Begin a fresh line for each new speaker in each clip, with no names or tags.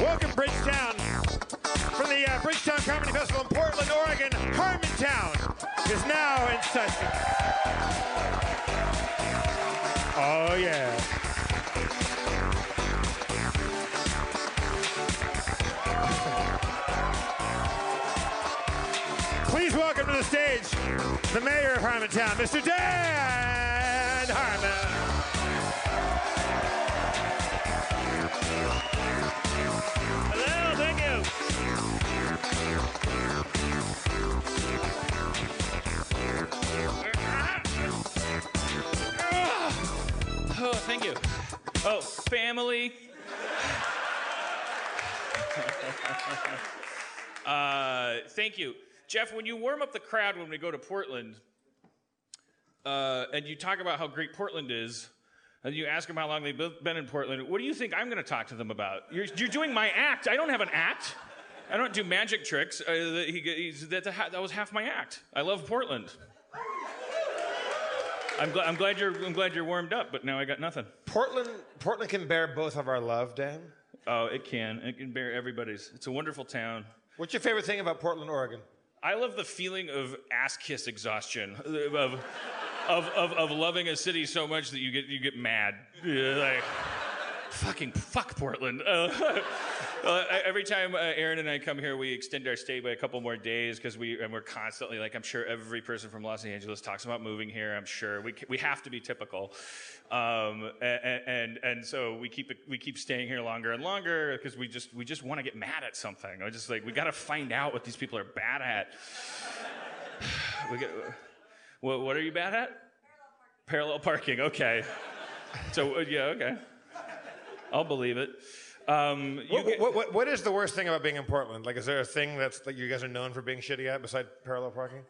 Welcome, Bridgetown. From the uh, Bridgetown Comedy Festival in Portland, Oregon, Harmontown is now in session. Oh, yeah. Stage the mayor of Harmontown, Mr. Dan Harmon. Hello, thank you.
Oh, thank you. Oh, family. uh, thank you. Jeff, when you warm up the crowd when we go to Portland, uh, and you talk about how great Portland is, and you ask them how long they've been in Portland, what do you think I'm going to talk to them about? You're, you're doing my act. I don't have an act. I don't do magic tricks. Uh, he, he's, that's that was half my act. I love Portland. I'm, gl- I'm glad you're I'm glad you're warmed up, but now I got nothing.
Portland, Portland can bear both of our love, Dan.
Oh, it can. It can bear everybody's. It's a wonderful town.
What's your favorite thing about Portland, Oregon?
I love the feeling of ass kiss exhaustion of, of, of, of loving a city so much that you get you get mad. Yeah, like fucking fuck Portland. Uh, uh, every time uh, Aaron and I come here, we extend our stay by a couple more days because we and we're constantly like I'm sure every person from Los Angeles talks about moving here. I'm sure we we have to be typical, um, and, and and so we keep we keep staying here longer and longer because we just we just want to get mad at something. I just like we got to find out what these people are bad at. we get, what what are you bad at? Parallel parking. Okay. So uh, yeah, okay. I'll believe it. Um,
What,
get-
what, what, what is the worst thing about being in Portland? Like, is there a thing that's like you guys are known for being shitty at beside parallel parking?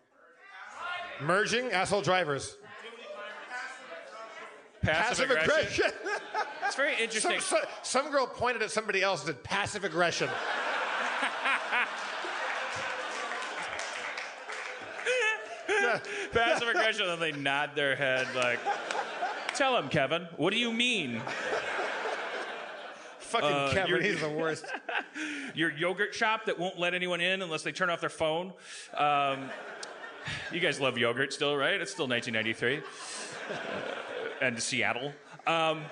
Merging, asshole drivers,
passive,
passive
aggression.
aggression.
It's very interesting.
some, some, some girl pointed at somebody else and did passive aggression.
passive aggression, and they nod their head like, "Tell him, Kevin. What do you mean?
Fucking
Uh,
Kevin,
you're-
he's the worst.
Your yogurt shop that won't let anyone in unless they turn off their phone." Um, you guys love yogurt still, right? It's still 1993, uh, and Seattle. Um,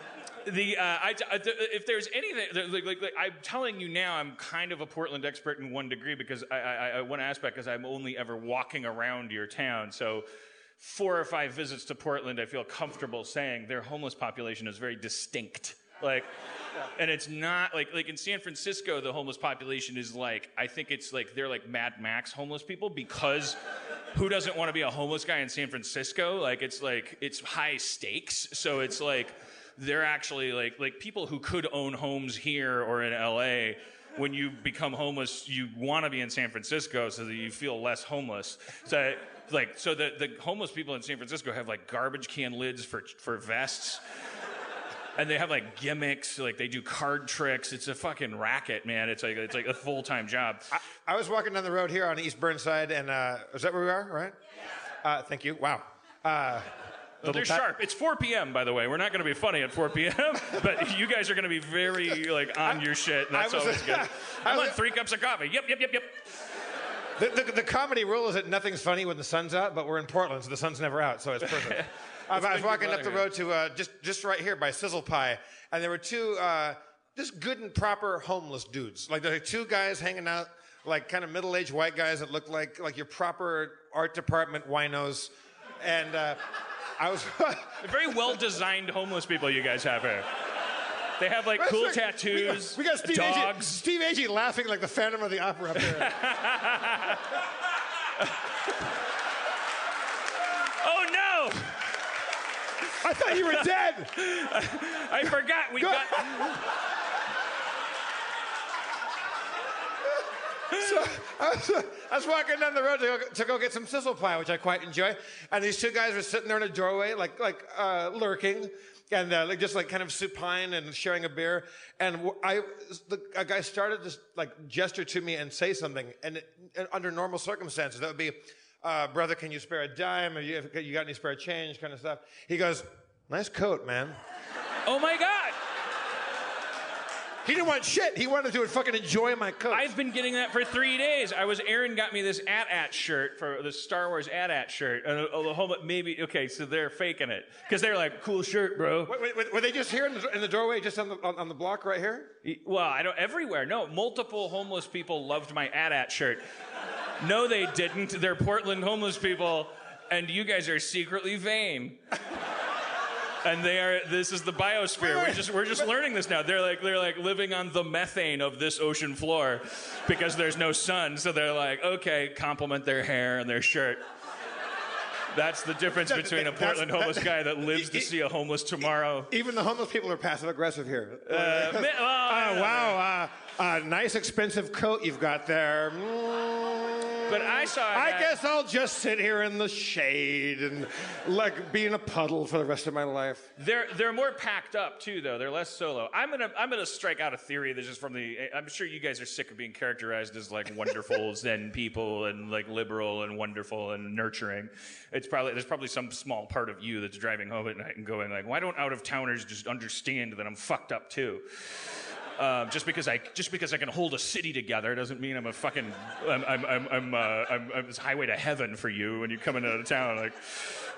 the uh, I, I- if there's anything like, like, like I'm telling you now, I'm kind of a Portland expert in one degree because I, I, I one aspect is I'm only ever walking around your town, so. Four or five visits to Portland, I feel comfortable saying their homeless population is very distinct. Like, and it's not like like in San Francisco, the homeless population is like I think it's like they're like Mad Max homeless people because who doesn't want to be a homeless guy in San Francisco? Like it's like it's high stakes, so it's like they're actually like like people who could own homes here or in LA. When you become homeless, you want to be in San Francisco so that you feel less homeless. So like so the, the homeless people in San Francisco have like garbage can lids for for vests and they have like gimmicks, like they do card tricks. It's a fucking racket, man. It's like it's like a full time job.
I was walking down the road here on East Burnside, and uh, is that where we are? Right? Uh, thank you. Wow. Uh,
Well, they're
ta-
sharp. It's 4 p.m. by the way. We're not going to be funny at 4 p.m. but you guys are going to be very like on your shit. And that's
I was-
always good.
I
I'm
was-
on three cups of coffee. Yep, yep, yep, yep.
The, the, the comedy rule is that nothing's funny when the sun's out, but we're in Portland, so the sun's never out, so it's perfect. I was walking up the road to uh, just just right here by Sizzle Pie, and there were two uh, just good and proper homeless dudes. Like there were two guys hanging out, like kind of middle-aged white guys that looked like like your proper art department winos, and uh, I was.
Very well designed homeless people you guys have here. They have like cool
We
tattoos,
We got, Steve
dogs.
Agee, Steve Agee laughing like the Phantom of the Opera up there.
Oh no!
I thought you were dead.
I forgot. We
Go-
got.
so I was, I was walking down the road to go, to go get some sizzle pie, which I quite enjoy. And these two guys were sitting there in a doorway, like like uh, lurking, and uh, like just like kind of supine and sharing a beer. And I, the, a guy started to like gesture to me and say something, and, it, and under normal circumstances that would be. Uh, brother, can you spare a dime? You, have you got any spare change? Kind of stuff. He goes, nice coat, man.
Oh my God.
He didn't want shit. He wanted to fucking enjoy my coat.
I've been getting that for three days. I was Aaron got me this AT-AT shirt for the Star Wars AT-AT shirt. And uh, the whole maybe okay, so they're faking it because they're like cool shirt, bro.
Wait, wait, were they just here in the, in the doorway, just on the on, on the block right here?
Well, I don't everywhere. No, multiple homeless people loved my AT-AT shirt. No, they didn't. They're Portland homeless people, and you guys are secretly vain and they are this is the biosphere. We're just we're just learning this now. They're like they're like living on the methane of this ocean floor because there's no sun. So they're like okay compliment their hair and their shirt that's the difference between a Portland homeless guy that lives to see a homeless tomorrow.
Even the homeless people are passive aggressive here. Uh, oh, wow. Uh, uh, nice expensive coat you've got there. Mm.
But I saw.
I guess I'll just sit here in the shade and like be in a puddle for the rest of my life.
They're they're more packed up too, though. They're less solo. I'm gonna I'm gonna strike out a theory that's just from the. I'm sure you guys are sick of being characterized as like wonderful Zen people and like liberal and wonderful and nurturing. It's probably there's probably some small part of you that's driving home at night and going like, why don't out of towners just understand that I'm fucked up too? Um, just because I just because I can hold a city together doesn't mean I'm a fucking I'm I'm I'm I'm, uh, I'm, I'm this highway to heaven for you when you're coming out of town. Like,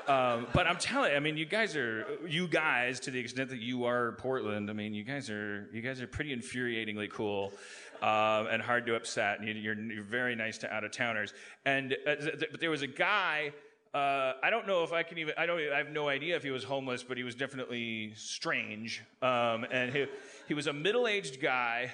um, but I'm telling I mean, you guys are you guys to the extent that you are Portland. I mean, you guys are you guys are pretty infuriatingly cool. Um, and hard to upset, and you're, you're very nice to out of towners. And uh, th- but there was a guy uh, I don't know if I can even. I don't. I have no idea if he was homeless, but he was definitely strange. Um, and he, he was a middle-aged guy,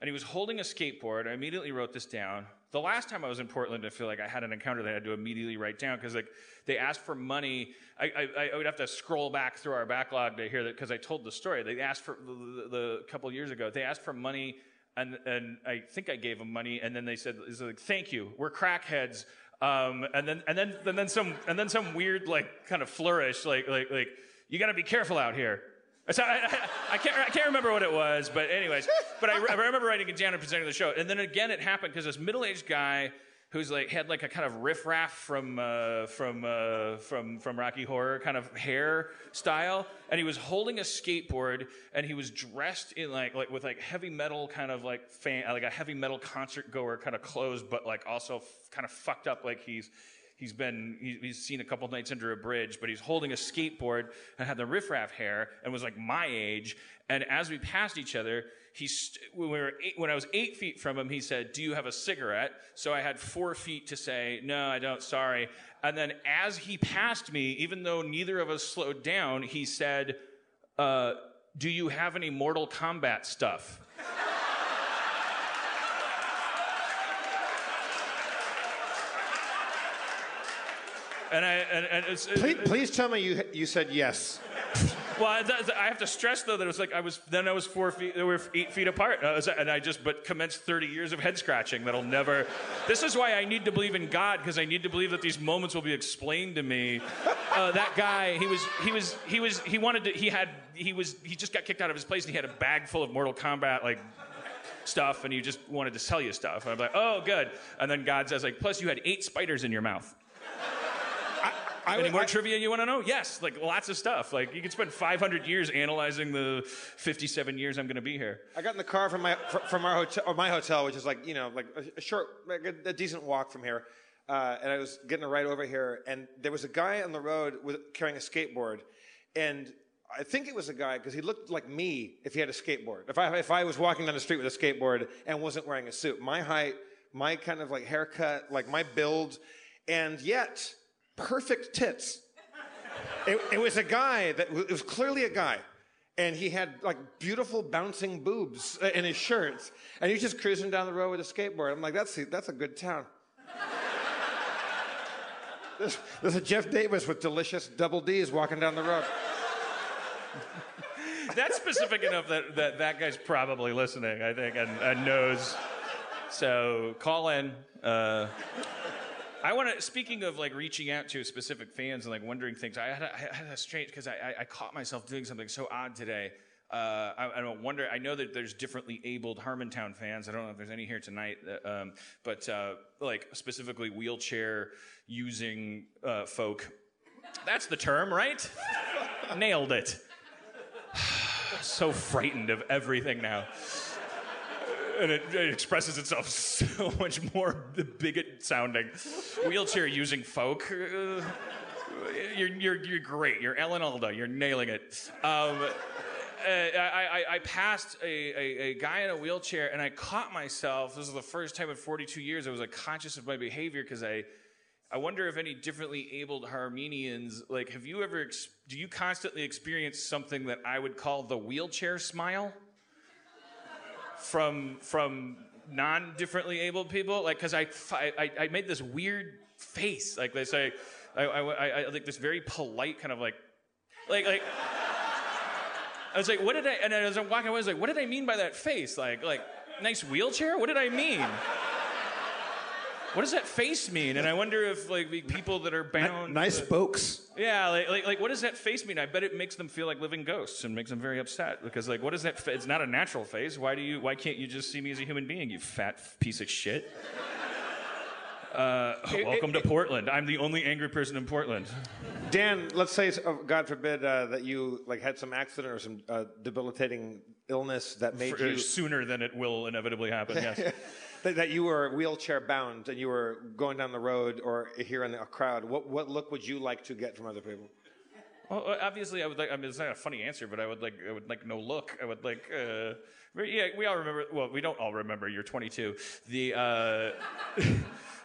and he was holding a skateboard. I immediately wrote this down. The last time I was in Portland, I feel like I had an encounter that I had to immediately write down because like they asked for money. I, I, I, would have to scroll back through our backlog to hear that because I told the story. They asked for the, the, the couple years ago. They asked for money, and and I think I gave them money, and then they said, like, "Thank you, we're crackheads." Um, and then and then and then some and then some weird like kind of flourish like like like you got to be careful out here. So I, I, I, can't, I can't remember what it was, but anyways, but I, I remember writing it down and presenting the show. And then again, it happened because this middle-aged guy who's like had like a kind of riffraff from uh, from uh, from from Rocky Horror kind of hair style, and he was holding a skateboard, and he was dressed in like like with like heavy metal kind of like fan like a heavy metal concert goer kind of clothes, but like also f- kind of fucked up like he's he's been he's seen a couple nights under a bridge but he's holding a skateboard and had the riffraff hair and was like my age and as we passed each other he st- when, we were eight, when I was eight feet from him, he said, "Do you have a cigarette?" So I had four feet to say, "No, I don't. Sorry." And then as he passed me, even though neither of us slowed down, he said, uh, "Do you have any Mortal Kombat stuff?" and I and, and it's,
please, please tell me you you said yes.
Well, I, have to stress though that it was like I was then I was four feet, we were eight feet apart, and I just but commenced 30 years of head scratching that'll never. This is why I need to believe in God because I need to believe that these moments will be explained to me. Uh, that guy, he was he was he was he wanted to he had he was he just got kicked out of his place and he had a bag full of Mortal Kombat like stuff and he just wanted to sell you stuff. And I'm like, oh, good. And then God says, like, plus you had eight spiders in your mouth. I, Any more I, trivia you want to know? Yes, like lots of stuff. Like you could spend 500 years analyzing the 57 years I'm going to be here.
I got in the car from my from our hotel, or my hotel, which is like you know like a, short, like a, a, decent walk from here. Uh, and I was getting a ride over here, and there was a guy on the road with carrying a skateboard, and I think it was a guy because he looked like me if he had a skateboard. If I if I was walking down the street with a skateboard and wasn't wearing a suit, my height, my kind of like haircut, like my build, and yet perfect tits. It, it, was a guy that it was clearly a guy, and he had like beautiful bouncing boobs in his shirts, and he was just cruising down the road with a skateboard. I'm like, that's that's a good town. there's, there's a Jeff Davis with delicious double D's walking down the road.
that's specific enough that, that that guy's probably listening, I think, and, and knows. So call in. Uh, I want to. Speaking of like reaching out to specific fans and like wondering things, I had a, I had a strange because I, I, I, caught myself doing something so odd today. Uh, I, I don't wonder. I know that there's differently abled Harmontown fans. I don't know if there's any here tonight, that, um, but uh, like specifically wheelchair using uh, folk. That's the term, right? Nailed it. so frightened of everything now. And it, it, expresses itself so much more the bigot sounding. Wheelchair using folk. Uh, you're, you're, you're great. You're Alan Alda. You're nailing it. Um, uh, I, I, I, passed a, a, a, guy in a wheelchair and I caught myself. This is the first time in 42 years I was like conscious of my behavior because I, I wonder if any differently abled Harmenians, like, have you ever, ex- do you constantly experience something that I would call the wheelchair smile? From, from non differently abled people? Like, cause I, I, I made this weird face. Like they say, I, I, I, I like this very polite kind of like, like, like, I was like, what did I, and as I'm walking away, I was like, what did I mean by that face? Like, like, nice wheelchair? What did I mean? What does that face mean? And I wonder if like people that are bound.
Nice to, spokes.
Yeah, like, like, like what does that face mean? I bet it makes them feel like living ghosts and makes them very upset because like what is that? Fa- it's not a natural face. Why do you? Why can't you just see me as a human being? You fat piece of shit. Uh, welcome it, it, to Portland. I'm the only angry person in Portland.
Dan, let's say, oh, God forbid, uh, that you like had some accident or some uh, debilitating illness that made For,
you sooner than it will inevitably happen. Yes.
that, that, you were wheelchair bound and you were going down the road or here in a crowd. What what look would you like to get from other people?
Well, uh, obviously, I would like. I mean, it's not a funny answer, but I would like. I would like no look. I would like. Uh, yeah, we all remember. Well, we don't all remember. You're 22. The. Uh,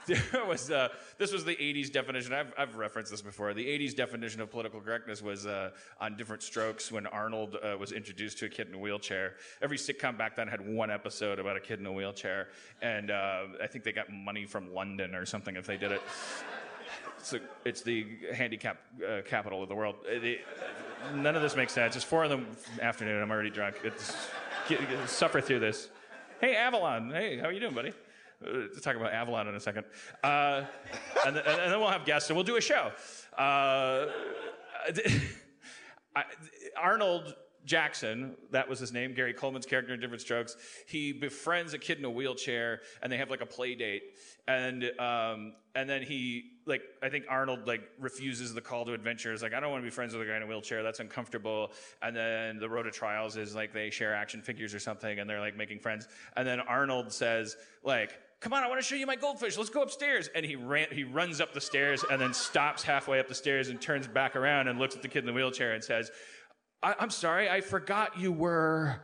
there was uh, this was the 80s definition. I've, I've referenced this before. The 80s definition of political correctness was uh, on diff'rent strokes when Arnold uh, was introduced to a kid in a wheelchair. Every sitcom back then had one episode about a kid in a wheelchair, and uh, I think they got money from London or something if they did it. It's, the handicap uh, capital of the world. It, none of this makes sense. It's four in the afternoon. I'm already drunk. It's, get, get, suffer through this. Hey, Avalon. Hey, how are you doing, buddy? Uh, talk about Avalon in a second. Uh, and, th- and, then we'll have guests and we'll do a show. Uh, I, Arnold Jackson, that was his name, Gary Coleman's character in Diff'rent Strokes, he befriends a kid in a wheelchair and they have like a play date. And, um, and then he, like, I think Arnold, like, refuses the call to adventure. He's like, I don't want to be friends with a guy in a wheelchair. That's uncomfortable. And then the road to trials is like they share action figures or something and they're like making friends. And then Arnold says, like, come on, I want to show you my goldfish. Let's go upstairs. And he ran, he runs up the stairs and then stops halfway up the stairs and turns back around and looks at the kid in the wheelchair and says, I- am sorry, I forgot you were.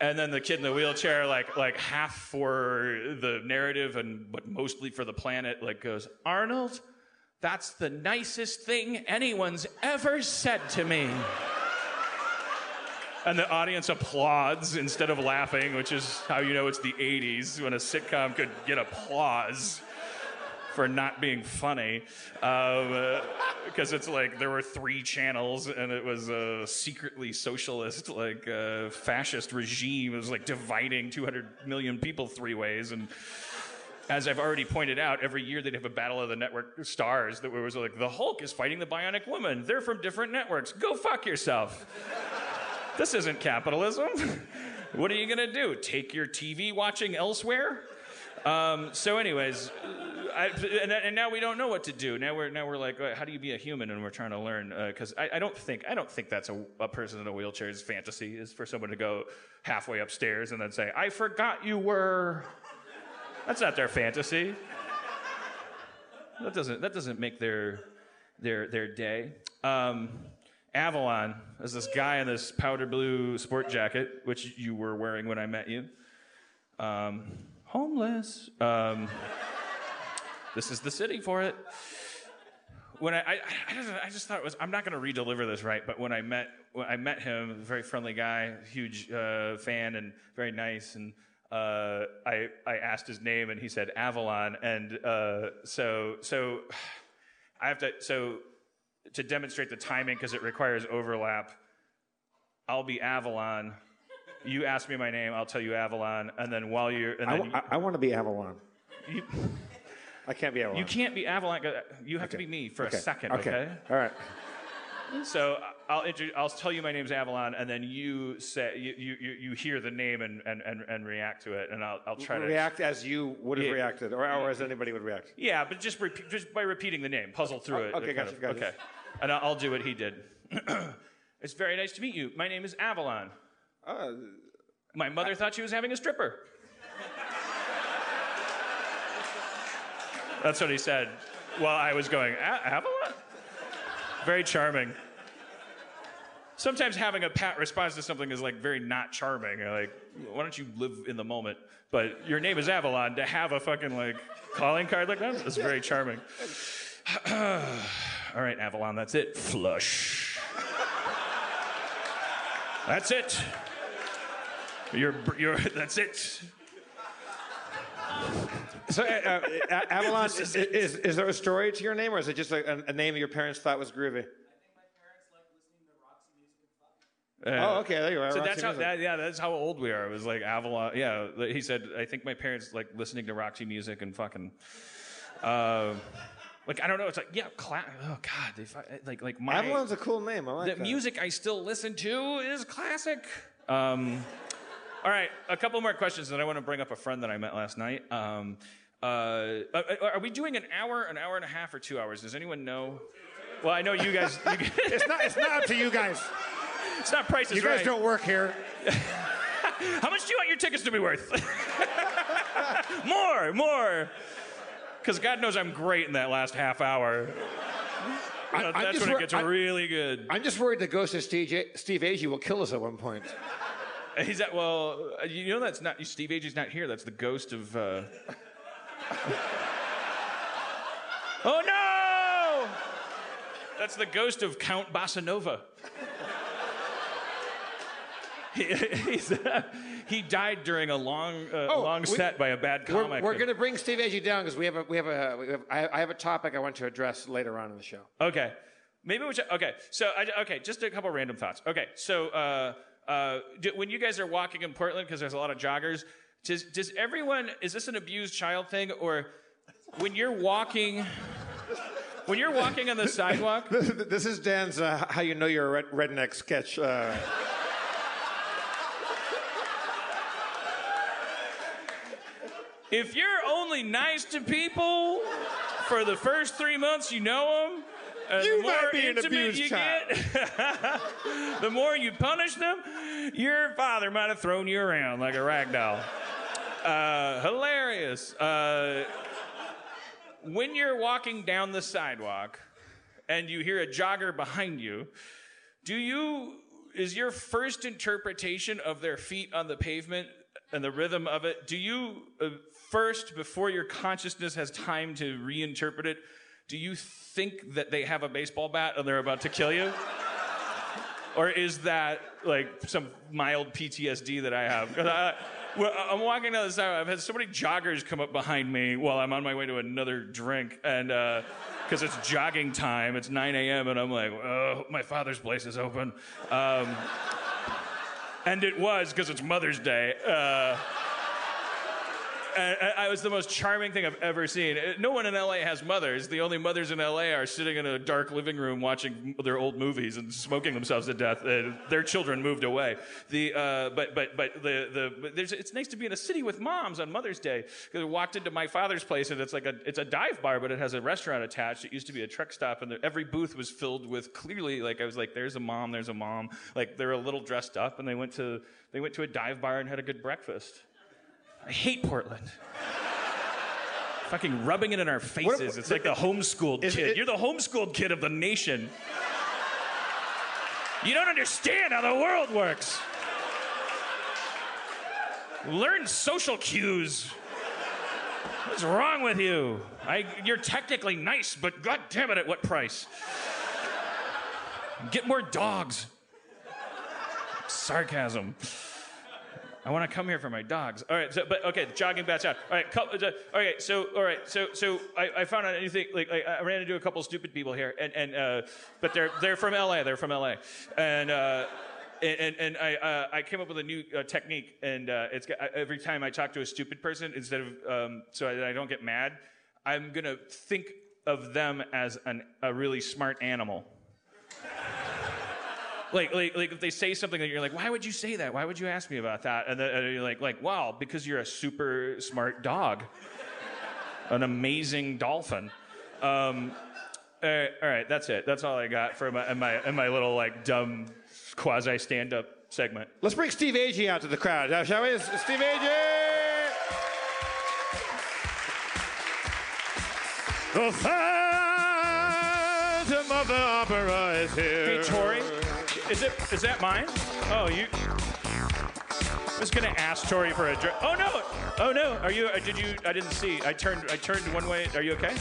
And then the kid in the wheelchair, like, like half for the narrative and but mostly for the planet, like goes, Arnold, that's the nicest thing anyone's ever said to me and the audience applauds instead of laughing, which is how you know it's the 80s when a sitcom could get applause for not being funny. Because um, uh, it's like there were three channels and it was a secretly socialist, like uh, fascist regime. It was like dividing 200 million people three ways. And as I've already pointed out, every year they'd have a battle of the network stars that was like, the Hulk is fighting the Bionic Woman. They're from different networks. Go fuck yourself. This isn't capitalism. what are you going to do? Take your TV watching elsewhere? Um, so, anyways, I, and, and, now we don't know what to do. Now we're now we're like, how do you be a human? And we're trying to learn because uh, I, I, don't think I don't think that's a, a person in a wheelchair's fantasy is for someone to go halfway upstairs and then say, "I forgot you were." That's not their fantasy. That doesn't that doesn't make their their their day. Um, Avalon is this guy in this powder blue sport jacket, which you were wearing when I met you. Um, homeless. Um, this is the city for it. When I, I, I, just, thought it was, I'm not going to re-deliver this right, but when I met, when I met him, very friendly guy, huge uh, fan, and very nice, and uh, I, I asked his name, and he said Avalon, and uh, so, so I have to, so to demonstrate the timing because it requires overlap. I'll be Avalon. You ask me my name, I'll tell you Avalon, and then while you're, and
I,
then
I, I want to be Avalon. You, I can't be Avalon.
You can't be Avalon. You have okay. to be me for
okay.
a second.
Okay.
okay.
All right.
So I'll, I'll tell you my name's Avalon, and then you say you, you, you- hear the name and, and, and, and react to it, and I'll, I'll try to
React as you would have
Yeah.
reacted, or, or as anybody would react.
Yeah, but just repeat, just by repeating the name, puzzle through oh, it.
Oh, okay,
it kind
gotcha,
of-
gotcha.
Okay, and I'll, do what he did. it's very nice to meet you. My name is Avalon.
Uh,
My mother thought she was having a stripper. That's what he said while I was going, "A- Avalon? Very charming. Sometimes having a pat response to something is like very not charming. You're like, why don't you live in the moment? But your name is Avalon. To have a fucking like calling card like that is very charming. All right, Avalon, that's it. Flush. That's it. You're, you're, that's it.
so, uh, uh, Avalon, is, is, is there a story to your name, or is it just a, a name your parents thought was groovy? Oh, okay, there you are.
So
Roxy
that's how, that, yeah, that's how old we are. It was like Avalon. Yeah, he said, I think my parents like listening to Roxy music and fucking, uh, like I don't know. It's like yeah, cla- oh god, they like like my
Avalon's a cool name. I like
the
that.
music I still listen to is classic. Um, all right, a couple more questions, and I want to bring up a friend that I met last night. Um, uh, are, are we doing an hour, an hour and a half, or two hours? Does anyone know? Well, I know you guys. You guys
It's not. It's not up to you guys.
it's not Price is
You guys
Right.
don't work here.
How much do you want your tickets to be worth? more, more. Because God knows I'm great in that last half hour.
I'm
that's
just
when it gets
I-
really good.
I'm just worried the ghost of Steve, Steve Agee will kill us at one point.
He's at, well, uh, you know that's not, Steve Agee's not here. That's the ghost of, uh... oh no! That's the ghost of Count Bossa Nova. He, he's, uh, he died during a long, uh,
Oh,
long
we-
set by a bad
We're,
comic.
we're going to bring Steve Agee down because we have a we have a we have, I, I have a topic I want to address later on in the show.
Okay. Maybe we should. Okay. So, I, okay, just a couple random thoughts. Okay. So, uh, uh, do, when you guys are walking in Portland, because there's a lot of joggers, does, does everyone, is this an abused child thing? Or when you're walking, when you're walking on the sidewalk,
This is Dan's uh, "How You Know You're a Redneck" sketch.
If you're only nice to people for the first three months you know them, and
You
the more intimate you
child.
get, the more you punish them, your father might have thrown you around like a rag doll. Uh, hilarious. Uh, when you're walking down the sidewalk and you hear a jogger behind you, do you is your first interpretation of their feet on the pavement and the rhythm of it? Do you uh, first, before your consciousness has time to reinterpret it, do you think that they have a baseball bat and they're about to kill you? or is that like some mild PTSD that I have? I, I'm walking down the sidewalk. I've had so many joggers come up behind me while I'm on my way to another drink, and because it's jogging time, it's 9 a.m., and I'm like, oh, my father's place is open. Um, and it was because it's Mother's Day. Uh, and I was the most charming thing I've ever seen. Uh, No one in LA has mothers. The only mothers in LA are sitting in a dark living room watching their old movies and smoking themselves to death. Uh, their children moved away. The uh, but but but the the but it's nice to be in a city with moms on Mother's Day. 'Cause I walked into my father's place and it's like a it's a dive bar, but it has a restaurant attached. It used to be a truck stop, and there, every booth was filled with clearly like I was like, there's a mom, there's a mom. Like they're a little dressed up, and they went to they went to a dive bar and had a good breakfast. I hate Portland. Fucking rubbing it in our faces. It's like the homeschooled
Is
kid.
it-
You're the homeschooled kid of the nation. You don't understand how the world works. Learn social cues. What's wrong with you? I, you're technically nice, but god damn it, at what price? Get more dogs. Sarcasm. I want to come here for my dogs. All right, so but okay, jogging bats out. All right, couple, all right. So all right, so so I, I found out anything like, like I ran into a couple stupid people here, and and uh, but they're they're from LA. They're from LA, and. Uh, and, and I, uh, I came up with a new uh, technique, and uh, it's every time I talk to a stupid person, instead of um, so I, I don't get mad, I'm gonna think of them as an, a really smart animal. Like, like, like if they say something that you're like, why would you say that? Why would you ask me about that? And then and you're like, like, wow, because you're a super smart dog, an amazing dolphin. Um, all right, all right, that's it. That's all I got for my in my in my little like dumb quasi stand up segment.
Let's bring Steve Agee out to the crowd, uh, shall we? Steve Agee! The Phantom of the Opera is here.
Hey, Tori, it is that mine? Oh, you. I was gonna ask Tori for a drink. Oh no! Oh no! Are you? uh, Did you? I didn't see. I turned. I turned one way. Are you okay?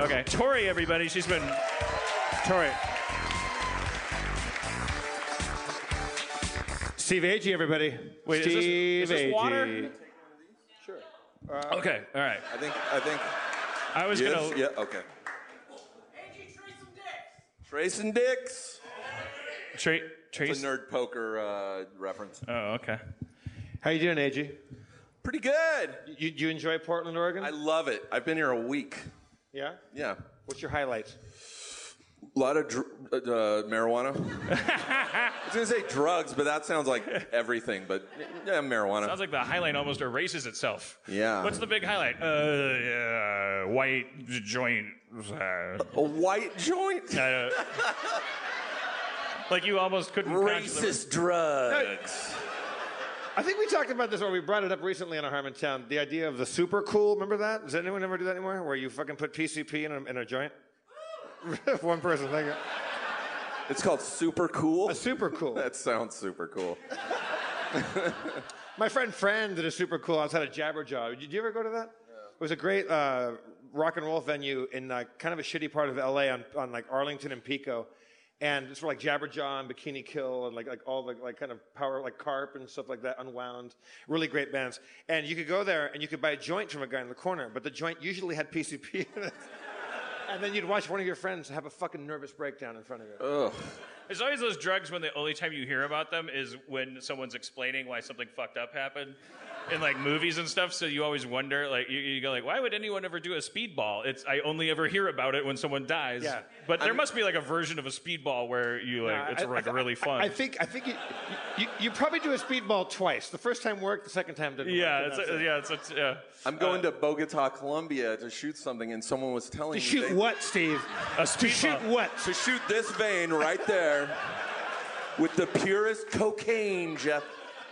Okay, Tori, everybody. She's been.
Tori. Steve Agee, everybody.
Wait, is this-
Steve
is this water?
Agee.
Okay, all right.
I think I think
I was
yes,
gonna.
yeah, okay. Agee, Trace and Dicks.
Tra-
It's
Trace.
a nerd poker uh, reference.
Oh, okay.
How you doing, Agee?
Pretty good.
You, you enjoy Portland, Oregon?
I love it. I've been here a week.
yeah?
Yeah.
What's your highlights?
A lot of dr- uh, uh, marijuana. I was gonna say drugs, but that sounds like everything. But yeah, marijuana.
Sounds like the highlight almost erases itself.
Yeah.
What's the big highlight? Uh, yeah, white joint. Uh,
a white joint.
Like you almost couldn't
Racist drugs.
I think we talked about this, or we brought it up recently on a Harmontown. The idea of the super cool. Remember that? Does anyone ever do that anymore? Where you fucking put PCP in a, in a joint? One person, thank you.
It's called super cool.
A super cool.
That sounds super cool.
My friend Fran did a super cool outside of Jabberjaw. Did you ever go to that? It was a great uh, rock and roll venue in uh, kind of a shitty part of LA on, on like Arlington and Pico. And it's for like Jabberjaw and Bikini Kill and like, like all the like kind of power, like Karp and stuff like that, Unwound. Really great bands. And you could go there and you could buy a joint from a guy in the corner, but the joint usually had PCP in it. And then you'd watch one of your friends have a fucking nervous breakdown in front of you.
Ugh.
There's always those drugs when the only time you hear about them is when someone's explaining why something fucked up happened in like movies and stuff. So you always wonder, like, you, you go like, why would anyone ever do a speedball? It's I only ever hear about it when someone dies.
Yeah.
But there must be like a version of a speedball where you like it's
I-
like
I-
really fun.
I think I think you, you, you probably do a speedball twice. The first time worked, the second time didn't.
yeah,
work,
it's
and that's it.
yeah, it's, it's yeah.
I'm going to Bogota, Colombia to shoot something, and someone was telling
To
me
shoot
they-
what, Steve?
A
To shoot what?
to shoot this vein right there with the purest cocaine, Jeff.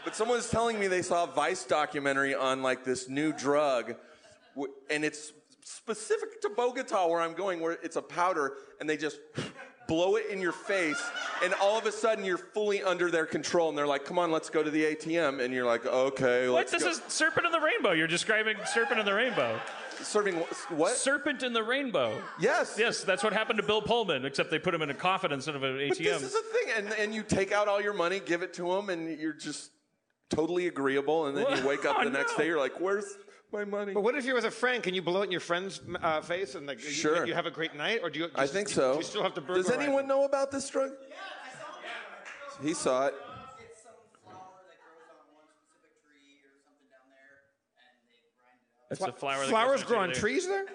But someone was telling me they saw a Vice documentary on like this new drug, and it's specific to Bogota where I'm going, where it's a powder, and they just blow it in your face, and all of a sudden you're fully under their control, and they're like, "Come on, let's go to the ATM," and you're like, "Okay,
What? This
go."
is Serpent in the Rainbow. You're describing Serpent in the Rainbow.
serving what?
Serpent in the Rainbow.
yes,
Yes, that's what happened to Bill Pullman, except they put him in a coffin instead of an ATM.
But this is a thing, and, and you take out all your money, give it to them, and you're just totally agreeable, and then you wake up
Oh,
the next
no.
day, you're like, "Where's my money?"
But what if you're with a friend? Can you blow it in your friend's uh, face and like you-
Sure.
you, have a great night, or do you?
I think so.
Do you still have to
Does anyone
it?
know about this drug? He saw it.
It's some flower that grows on one specific tree or something down there, and they grind it up.
It's the flower that
Flowers grow on
the-
trees there.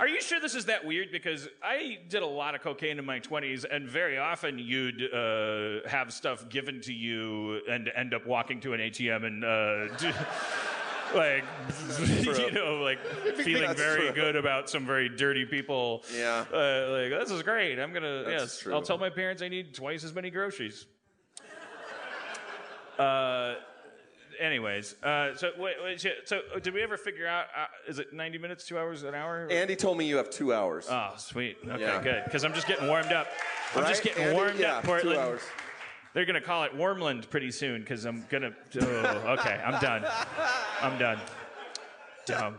Are you sure this is that weird? Because I did a lot of cocaine in my 20s, and very often you'd uh, have stuff given to you and end up walking to an ATM and, uh, do, like, you know, like feeling very
true.
good about some very dirty people.
Yeah.
Uh, like, this is great. I'm going to,
That's
yes,
true.
I'll tell my parents I need twice as many groceries. Uh, anyways, uh, so wait, wait, so- so did we ever figure out? Uh, is it ninety minutes, two hours, an hour?
Andy told me you have two hours.
Oh, sweet. Okay,
Yeah.
good. Because I'm just getting warmed up. I'm just getting
Andy?
warmed
yeah,
up, Portland.
Two hours.
They're gonna call it Warmland pretty soon because I'm gonna. Oh, okay, I'm done. I'm done. Dumb.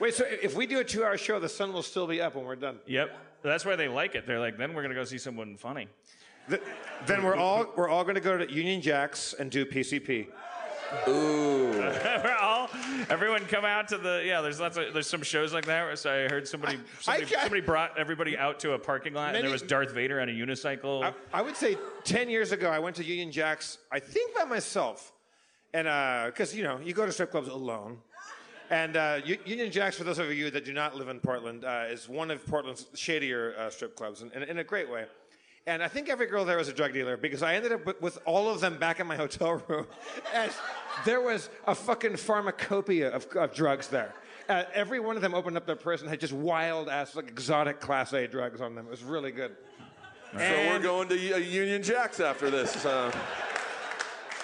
Wait, so if we do a two-hour show, the sun will still be up when we're done.
Yep. That's why they like it. They're like, then we're gonna go see someone funny.
Th- then we're all we're all going to go to Union Jacks and do PCP.
we're all, everyone come out to the. Yeah, there's lots of there's some shows like that. So I heard somebody somebody,
I-
somebody brought everybody out to a parking lot and there was Darth Vader on a unicycle.
I, I would say 10 years ago, I went to Union Jacks, I think by myself. And because, you know, you go to strip clubs alone. And uh, Union Jacks, for those of you that do not live in Portland, uh, is one of Portland's shadier uh, strip clubs in, in, in a great way. And I think every girl there was a drug dealer because I ended up with, with all of them back in my hotel room. and there was a fucking pharmacopoeia of, of drugs there. Uh, every one of them opened up their purse and had just wild ass, like exotic Class A drugs on them. It was really good.
So we're going to uh, Union Jacks after this. Uh,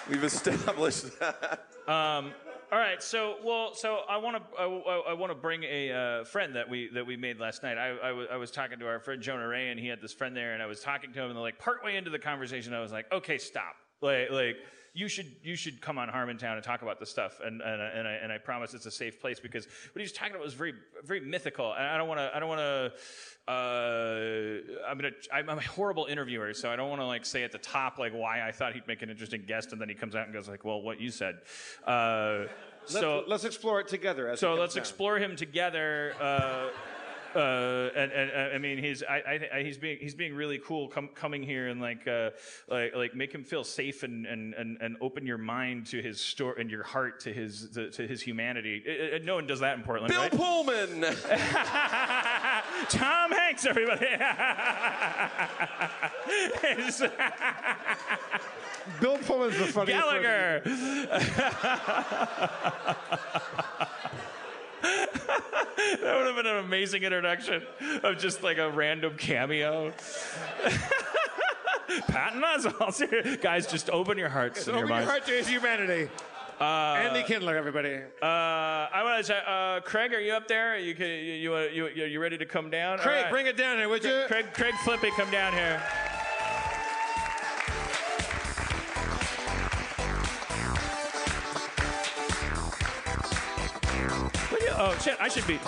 we've established that.
All right, so well, so I want to I, I, want to bring a uh, friend that we that we made last night. I, I, was, I was talking to our friend Jonah Ray, and he had this friend there, and I was talking to him, and like partway into the conversation, I was like, okay, stop, like like you should you should come on Harmontown and talk about this stuff, and and, I- and I and I promise it's a safe place because what he was talking about was very very mythical, and I don't want to I don't want to. Uh, I'm gonna. I'm I'm a horrible interviewer, so I don't want to like say at the top like why I thought he'd make an interesting guest, and then he comes out and goes like, "Well, what you said." Uh, so
let's, let's explore it together. As
so let's
down.
explore him together. Uh, uh, and, and I mean, he's I, I, I- he's being he's being really cool com- coming here and like uh, like like make him feel safe and, and, and, and open your mind to his story and your heart to his to, to his humanity. Uh, uh, no one does that in Portland,
Bill
right?
Pullman.
Tom Hanks, everybody. It's
Bill Pullman's the funniest. person.
Gallagher. That would have been an amazing introduction of just like a random cameo. Patton Oswalt. Guys, just open your hearts and
Open
your
your
minds.
heart to his humanity. Andy Kindler, everybody.
Uh, I want to say, uh, Craig, are you up there? You can, you you, you you you ready to come down?
Craig,
right.
bring it down here, would you?
Craig Craig Flippy, come down here. Oh shit! I should be.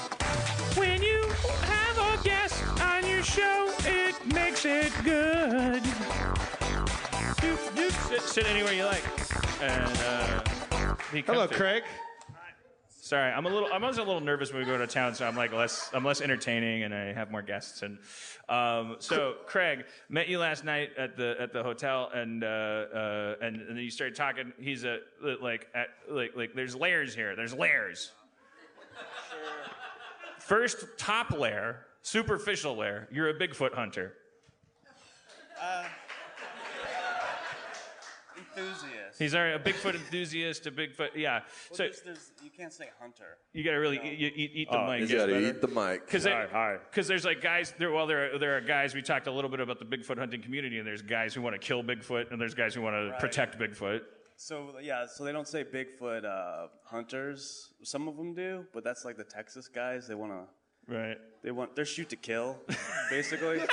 Sit, sit anywhere you like. And uh, be
Hello,
comfy.
Craig.
Sorry, I'm a little. I'm always a little nervous when we go to town, so I'm like less. I'm less entertaining, and I have more guests. And um, so, Craig met you last night at the at the hotel, and uh, uh, and, and then you started talking. He's a like at like like. There's layers here. There's layers. First, top layer, superficial layer. You're a Bigfoot hunter.
Enthusiast.
He's already a Bigfoot enthusiast, a Bigfoot. Yeah.
Well,
So
there's, there's, you can't say hunter.
you gotta really eat, eat, eat the mic.
You gotta eat the mic.
Because because there's like guys there well there are, there are guys we talked a little bit about the Bigfoot hunting community and there's guys who want to kill Bigfoot and there's guys who want to
Right.
protect Bigfoot.
So yeah, so they don't say Bigfoot uh, hunters. Some of them do, but that's like the Texas guys. They want to.
Right.
They want. They're shoot to kill, basically.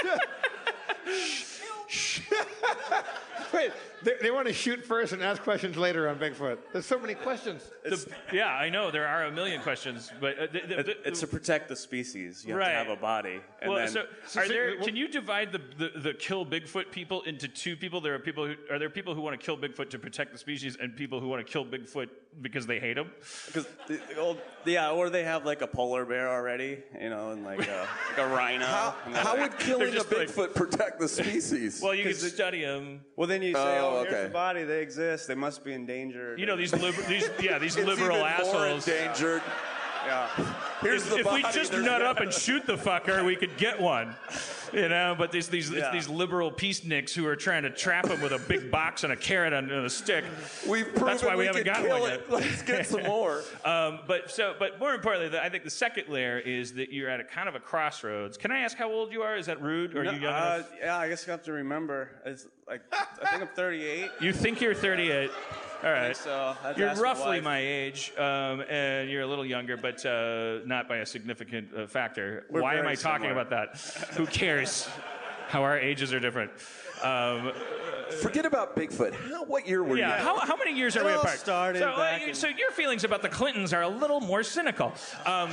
Wait, they, they want to shoot first and ask questions later on Bigfoot. There's so many questions.
It's,
Yeah, I know there are a million questions, but uh, the, the,
it-
the-
it's to protect the species. You have to have a body. And
well,
then,
so
so-
are
so-
there?
well-
Can you divide the, the, the kill Bigfoot people into two people? There are people who are there people who want to kill Bigfoot to protect the species, and people who want to kill Bigfoot because they hate him.
Because the, the old, yeah, or they have like a polar bear already, you know, and like a, like a rhino.
How, how
like-
would killing a
just like-
Bigfoot protect the species?
Well, you can
'Cause it-
study them.
Well, then you say,
Oh, okay.
here's the body. They exist. They must be endangered.
You know these liber- these yeah these
it's
liberal
even
assholes.
more endangered.
Yeah.
Here's
if,
the
if we just
There's-
nut up and shoot the fucker, we could get one. You know, but these these it's
Yeah.
these liberal peaceniks who are trying to trap him with a big box and a carrot on, on a stick.
We've proven
That's why we
we
haven't
kill
one
it.
yet.
Let's get some more.
Um, but so, but more importantly, the, I think the second layer is that you're at a kind of a crossroads. Can I ask how old you are? Is that rude? Or are you young
uh, yeah, I guess you have to remember. It's like I think I'm 38.
You think you're 38. All right.
so. I had to
You're roughly my age, um, and you're a little younger, but uh, not by a significant uh, factor.
We're
Why am I talking
similar.
about that? Who cares? How our ages are different. Um,
Forget about Bigfoot. How, what year were
yeah.
you?
How, how many years are
It
we
all
apart?
started
so, uh,
back
you-
in-
so your feelings about the Clintons are a little more cynical. Um,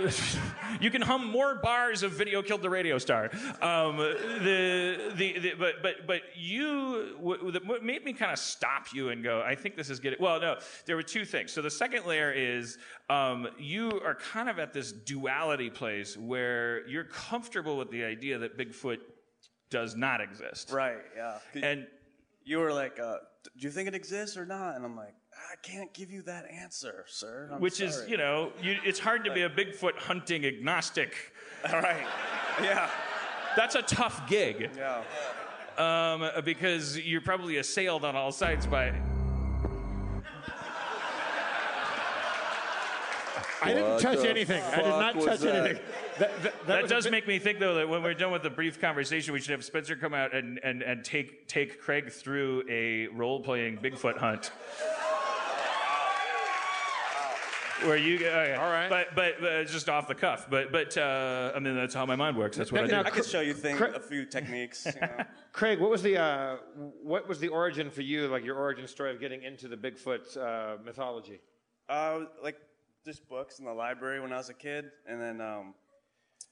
you can hum more bars of "Video Killed the Radio Star." Um, the, the, the but but but you w- the- what made me kind of stop you and go. I think this is getting well. No, there were two things. So the second layer is um, you are kind of at this duality place where you're comfortable with the idea that Bigfoot does not exist.
Right. Yeah.
And
you were like, uh, "Do you think it exists or not?" And I'm like, "I can't give you that answer, sir." I'm
which is, you know, you, it's hard to be a Bigfoot hunting agnostic.
All right. Yeah.
that's a tough gig
Yeah.
um, because you're probably assailed on all sides by.
I didn't touch anything. I did not touch
that?
anything. That, that,
That
was a
does
bit-
make me think, though, that when we're done with the brief conversation, we should have Spencer come out and, and, and take take Craig through a role playing Bigfoot hunt. Where you okay.
All right.
but but uh, just off the cuff, but but uh, I mean that's how my mind works. That's what I do.
Now,
I could show you thing,
Cra-
a few techniques. You know?
Craig, what was the uh, what was the origin for you? Like your origin story of getting into the Bigfoot uh, mythology?
Uh, like just books in the library when I was a kid, and then um,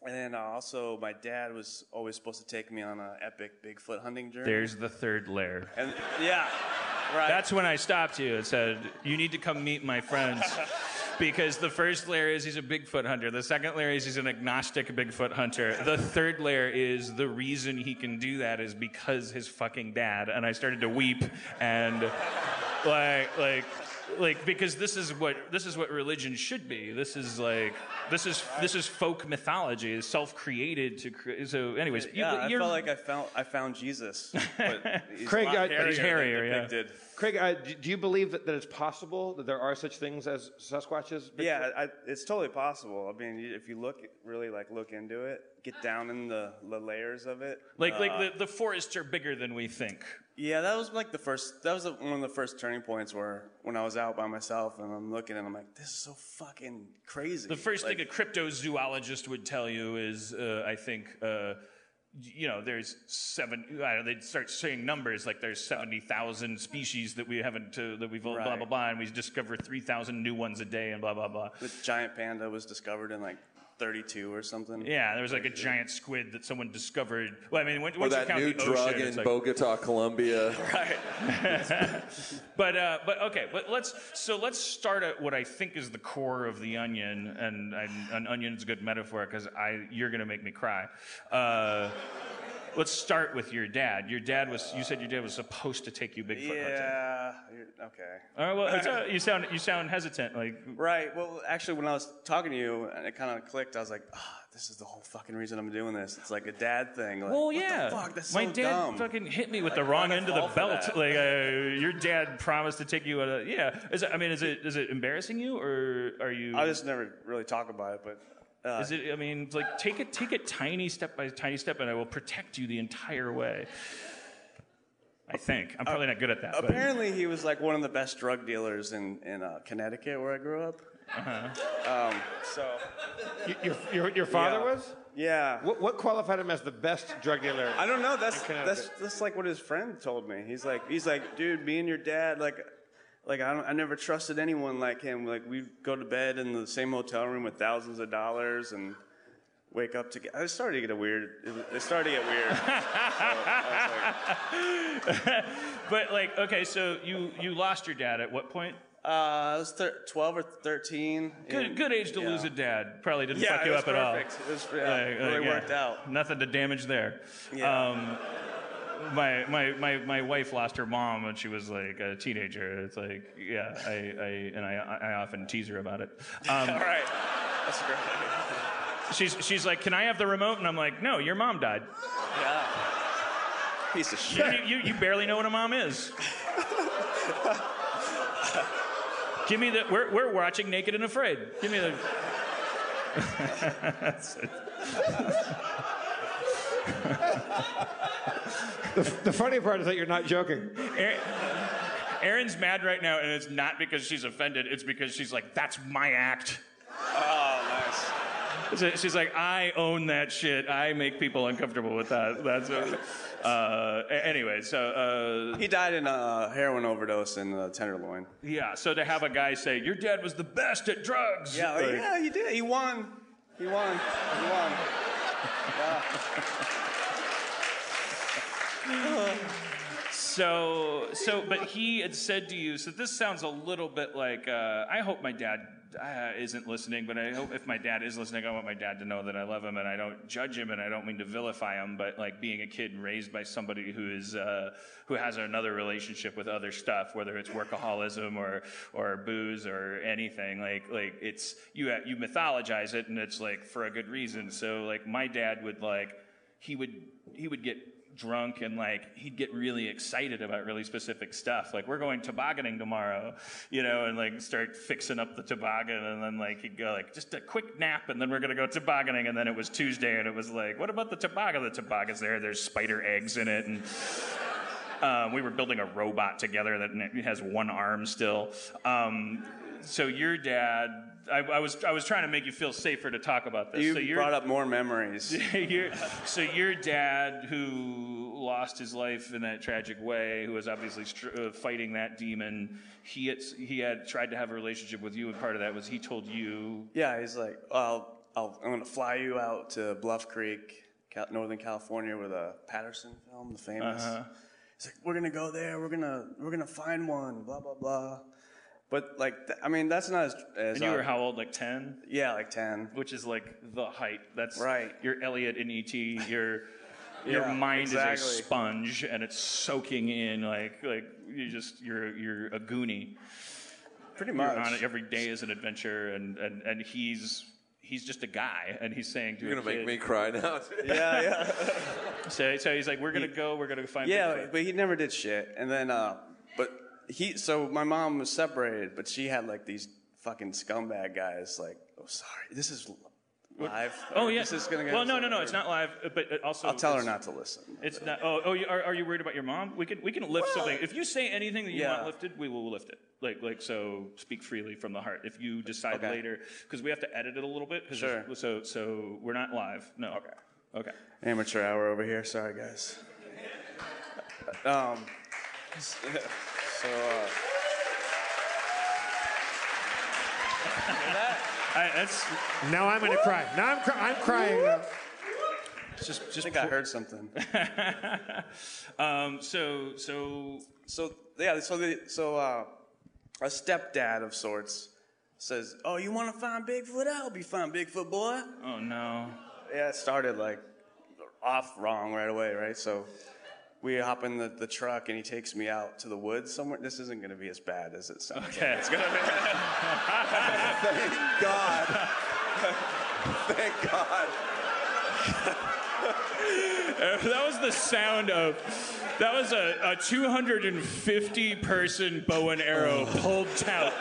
and then uh, also my dad was always supposed to take me on an epic Bigfoot hunting journey.
There's the third layer.
and yeah, right.
That's when I stopped you and said, "You need to come meet my friends." Because the first layer is he's a Bigfoot hunter. The second layer is he's an agnostic Bigfoot hunter. The third layer is the reason he can do that is because his fucking dad. And I started to weep and like like like because this is what this is what religion should be. This is like this is this is folk mythology. It's self-created to create. So, anyways, you,
yeah, I
you're,
felt like I found I found Jesus, but he's
Craig,
a lot
uh,
hairier
but
he's
than
hairier, yeah.
Depicted.
Craig, uh, do, do you believe that, that it's possible that there are such things as Sasquatches? Bigfoot?
Yeah, I, it's totally possible. I mean, if you look really like look into it, get down in the, the layers of it.
like like
uh,
the, the forests are bigger than we think.
Yeah, that was like the first. That was one of the first turning points where when I was out by myself and I'm looking and I'm like, this is so fucking crazy.
The first
Like,
thing a cryptozoologist would tell you is, uh, I think, uh, you know, there's seven. I don't know, they'd start saying numbers like there's seventy thousand species that we haven't uh, that we've blah blah blah, and we discover three thousand new ones a day, and blah blah blah.
the giant panda was discovered in like 32 or something.
Yeah, there was like a giant squid that someone discovered. Well, I mean, once
Or
once you
that
count
new
the
drug
ocean,
in
like,
Bogota, Colombia. right.
But uh, but okay, but let's so let's start at what I think is the core of the onion, and, and an onion's a good metaphor because I you're gonna make me cry. Uh, let's start with your dad. Your dad was you said your dad was supposed to take you Bigfoot hunting.
Yeah. Okay.
All right, well, uh, you sound you sound hesitant. Like
Right. Well, actually, when I was talking to you and it kind of clicked, I was like, ah, this is the whole fucking reason I'm doing this. It's like a dad thing. Like,
Well,
what
yeah.
The fuck? That's
My
so
dad
dumb.
fucking hit me with
Like,
the wrong end of the belt. Like uh, your dad promised to take you on a yeah. Is it, I mean, is it is it embarrassing you or are you?
I just never really talk about it, but. Uh,
Is it? I mean, like take it, take it tiny step by tiny step, and I will protect you the entire way. I think I'm probably not good at that. But
Apparently, he was like one of the best drug dealers in in uh, Connecticut, where I grew up.
Uh-huh.
Um, so
Y- your, your, your father
Yeah.
was?
yeah,
What, what qualified him as the best drug dealer?
I don't know. That's that's that's like what his friend told me. He's like he's like, dude, me and your dad like. Like I, don't, I never trusted anyone like him. Like we go to bed in the same hotel room with thousands of dollars and wake up together. It started to get weird. It, it started to get weird. So like,
but like, okay, so you you lost your dad at what point?
Uh, I was thir- 12 or 13.
Good
and-
good age to
yeah.
lose a dad. Probably didn't
Yeah,
fuck you up at all.
perfect. It was yeah,
Like,
really
like, yeah.
worked out.
Nothing to damage there.
Yeah.
Um, my, my, my, my wife lost her mom when she was like a teenager. It's like, yeah, I, I and I, I often tease her about it. Um,
All right. That's great.
she's, she's like, can I have the remote? And I'm like, no, your mom died.
Yeah. Piece of
You,
shit.
you, you barely know what a mom is. Give me the. We're, we're watching Naked and Afraid. Give me the. That's it.
The, the funny part is that you're not joking.
Erin's mad right now, and it's not because she's offended. It's because she's like, "That's my act."
Oh, nice.
So She's like, "I own that shit. I make people uncomfortable with that." That's. What, uh, anyway, so uh,
He died in a heroin overdose in uh, Tenderloin.
yeah. So to have a guy say, "Your dad was the best at drugs,"
Yeah, like,
like-
yeah, he did. He won. He won. He won. Yeah.
So, so, but he had said to you, so this sounds a little bit like, uh, I hope my dad uh, isn't listening, but I hope if my dad is listening, I want my dad to know that I love him and I don't judge him and I don't mean to vilify him, but like being a kid raised by somebody who is, uh, who has another relationship with other stuff, whether it's workaholism or, or booze or anything, like, like it's, you, you mythologize it and it's like for a good reason. So like my dad would like, he would he would get drunk and like he'd get really excited about really specific stuff. Like we're going tobogganing tomorrow you know and like start fixing up the toboggan and then like he'd go like just a quick nap and then we're gonna go tobogganing and then it was tuesday and it was like what about the toboggan? The toboggan's there. There's spider eggs in it. And um, we were building a robot together that has one arm still. Um, so your dad, I, I was I was trying to make you feel safer to talk about this.
You
so
brought up more memories.
your, so your dad, who lost his life in that tragic way, who was obviously str- uh, fighting that demon, he had he had tried to have a relationship with you, and part of that was he told you.
Yeah, he's like, I'll, I'll, I'm going to fly you out to Bluff Creek, Cal- Northern California, where the Patterson film, the famous.
Uh-huh.
He's like, we're gonna go there. We're gonna, we're gonna find one. Blah blah blah. But like, th- I mean, that's not as. as
And you
uh,
were how old? Like ten,
Yeah, like ten.
which is like the height. That's
Right.
You're Elliot in ET. Your your
Yeah,
mind is a
exactly.
sponge, and it's soaking in like like you just you're you're a goonie.
Pretty
You're
much.
on it every day is an adventure, and and and he's. He's just a guy, and he's saying to
You're
a
gonna make
kid-
me cry now.
yeah, yeah.
So, so he's like, "We're gonna go. We're gonna find."
Yeah,
Bigfoot."
but he never did shit. And then, uh, but he, so my mom was separated, but she had like these fucking scumbag guys. Like, oh, sorry, this is live.
Oh yeah.
This is gonna get
well, no, no, no. It's not live, but also.
I'll tell her not to listen.
It's not. Oh, oh. You, are, are you worried about your mom? We can we can lift something. If you say anything that you
Yeah.
want lifted, we will lift it. Like like so. Speak freely from the heart. If you decide
Okay.
later, because we have to edit it a little bit.
Sure.
So so we're not live. No. Okay. Okay.
Amateur hour over here. Sorry, guys. Um, so, uh,
I, that's
Now I'm gonna cry. Now I'm, cry- I'm crying. Now.
just
I
just.
think I heard something.
um. So so.
So yeah, so the, so uh, a stepdad of sorts says, "Oh, you want to find Bigfoot? I'll be you find Bigfoot, boy."
Oh no.
Yeah, it started like off wrong right away, right? So we hop in the, the truck and he takes me out to the woods somewhere. This isn't going to be as bad as it sounds.
Okay.
It's gonna be.
Thank God. Thank God.
that was the sound of that was a, a 250 person bow and arrow oh. pulled out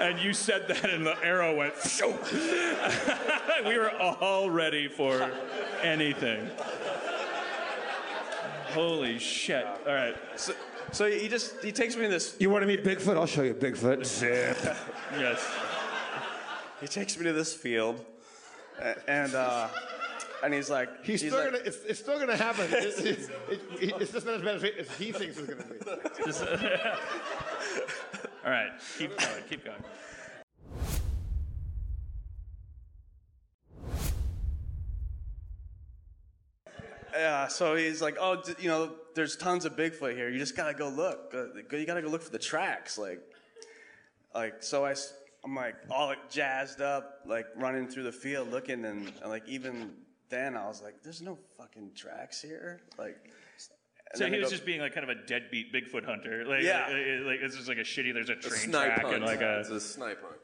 and you said that and the arrow went Phew. we were all ready for anything holy shit all right
so, so he just he takes me to this
You want to meet Bigfoot? I'll show you Bigfoot. Zip.
yes
he takes me to this field, a- and uh, and he's like
He's, still
like,
gonna. It's, it's still gonna happen. It's, it's, it, it's just not as bad as as he thinks it's gonna be.
Just- all right keep going keep going
Yeah, so he's like, oh, you know, there's tons of Bigfoot here. You just gotta go look. You gotta go look for the tracks. Like, like so I, I'm like all like, jazzed up, like running through the field looking, and, and, like even then I was like, there's no fucking tracks here. Like,
so he
I
was
go-
just being like kind of a deadbeat Bigfoot hunter. Like,
Yeah.
like, like it's just like a shitty. There's a
A
train
snipe
track
hunt.
and like a
it's a snipe hunt.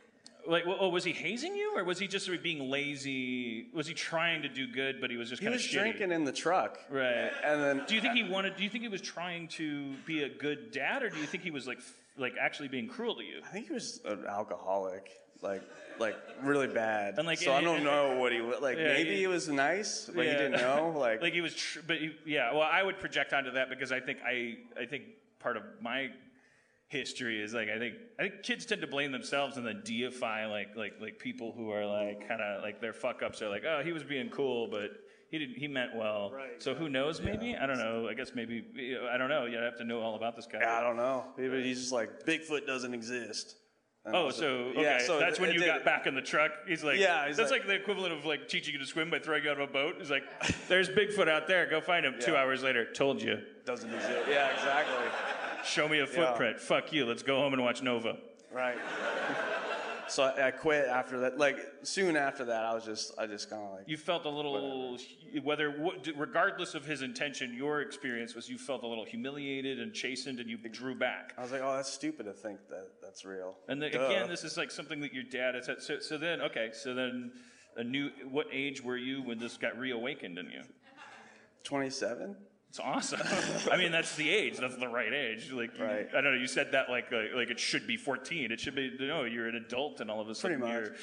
Like. Oh, was he hazing you, or was he just being lazy? Was he trying to do good, but he was just
he
kind
was
of shitty?
drinking in the truck,
Right.
And then
Do you think he wanted? Do you think he was trying to be a good dad, or do you think he was like like actually being cruel to you?
I think he was an alcoholic, like like really bad.
And, like,
so I don't know what he wa- like.
Yeah,
maybe
he-
he was nice, but
Yeah.
you didn't know. Like,
like he was, tr- but he, yeah. Well, I would project onto that because I think I, I think part of my history is like I think I think kids tend to blame themselves and then deify like like like people who are like kind of like their fuck ups are like oh he was being cool but he didn't he meant well.
Right.
So who knows? Maybe I don't know. I guess maybe I don't know. You have to know all about this guy.
yeah, I don't know. Maybe he's just like Bigfoot doesn't exist.
Oh, so okay,
yeah, so
that's
it-
when
it
you
did-
got back in the truck. He's like,
Yeah, he's
that's like,
like-
the equivalent of like teaching you to swim by throwing you out of a boat. He's like, there's Bigfoot out there. Go find him. Two hours later, told you.
Doesn't exist. Yeah, exactly.
Show me a footprint. Fuck you. Let's go home and watch Nova.
Right. so I, I quit after that. Like soon after that, I was just, I just kind of like,
You felt a little, whether regardless of his intention, your experience was you felt a little humiliated and chastened, and you drew back.
I was like, oh, that's stupid to think that that's real.
And
Duh.
again, this is like something that your dad has had. So, so then, okay, so then, a new. What age were you when this got reawakened in you?
27.
It's awesome. I mean, that's the age. That's the right age. Like,
Right.
I don't know. You said that like, like like it should be 14. It should be no. You're an adult, and all of a sudden
Pretty
you're.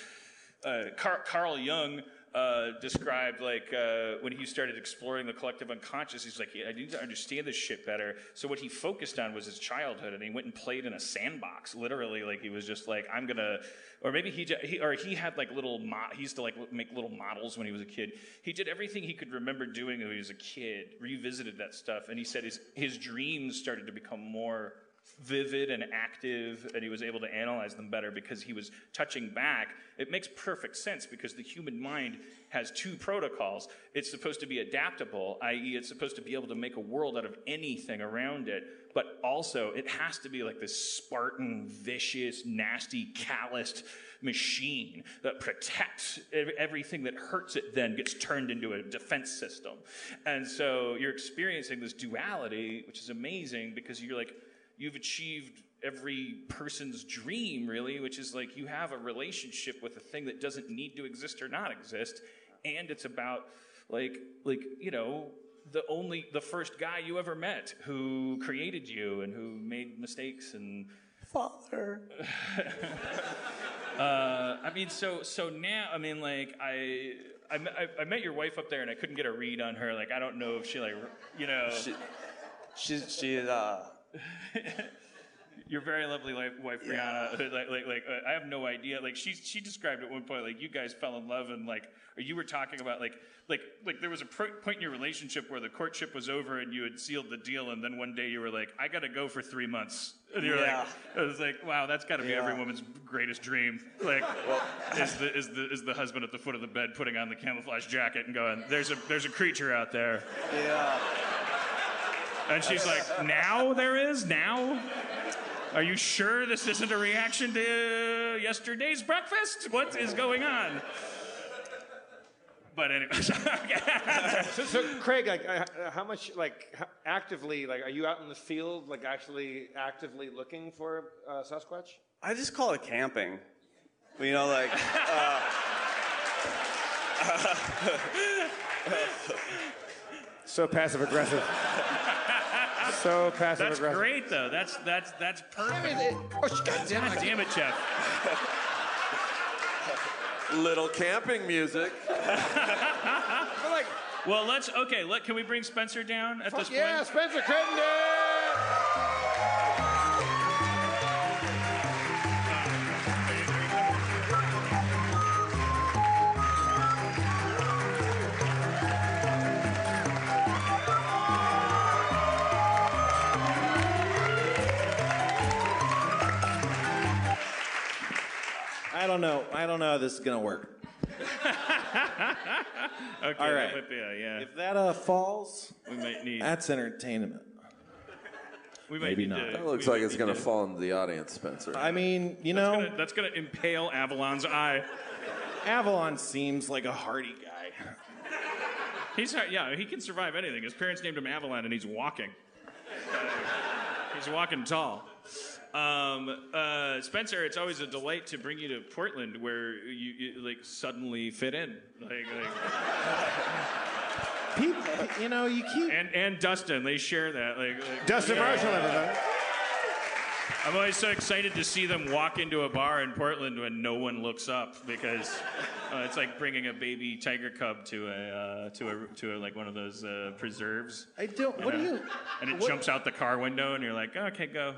Uh, Car- Carl Jung uh, described like uh, when he started exploring the collective unconscious. He's like, I need to understand this shit better. So what he focused on was his childhood, and he went and played in a sandbox. Literally, like he was just like, I'm gonna. Or maybe he, j- he or he had like little mo- he used to like make little models when he was a kid. He did everything he could remember doing when he was a kid. Revisited that stuff, and he said his his dreams started to become more vivid and active, and he was able to analyze them better because he was touching back. It makes perfect sense because the human mind has two protocols. It's supposed to be adaptable, i.e., it's supposed to be able to make a world out of anything around it, but also it has to be like this Spartan, vicious, nasty, calloused machine that protects everything that hurts it then gets turned into a defense system. And so you're experiencing this duality, which is amazing because you're like, you've achieved every person's dream, really, which is like you have a relationship with a thing that doesn't need to exist or not exist. And it's about like, like, you know, the only, the first guy you ever met who created you and who made mistakes and
Father.
uh, I mean, so so now, I mean, like I, I, met- I, I met your wife up there, and I couldn't get a read on her. Like, I don't know if she like, you know,
She, she's, she, uh,
your very lovely wife, wife Brianna. Like, like, like uh, I have no idea. Like, she she described at one point, like you guys fell in love, and like, or you were talking about like. Like, like there was a pro- point in your relationship where the courtship was over and you had sealed the deal, and then one day you were like, "I got to go for three months." And you're
Yeah.
like, "I was like, wow, that's got to be every woman's greatest dream." Like, is the is the is the husband at the foot of the bed putting on the camouflage jacket and going, "There's a there's a creature out there,"
yeah.
And she's like, "Now there is now." Are you sure this isn't a reaction to yesterday's breakfast? What is going on? But anyway,
So, so Craig, like, uh, how much, like, h- actively, like, are you out in the field, like, actually actively looking for uh, Sasquatch?
I just call it camping. You know, like, uh,
So passive aggressive. So passive
that's
aggressive.
great though. That's that's that's perfect.
I mean, it, oh, God damn
God
it.
damn it, Jeff.
Little camping music.
Like,
Well, let's okay. Let can we bring Spencer down at this
fuck yeah,
point?
Spencer Crittenden!
I don't know. I don't know how this is gonna work.
Okay,
All right.
that might be a- yeah.
If that uh falls,
we might need.
that's entertainment.
we might
maybe
need
not.
To,
That looks
we
like
might
it's
need
going to
to-
fall into the audience, Spencer.
I mean, you
That's
know,
gonna, that's gonna impale Avalon's eye.
Avalon seems like a hardy guy.
He's yeah, he can survive anything. His parents named him Avalon, and he's walking. Uh, he's walking tall. Um, uh, Spencer, it's always a delight to bring you to Portland, where you, you like suddenly fit in. Like, like,
People, you know, you keep.
and and Dustin, they share that. Like, like
Dustin Marshall, everybody.
I'm always so excited to see them walk into a bar in Portland when no one looks up because uh, it's like bringing a baby tiger cub to a uh, to a to a, like one of those uh, preserves.
I don't. What do you?
And it
what,
jumps out the car window, and you're like, okay, go.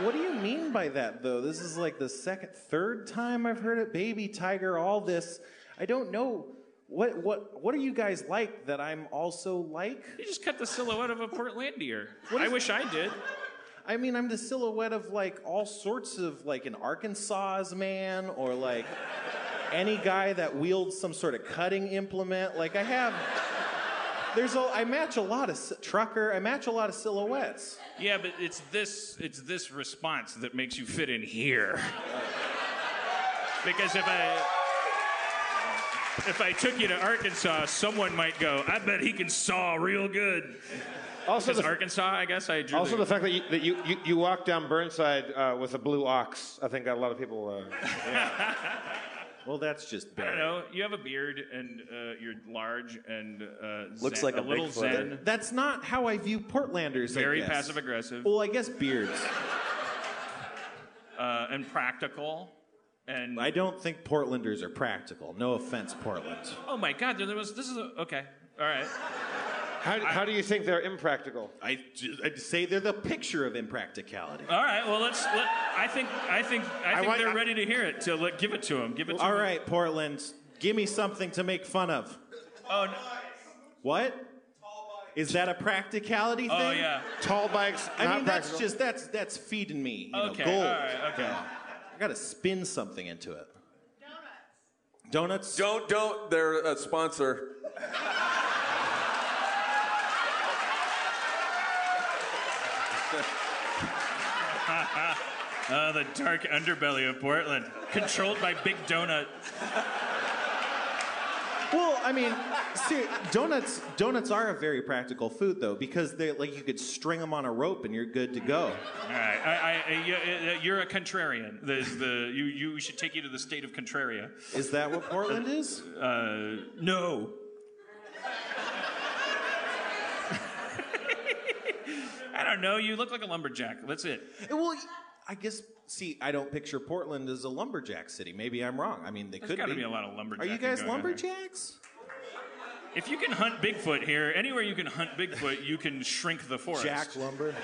What do you mean by that, though? This is like the second, third time I've heard it. Baby tiger, all this. I don't know. What what what are you guys like that I'm also like?
You just cut the silhouette of a Portlandier.
What
I
is-
wish I did.
I mean, I'm the silhouette of like all sorts of like an Arkansas man or like any guy that wields some sort of cutting implement. Like I have, there's a, I match a lot of trucker. I match a lot of silhouettes.
Yeah, but it's this it's this response that makes you fit in here. Because if I if I took you to Arkansas, someone might go, I bet he can saw real good.
Also, the,
Arkansas, I guess I drew
also
the,
the fact that you, that you, you, you walk down Burnside uh, with a blue ox, I think a lot of people. Uh,
Well, that's just bad.
I don't
bad.
know. You have a beard and uh, you're large and uh,
Looks
zen-
like a
little
Bigfoot.
zen,
That's not how I view Portlanders. I
very
guess.
passive aggressive,
Well, I guess beards.
uh, and practical. And
I don't think Portlanders are practical. No offense, Portland.
oh my God, there was. This is a, okay. All right.
How, how do you think they're impractical?
I I'd say they're the picture of impracticality.
All right. Well, let's. Let, I think. I think. I think
want-
they're
I-
ready to hear it. So let, give it to them. Give it to
All
them.
right, Portland, give me something to make fun of.
Oh. No.
What? Is that a practicality oh, thing?
Oh yeah.
Tall bikes,
I
not
mean, that's just that's that's feeding me. You
Okay.
know, gold.
All right. Okay.
I got to spin something into it. Donuts. Donuts.
Don't, don't. They're a sponsor.
Uh, the dark underbelly of Portland, controlled by Big Donut.
Well, I mean, see, donuts donuts are a very practical food though because they like you could string them on a rope and you're good to go.
All right. I, I, I, uh, you're a contrarian. There's the you. You we should take you to the state of Contraria.
Is that what Portland is?
Uh, no. Don't know. You look like a lumberjack. That's it.
Well, I guess. See, I don't picture Portland as a lumberjack city. Maybe I'm wrong. I mean, they
There's
could
got to
be.
be a lot of
Are you guys
going on here.
lumberjacks?
If you can hunt Bigfoot here, anywhere you can hunt Bigfoot, you can shrink the forest.
Jack lumber.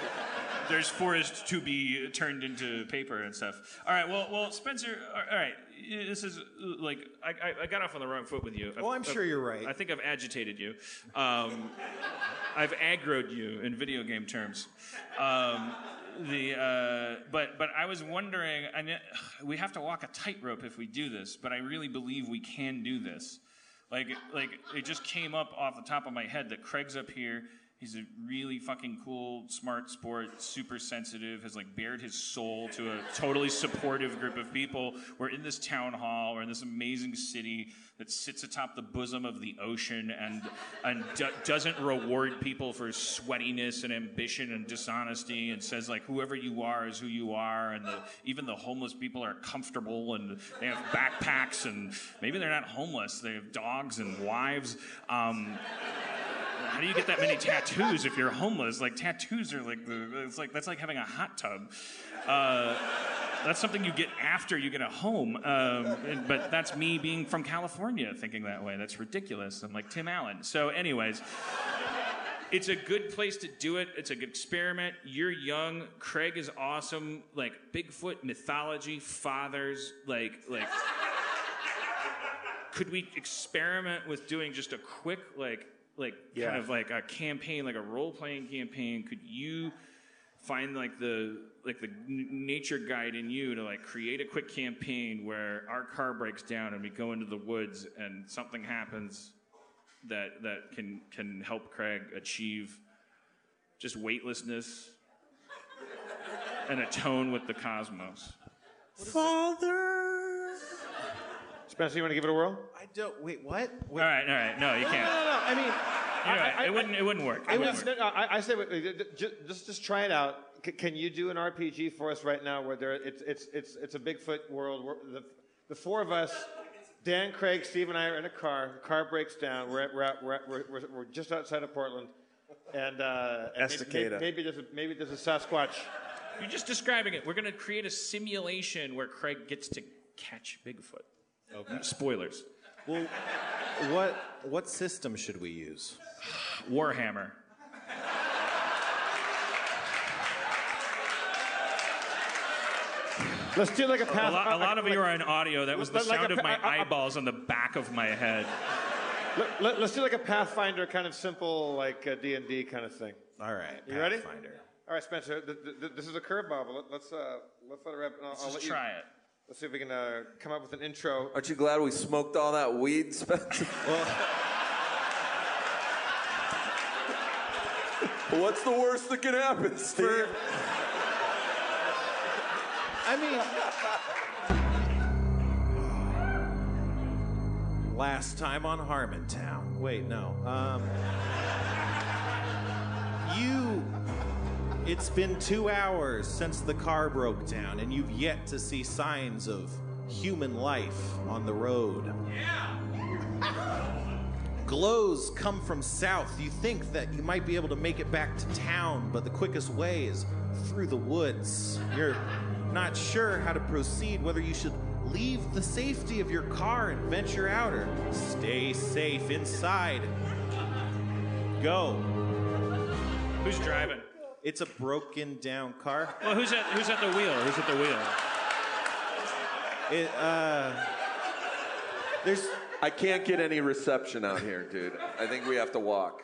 There's forest to be turned into paper and stuff. All right. Well, well, Spencer. All right. This is like I, I, I got off on the wrong foot with you.
Oh, I'm sure you're right.
I think I've agitated you. Um, I've aggroed you in video game terms. Um, the uh, but but I was wondering. We have to walk a tightrope if we do this, but I really believe we can do this. Like like it just came up off the top of my head that Craig's up here. He's a really fucking cool, smart sport, super sensitive, has like bared his soul to a totally supportive group of people. We're in this town hall, we're in this amazing city that sits atop the bosom of the ocean and and do- doesn't reward people for sweatiness and ambition and dishonesty and says like whoever you are is who you are and the, even the homeless people are comfortable and they have backpacks and maybe they're not homeless, they have dogs and wives. Um, how do you get that many tattoos if you're homeless? Like tattoos are like the it's like that's like having a hot tub. Uh, that's something you get after you get a home. Um, but that's me being from California thinking that way. That's ridiculous. I'm like Tim Allen. So, anyways. It's a good place to do it. It's a good experiment. You're young. Craig is awesome. Like Bigfoot mythology, fathers, like like could we experiment with doing just a quick like like kind of like a campaign like a role-playing campaign could you find like the like the n- nature guide in you to like create a quick campaign where our car breaks down and we go into the woods and something happens that that can can help Craig achieve just weightlessness and atone with the cosmos
Father.
Spencer, you want to give it a whirl?
I don't. Wait, what? Wait,
all right all right no you
No,
can't
no, no. no. I mean,
You're
I-
right.
I-
it wouldn't it wouldn't work It
I,
wouldn't
was,
work.
no, no, I, I say, wait, wait, ju- just just try it out. C- can you do an RPG for us right now, where there it's it's it's it's a Bigfoot world? Where the the four of us, Dan, Craig, Steve, and I are in a car. The car breaks down. We're at, we're, at, we're, at, we're, we're, we're just outside of Portland, and, uh, and maybe,
Estacada.
maybe, maybe there's a, maybe there's a Sasquatch.
You're just describing it. We're going to create a simulation where Craig gets to catch Bigfoot. Okay. Spoilers.
Well, what what system should we use?
Warhammer.
Let's do like a
A lot, a lot of
like,
you are in audio. That was the
like a
sound of my
a- a-
eyeballs on the back of my head.
Let, let, us do like a Pathfinder kind of simple, like D and D kind of thing.
All right.
You ready?
Pathfinder.
All right, Spencer. Th- th- th- this is a curveball, but let, let's uh, let's let it wrap. I'll,
Let's
I'll
just
let you,
try it.
Let's see if we can uh, come up with an intro.
Aren't you glad we smoked all that weed, Spencer? What's the worst that can happen, Steve?
I mean, last time on Harmontown. Wait, no. Um, you. It's been two hours since the car broke down, and you've yet to see signs of human life on the road. Yeah. Glows come from south. You think that you might be able to make it back to town, but the quickest way is through the woods. You're not sure how to proceed, whether you should leave the safety of your car and venture out or stay safe inside. Go.
Who's driving?
It's a broken down car.
Well, who's at who's at the wheel? Who's at the wheel?
It, uh, there's
I can't get any reception out here, dude. I think we have to walk.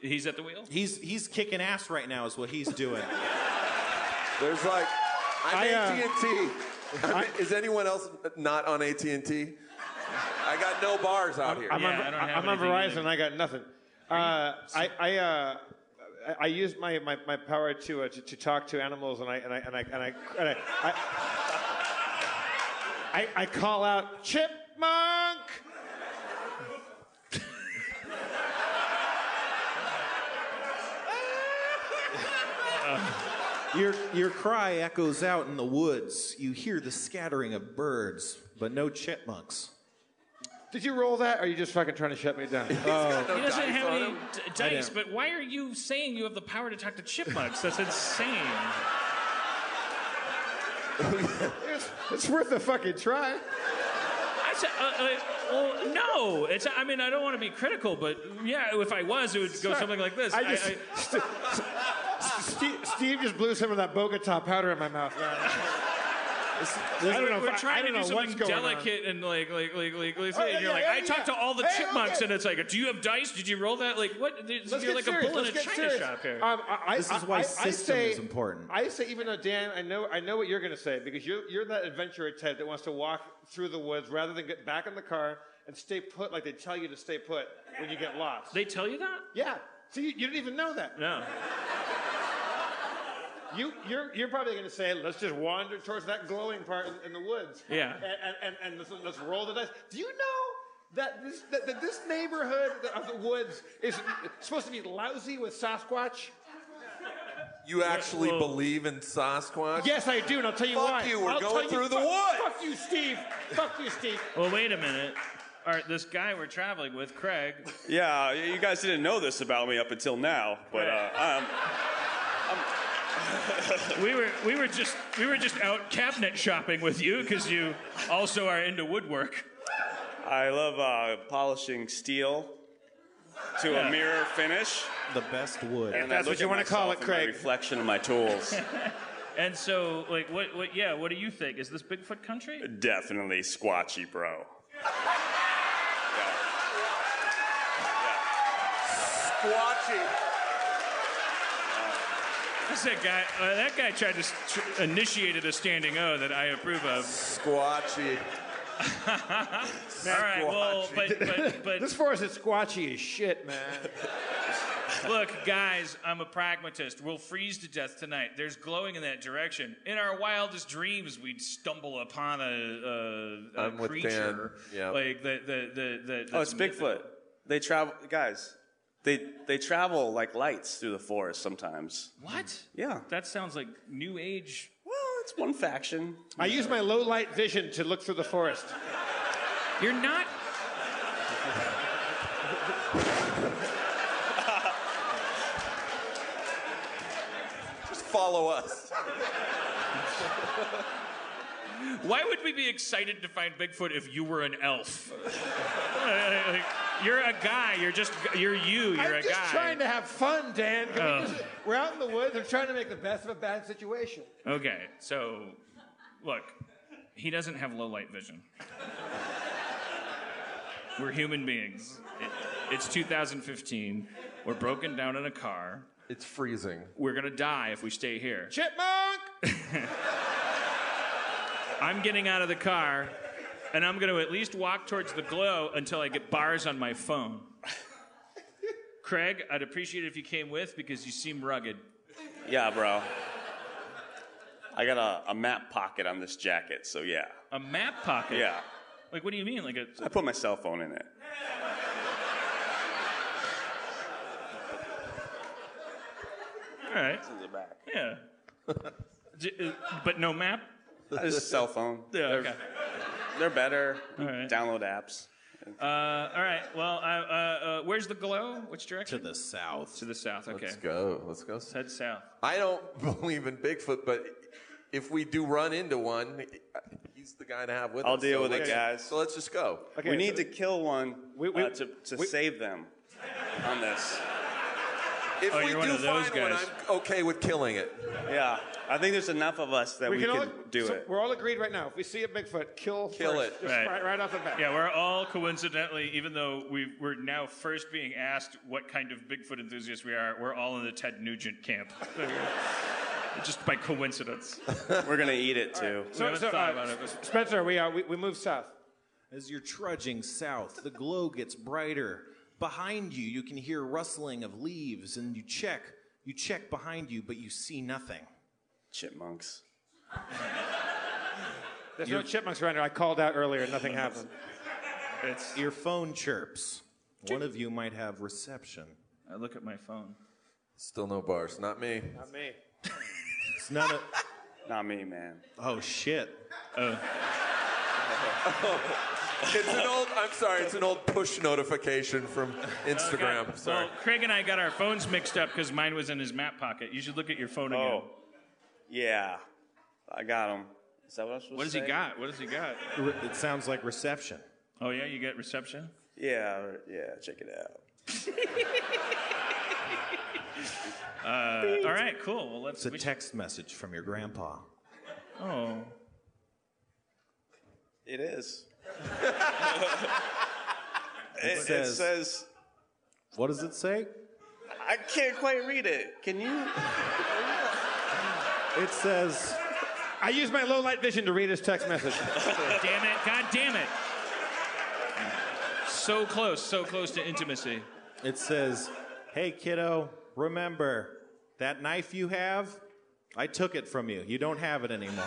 He's at the wheel.
he's he's kicking ass right now is what he's doing.
There's like, I'm
I, uh,
AT&T. I'm- is anyone else not on AT&T? I got no bars out here.
I'm
Yeah,
on,
I don't have
I'm on Verizon.
either.
and I got nothing. Uh, I I, uh, I use my, my, my power to, uh, to to talk to animals, and I and I and I and I and I, I, I, I call out chipmunk.
Your your cry echoes out in the woods. You hear the scattering of birds, but no chipmunks.
Did you roll that? Or are you just fucking trying to shut me down? Oh.
He doesn't have any
him?
d-
I
dice, but why are you saying you have the power to talk to chipmunks? That's insane.
it's, it's worth a fucking try.
I said, uh, uh, well, no. It's. I mean, I don't want to be critical, but yeah, if I was, it would go something like this.
I just, Steve, Steve just blew some of that Bogota powder in my mouth. I don't know.
we're
if I- I
trying to
don't
do
know what's
something
going on.
delicate and like, like, like, like, like
Oh, yeah,
and you're
yeah,
like,
yeah,
I talked to all the
Hey,
chipmunks,
okay.
and it's like, do you have dice? Did you roll that? Like, what?
Let's
you're like
serious.
a bull in
Let's
a china
serious.
shop here.
Um, I, I,
This is why
I, I
system
say,
is important.
I say, even though Dan, I know, I know what you're going to say because you're, you're that adventurer Ted that wants to walk through the woods rather than get back in the car and stay put like they tell you to stay put when you get lost.
they tell you that?
yeah. See, you, you didn't even know that.
No.
You, you're, you're probably going to say, let's just wander towards that glowing part in, in the woods.
Yeah.
And, and, and, and let's, let's roll the dice. Do you know that this, that, that this neighborhood of the woods is supposed to be lousy with Sasquatch?
You actually
Whoa.
believe in Sasquatch?
Yes, I do, and I'll tell you
Fuck
why.
you, we're
I'll
going
tell you-
through the
fuck-
woods.
Fuck you, Steve. Fuck you, Steve.
Well, wait a minute. All right, this guy we're traveling with, Craig.
Yeah, you guys didn't know this about me up until now, but uh, um,
We were we were just we were just out cabinet shopping with you because you also are into woodwork.
I love uh, polishing steel to
Yeah.
a mirror finish.
The best wood.
And
That's what you wanna call it, Craig.
reflection of my tools.
And so, like, what, what? Yeah, what do you think? Is this Bigfoot country?
Definitely squatchy, bro.
Squatchy.
That's that guy. Uh, that guy tried to tr- initiated a standing O that I approve of.
Squatchy.
All right, well, but but but
This forest is squatchy as shit, man.
Look, guys, I'm a pragmatist. We'll freeze to death tonight. There's glowing in that direction. In our wildest dreams, we'd stumble upon a, a, a
I'm with
creature
Dan. Yeah.
like the the the. the
Oh, it's
mythical.
Bigfoot. They travel, guys. They they travel like lights through the forest sometimes.
What?
Yeah.
That sounds like new age.
Well, it's one faction.
I use my low light vision to look through the forest.
You're not.
Just follow us.
Why would we be excited to find Bigfoot if you were an elf? Like, you're a guy. You're just. You're you. You're
I'm
a guy.
I'm just trying to have fun, Dan. Can we
Oh.
just- we're out in the woods. I'm trying to make the best of a bad situation.
Okay, so look, he doesn't have low light vision. We're human beings. It- it's 2015. We're broken down in a car.
It's freezing.
We're gonna die if we stay here.
Chipmunk!
I'm getting out of the car, and I'm gonna at least walk towards the glow until I get bars on my phone. Craig, I'd appreciate it if you came with because you seem rugged.
Yeah, bro. I got a, a map pocket on this jacket, so yeah.
A map pocket.
Yeah.
Like, what do you mean? Like a
I put my cell phone in it.
all right.
In the back.
Yeah. Uh, but no map?
Just cell phone.
Yeah,
they're,
okay.
they're better.
right.
Download apps.
Uh, all right. Well, uh, uh, uh, where's the glow? Which direction?
To the south.
To the south. Okay.
Let's go. Let's go.
Head south.
I don't believe in Bigfoot, but if we do run into one, he's the guy to have with us.
I'll deal
So
with it,
let's-
guys.
So let's just go.
Okay,
we need
so-
to kill one
We- we-
uh, to, to
we-
save them on this.
If
Oh,
we
you're one
do
of those
find one. I'm okay with killing it.
Yeah, I think there's enough of us that we,
can
can,
all-
do
so
it.
We're all agreed right now. If we see a Bigfoot, kill
Kill
first.
it.
Just
Right.
right. right off the bat.
Yeah, we're all coincidentally, even though we we're now first being asked what kind of Bigfoot enthusiasts we are, we're all in the Ted Nugent camp. Just by coincidence.
We're gonna eat it too.
We haven't thought
uh,
about it,
Spencer, we, uh, we we move south.
As you're trudging south, the glow gets brighter. Behind you, you can hear rustling of leaves, and you check. You check behind you, but you see nothing.
Chipmunks.
There's no chipmunks around here. I called out earlier. Nothing happened.
It's,
Your phone chirps. One of you might have reception.
I look at my phone.
Still no bars. Not me.
Not me.
It's not of.
Not me, man.
Oh shit! Oh.
It's an old. I'm sorry. It's an old push notification from Instagram.
Okay.
Sorry.
Well, Craig and I got our phones mixed up because mine was in his map pocket. You should look at your phone again.
Oh, yeah, I got him. Is that what I'm supposed
What does
to
he
say?
got? What does he got?
It sounds like reception.
Oh yeah, you get reception.
Yeah, yeah. Check it out.
Uh, all right, cool. Well, let's.
It's a
we-
text message from your grandpa.
oh,
It is. It, it
says-
says
What does it say?
I can't quite read it. Can you?
It says,
I use my low light vision to read his text message.
damn it! God damn it! So close, so close to intimacy.
it says, "Hey kiddo, remember that knife you have? I took it from you. You don't have it anymore.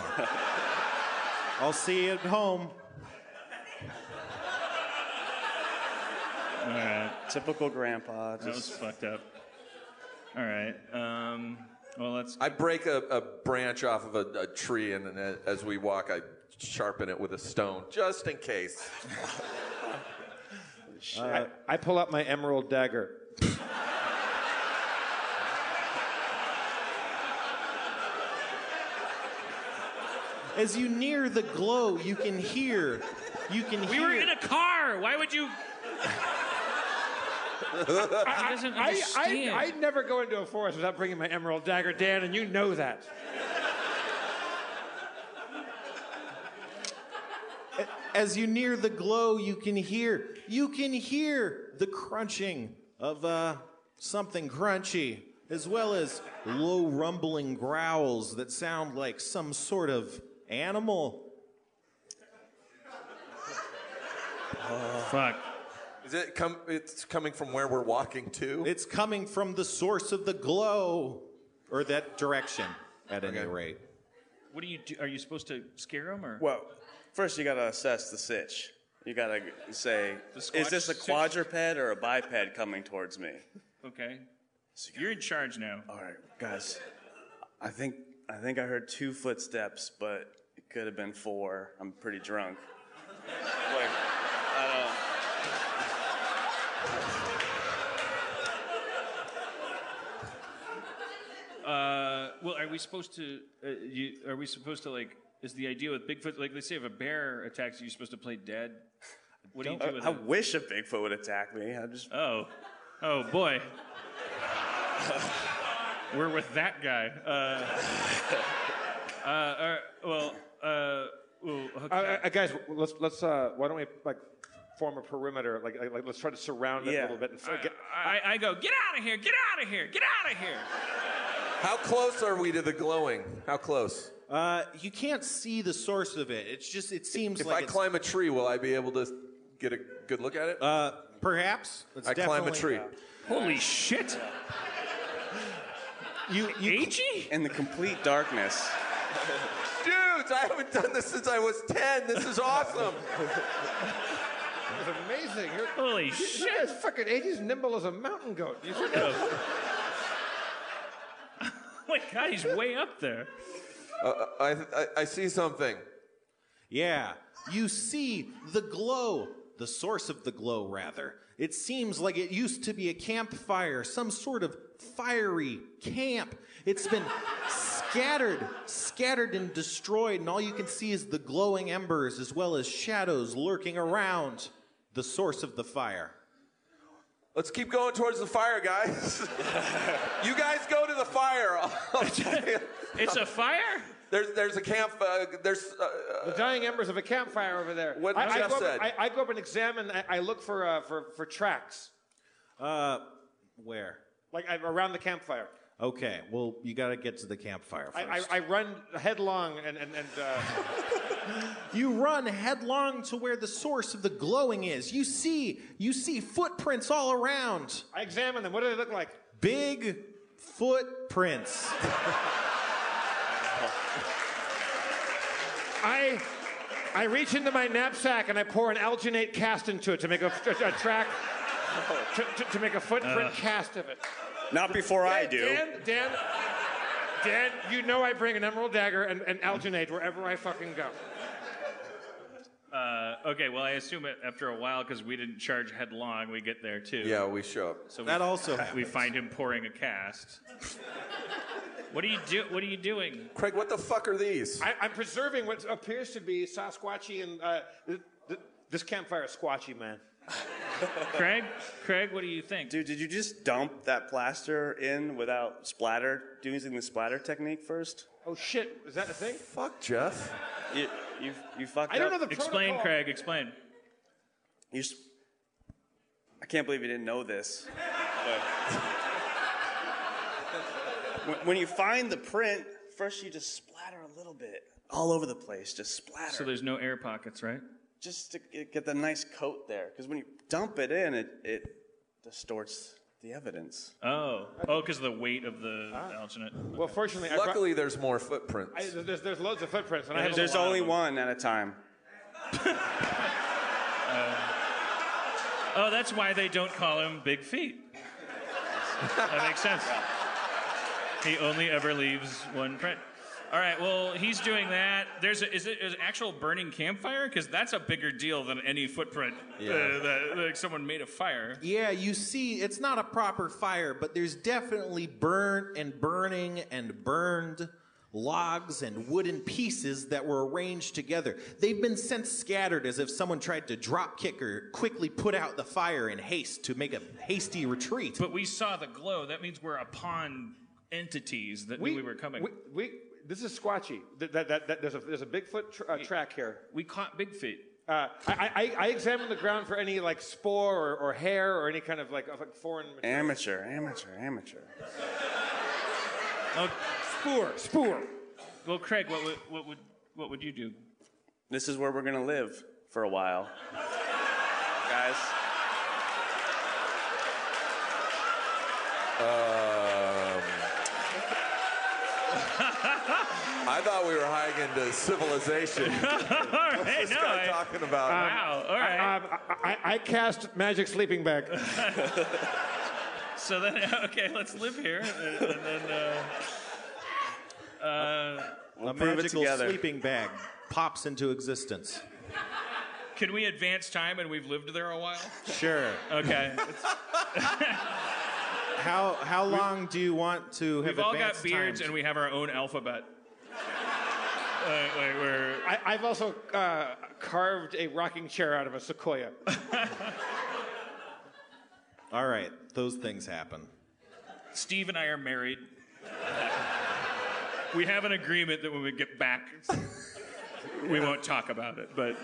I'll see you at home."
All right,
Typical grandpa.
that was fucked up. All right. Um, well, let's.
I break a, a branch off of a, a tree, and then as we walk, I sharpen it with a stone, just in case.
I, I pull out my emerald dagger.
As you near the glow, you can hear. You can
We
hear.
We were in a car. Why would you? He doesn't
I,
understand.
I, I never go into a forest without bringing my emerald dagger, Dan, and you know that.
As you near the glow, you can hear. You can hear the crunching of uh, something crunchy, as well as low rumbling growls that sound like some sort of animal.
Fuck.
Is it come? It's coming from where we're walking to.
It's coming from the source of the glow, or that direction, at any
Okay.
rate.
What do you do? Are you supposed to scare them or?
well, first you gotta assess the sitch. You gotta say,
The
is this a
sitch?
quadruped or a biped coming towards me?
Okay. You're in charge now.
All right, guys. I think I think I heard two footsteps, but it could have been four. I'm pretty drunk. like,
Uh, well, are we supposed to? Uh, you, are we supposed to like? Is the idea with Bigfoot like? Let's say if a bear attacks you, you're supposed to play dead. What do you do
don't.
with
I, I
it?
wish a Bigfoot would attack me. I just
Oh, oh boy. We're with that guy. Uh, uh, uh, well, uh, well, okay.
Uh, uh, guys, let's let's. Uh, why don't we like form a perimeter? Like, like, like, let's try to surround it
Yeah.
a little bit and f- get,
I, I go, get out of here, get out of here, get out of here.
How close are we to the glowing? How close?
Uh, you can't see the source of it. It's just, it seems
If
like
I
it's-
climb a tree, will I be able to get a good look at it?
Uh, perhaps. It's
I climb a
definitely-
tree.
Holy shit.
You, you,
Agey?
in the complete darkness.
Dudes, I haven't done this since I was 10. This is awesome.
it's amazing. You're,
Holy
you
shit.
guys fucking He's nimble as a mountain goat. You see that?
Oh my god, he's way up there.
Uh, I, I, I see something.
Yeah, you see the glow, the source of the glow, rather. It seems like it used to be a campfire, some sort of fiery camp. It's been scattered, scattered and destroyed, and all you can see is the glowing embers as well as shadows lurking around the source of the fire.
Let's keep going towards the fire, guys. you guys go to the fire. I'll tell you.
It's a fire?
There's there's a camp. Uh, there's uh,
The dying embers of a campfire over there.
What
I, I
Jeff
go up,
said.
I, I go up and examine. I, I look for, uh, for for tracks,
Uh, where?
like I, around the campfire.
Okay, well, you gotta get to the campfire
I,
first.
I, I run headlong and and, and uh,
You run headlong to where the source of the glowing is. You see, you see footprints all around.
I examine them. What do they look like?
Big footprints.
I I reach into my knapsack and I pour an alginate cast into it to make a, a, a track. To, to, to make a footprint uh. cast of it.
Not before I
Dan,
do.
Dan, Dan, Dan, you know I bring an emerald dagger and, and alginate wherever I fucking go.
Okay, well, I assume it after a while because we didn't charge headlong, we get there too.
yeah, we show up.
So
That
we,
also
we
happens.
find him pouring a cast. what are you do? What are you doing?
Craig, what the fuck are these?
I, I'm preserving what appears to be Sasquatchy and uh, th- th- this campfire is squatchy, man.
Craig? Craig, what do you think?
Dude, did you just dump that plaster in without splatter, using the splatter technique first?
Oh shit, is that a thing?
Fuck, Jeff.
You, you, you fucked
I don't know
up.
the
explain,
protocol.
Craig. Explain.
You s- I can't believe you didn't know this. But when, when you find the print, first you just splatter a little bit all over the place. Just splatter.
So there's no air pockets, right?
Just to get get the nice coat there. Because when you dump it in, it, it distorts the evidence.
Oh, oh, because of the weight of the ah. alginate.
Well, fortunately, I brought-
Luckily, there's more footprints.
I, there's, there's loads of footprints, and I have
There's
a lot
only
them.
one at a time.
Oh, that's why they don't call him Big Feet. that makes sense. He only ever leaves one print. All right, well, he's doing that. There's a, is it an actual burning campfire? Because that's a bigger deal than any footprint uh, that like someone made a fire.
Yeah, you see, it's not a proper fire, but there's definitely burnt and burning and burned logs and wooden pieces that were arranged together. They've been sent scattered as if someone tried to drop kick or quickly put out the fire in haste to make a hasty retreat.
But we saw the glow. That means we're upon entities that knew we were coming.
We, we, this is squatchy. That, that, that, that- there's a there's a Bigfoot tr- uh, track here.
We caught Big Feet.
Uh, I, I, I examine the ground for any like spore or, or hair or any kind of like, of, like foreign material.
Amateur, amateur, amateur.
Oh,
Spoor, spoor.
well, Craig, what would, what would, what would you do?
This is where we're gonna live for a while, guys.
Um, I thought we were hiking to civilization.
All right,
What's this
no,
guy
I-
talking about?
wow. All right.
Um, I, I, I cast magic sleeping bag.
So then, okay, let's live here, and, and then. Uh, uh,
a
prove it
magical
together.
sleeping bag pops into existence.
can we advance time and we've lived there a while?
Sure.
Okay.
How how long do you want to have
We've all got
advanced
beards
time?
and we have our own alphabet. Uh, like we're,
I, I've also uh, carved a rocking chair out of a sequoia.
All right, those things happen.
Steve and I are married. We have an agreement that when we get back, we won't talk about it. But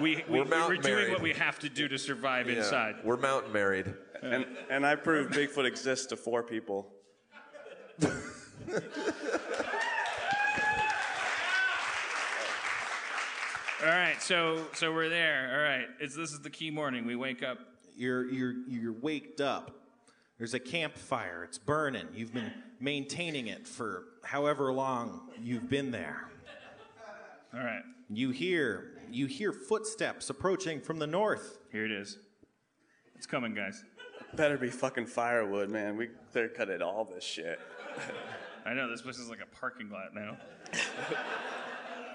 we, we,
We're
we're doing
married.
what we have to do to survive
Yeah,
inside.
We're mountain married.
And and I proved Bigfoot exists to four people.
All right, so so we're there. All right, it's, this is the key morning. We wake up.
You're you're you're waked up. There's a campfire. It's burning. You've been maintaining it for however long you've been there.
All right,
You hear you hear footsteps approaching from the north.
here it is. It's coming, guys.
Better be fucking firewood, man. We clear cutted all this shit.
I know this place is like a parking lot now.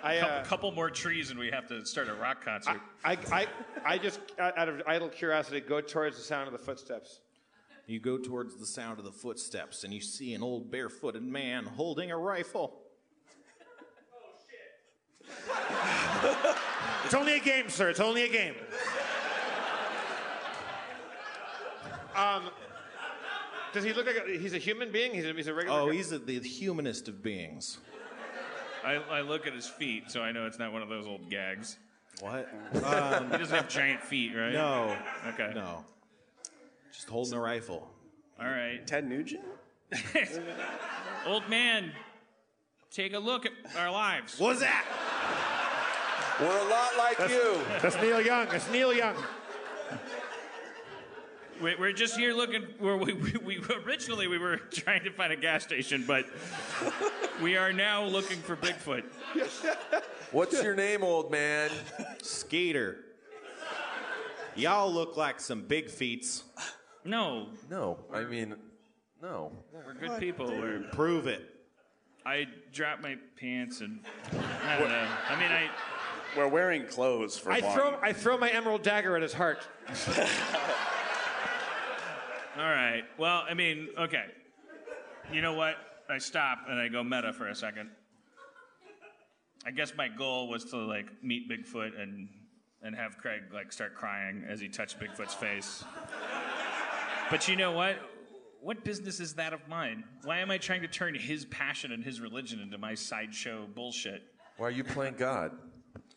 I,
A
uh,
couple more trees and we have to start a rock concert.
I, I, I just, out of idle curiosity, go towards the sound of the footsteps.
You go towards the sound of the footsteps and you see an old barefooted man holding a rifle. Oh, shit.
it's only a game, sir. It's only a game. Um, does he look like a, he's a human being? He's a, he's a regular.
Oh,
guy?
he's a, the humanest of beings.
I, I look at his feet, so I know it's not one of those old gags.
What?
Um, he doesn't have giant feet, right?
No.
Okay.
No. Just holding a rifle.
All right.
Ted Nugent?
Old man, take a look at our lives.
What's that?
We're a lot like you.
That's Neil Young. That's Neil Young.
We- We're just here looking. We're, we, we, we originally we were trying to find a gas station, but we are now looking for Bigfoot.
What's your name, old man?
Skater. Y'all look like some big feets.
No,
No, I mean, no.
we're good people. We're,
Prove it.
I dropped my pants and I don't know. I mean, I
We're wearing clothes for
I
one.
throw, I throw my emerald dagger at his heart.
all right. Well, I mean, okay. You know what? I stop and I go meta for a second. I guess my goal was to like meet Bigfoot and and have Craig like start crying as he touched Bigfoot's face. But you know what? What business is that of mine? Why am I trying to turn his passion and his religion into my sideshow bullshit?
Why are you playing God?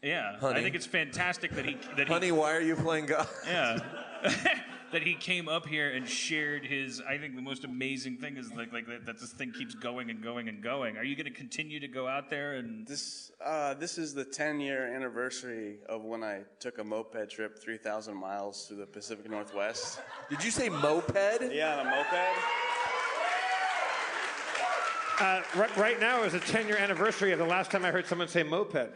Yeah,
Honey.
I think it's fantastic that he that he
Honey, why are you playing God?
yeah. that he came up here and shared his. I think the most amazing thing is like like that, that this thing keeps going and going and going. Are you going to continue to go out there and?
This uh, this is the 10 year anniversary of when I took a moped trip 3,000 miles through the Pacific Northwest.
Did you say moped?
Yeah, on a moped.
Uh, right, right now is a 10 year anniversary of the last time I heard someone say moped.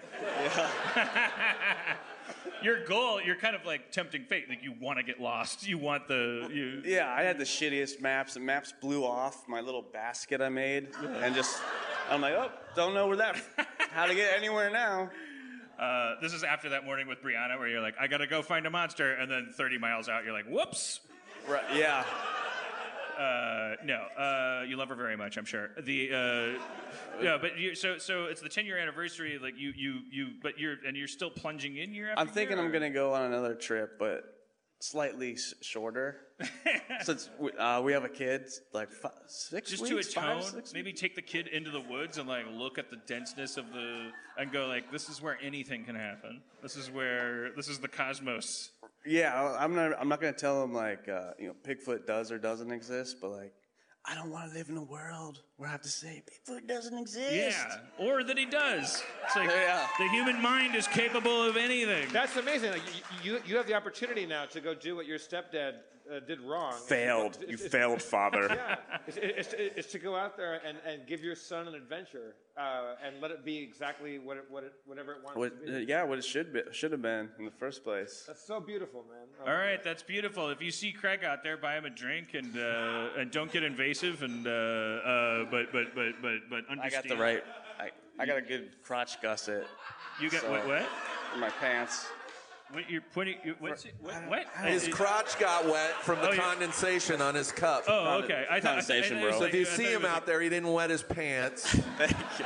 Your goal, you're kind of like tempting fate. Like you want to get lost. You want the you.
Yeah, I had the shittiest maps. The maps blew off my little basket I made, and just I'm like, oh, don't know where that, how to get anywhere now.
Uh, this is after that morning with Brianna, where you're like, I gotta go find a monster, and then 30 miles out, you're like, whoops.
Right? Yeah.
Uh, no, uh, you love her very much, I'm sure. The uh, no, but you, so so it's the 10 year anniversary. Like you you you, but you're and you're still plunging in year after
I'm thinking
year,
I'm
or-
gonna go on another trip, but slightly s- shorter. Since we, uh, we have a kid, like fi- six
just
weeks,
to atone.
five, six
maybe take the kid into the woods and like look at the denseness of the and go like, this is where anything can happen. This is where this is the cosmos.
Yeah, I'm not. I'm not gonna tell him like uh, you know Bigfoot does or doesn't exist, but like I don't want to live in a world where I have to say Bigfoot doesn't exist.
Yeah, or that he does. It's like
Yeah.
the human mind is capable of anything.
That's amazing. Like, you, you, you have the opportunity now to go do what your stepdad uh, did wrong.
Failed.
It's-
You
it's-
failed, father.
Yeah, it's, it's, it's to go out there and, and give your son an adventure uh, and let it be exactly what it, what it, whatever it wants
What,
to
uh,
be.
yeah, what it should be, should have been in the first place.
That's so beautiful, man. Oh,
All right, that's beautiful. If you see Craig out there, buy him a drink and uh, and don't get invasive. And uh, uh, but but but but but
I got the right. I, I got a good crotch gusset
You got
so-
what? What?
in my pants.
What you're putting? You, what's it? What? what?
His crotch got wet from the
Oh, yeah.
condensation on his cup.
Oh, okay. I thought.
Condensation,
I, I,
bro.
was
So if you
I thought
see
he
him
was
out there, he didn't wet his pants.
Thank you.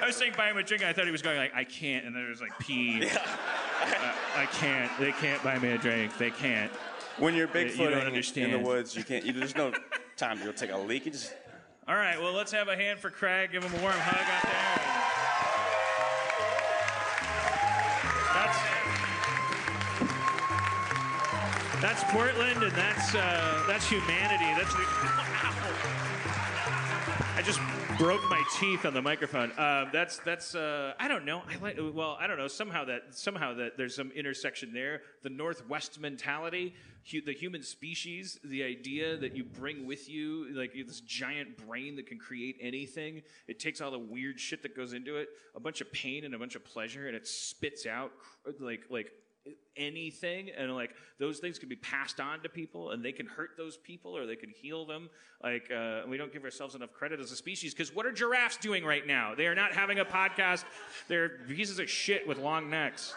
I was saying buy him a drink. And I thought he was going like I can't, and then there was like pee. Uh, I can't. They can't buy me a drink. They can't.
When you're
you don't
Bigfoot in the
understand.
woods, you can't. You, there's no time to go take a leak. You just
All right. Well, let's have a hand for Craig. Give him a warm hug out there. That's Portland, and that's uh, that's humanity. That's the. I just broke my teeth on the microphone. Um, that's that's uh, I don't know. I like well I don't know somehow that somehow that there's some intersection there. The Northwest mentality, hu- the human species, the idea that you bring with you like this giant brain that can create anything. It takes all the weird shit that goes into it, a bunch of pain and a bunch of pleasure, and it spits out cr- like like anything and like those things can be passed on to people and they can hurt those people or they can heal them. Like uh, we don't give ourselves enough credit as a species because what are giraffes doing right now? They are not having a podcast. They're pieces of shit with long necks.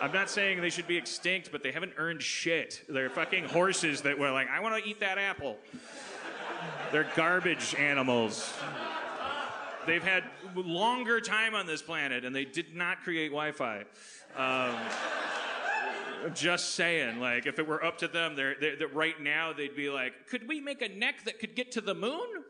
I'm not saying they should be extinct but they haven't earned shit. They're fucking horses that were like i want to eat that apple. They're garbage animals they've had longer time on this planet and they did not create wi-fi um, just saying, like, if it were up to them, they're, they're, they're- right now they'd be like, could we make a neck that could get to the moon?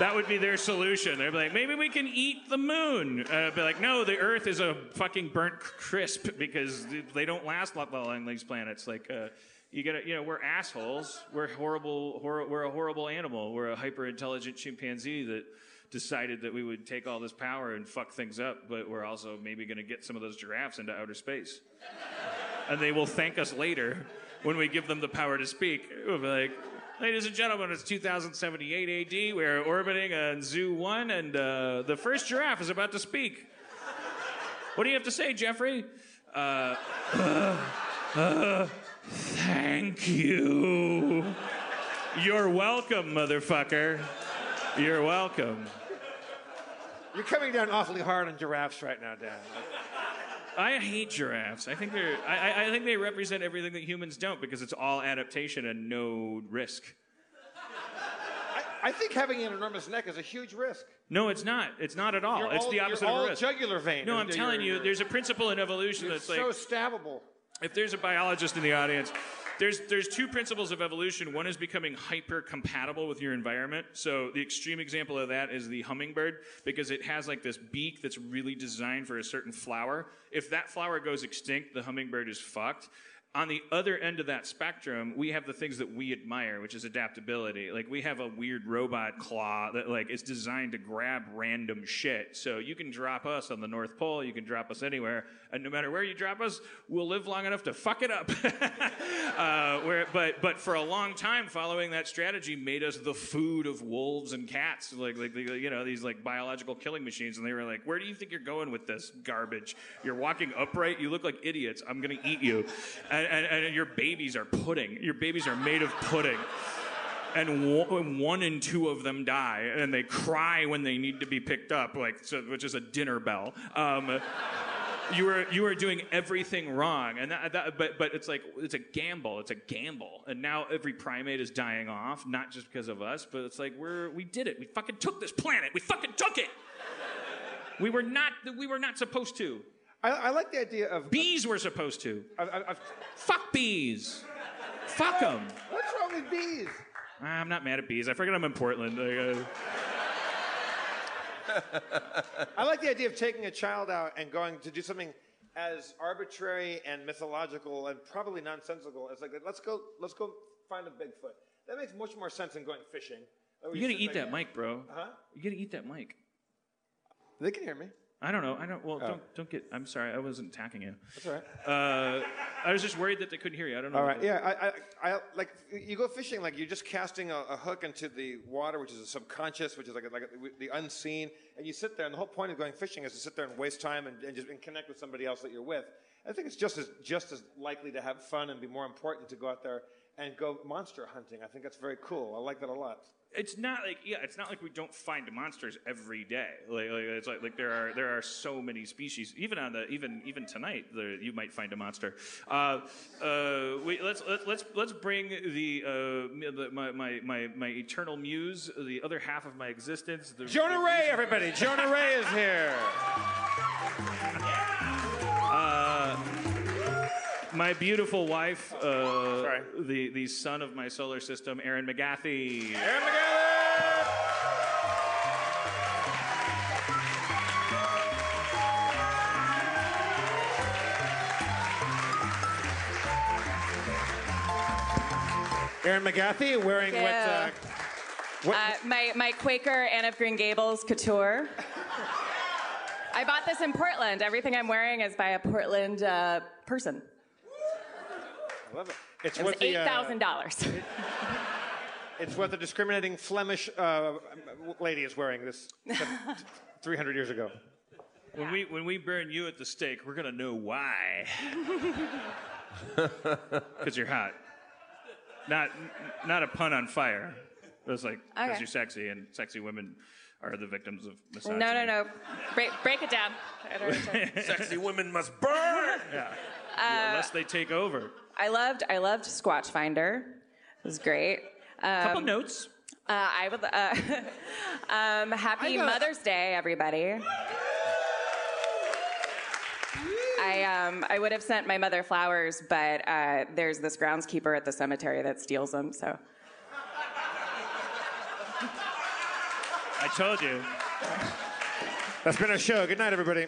That would be their solution. They'd be like, maybe we can eat the moon. Uh, be like, no, the Earth is a fucking burnt crisp because they don't last long on these planets. Like, uh, you gotta, you know, we're assholes. We're horrible. Hor- we're a horrible animal. We're a hyper intelligent chimpanzee that decided that we would take all this power and fuck things up. But we're also maybe going to get some of those giraffes into outer space and they will thank us later when we give them the power to speak. We'll be like, ladies and gentlemen, it's 2078 AD. We're orbiting on Zoo 1, and uh, the first giraffe is about to speak. What do you have to say, Jeffrey? Uh, uh, uh, thank you. You're welcome, motherfucker. You're welcome.
You're coming down awfully hard on giraffes right now, Dan.
I hate giraffes. I think they're. I, I- think they represent everything that humans don't because it's all adaptation and no risk.
I, I think having an enormous neck is a huge risk.
No, it's not. It's not at all.
You're
it's
all-
the opposite
you're all
of risk.
jugular vein.
No, I'm telling you, there's a principle in evolution
It's
that's
so
like
stabbable.
If there's a biologist in the audience, there's there's two principles of evolution. One is becoming hyper compatible with your environment. So the extreme example of that is the hummingbird because it has like this beak that's really designed for a certain flower. If that flower goes extinct, the hummingbird is fucked. On the other end of that spectrum, we have the things that we admire, which is adaptability. Like we have a weird robot claw that like is designed to grab random shit. So you can drop us on the North Pole, you can drop us anywhere, and no matter where you drop us, we'll live long enough to fuck it up. uh, where, but but for a long time, following that strategy made us the food of wolves and cats, like like you know these like biological killing machines. And they were like, "Where do you think you're going with this garbage? You're walking upright. You look like idiots. I'm gonna eat you." And, and, and your babies are pudding. Your babies are made of pudding. And one, and two of them die, and they cry when they need to be picked up, like so, which is a dinner bell. Um, you were you were doing everything wrong. And that, that but but it's like it's a gamble. It's a gamble. And now every primate is dying off not just because of us but it's like we're we did it. We fucking took this planet. We fucking took it. We were not we were not supposed to
I, I like the idea of.
bees were supposed to
of- of-
fuck bees fuck them
what's wrong with bees?
i'm not mad at bees i forget i'm in portland Like, uh,
I like the idea of taking a child out and going to do something as arbitrary and mythological and probably nonsensical as like let's go let's go find a Bigfoot. That makes much more sense than going fishing.
You gotta eat
like-
that mic bro
Huh?
you gotta eat that mic
They can hear me.
I don't know. I don't. Well, don't don't get. I'm sorry. I wasn't attacking you.
That's all right.
Uh, I was just worried that they couldn't hear you. I don't know.
All right. Yeah. I, I, I like you go fishing like you're just casting a, a hook into the water, which is a subconscious, which is like a, like a, the unseen, and you sit there. And the whole point of going fishing is to sit there and waste time and, and just and connect with somebody else that you're with. I think it's just as just as likely to have fun and be more important to go out there and go monster hunting. I think that's very cool. I like that a lot.
It's not like yeah. It's not like we don't find monsters every day. Like, like it's like like there are there are so many species. Even on the even even tonight, there, you might find a monster. Uh, uh, we, let's let, let's let's bring the, uh, my, my my my eternal muse, the other half of my existence.
Jonah Ray, everybody! Jonah Ray is here.
My beautiful wife, uh, the the sun of my solar system, Erin McGathy.
Erin McGathy. Erin McGathy wearing what? Uh, what
Uh, my, my Quaker Anne of Green Gables couture. I bought this in Portland. Everything I'm wearing is by a Portland uh, person.
I love it. It's
It was
what the uh,
dollars.
it's what the discriminating Flemish uh, lady is wearing this 300 years ago.
When we when we burn you at the stake, we're gonna know why. Because you're hot. Not not a pun on fire. It was like because
Okay.
you're sexy, and sexy women are the victims of misogyny.
No, no, no. Break, break it down. I don't understand.
Sexy women must burn.
Unless they take over.
I loved I loved Squatch Finder. It was great. Um,
Couple notes.
Uh, I would. Uh, um, happy
got-
Mother's Day, everybody. I um, I would have sent my mother flowers, but uh, there's this groundskeeper at the cemetery that steals them. So
I told you.
That's been our show. Good night, everybody.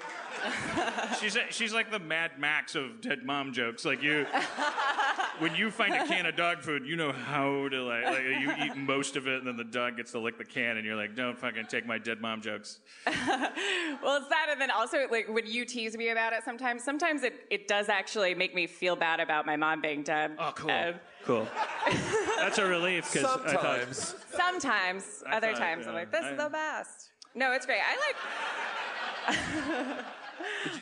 She's she's like the Mad Max of dead mom jokes. Like you, when you find a can of dog food, you know how to like, like you eat most of it, and then the dog gets to lick the can, and you're like, don't fucking take my dead mom jokes.
well, it's that, and then also like when you tease me about it, sometimes sometimes it it does actually make me feel bad about my mom being dead.
Oh, cool,
Uh,
cool. That's a relief because I
Sometimes.
sometimes,
I
other
thought,
times, I'm like, this
I-
is the best. No, it's great. I like.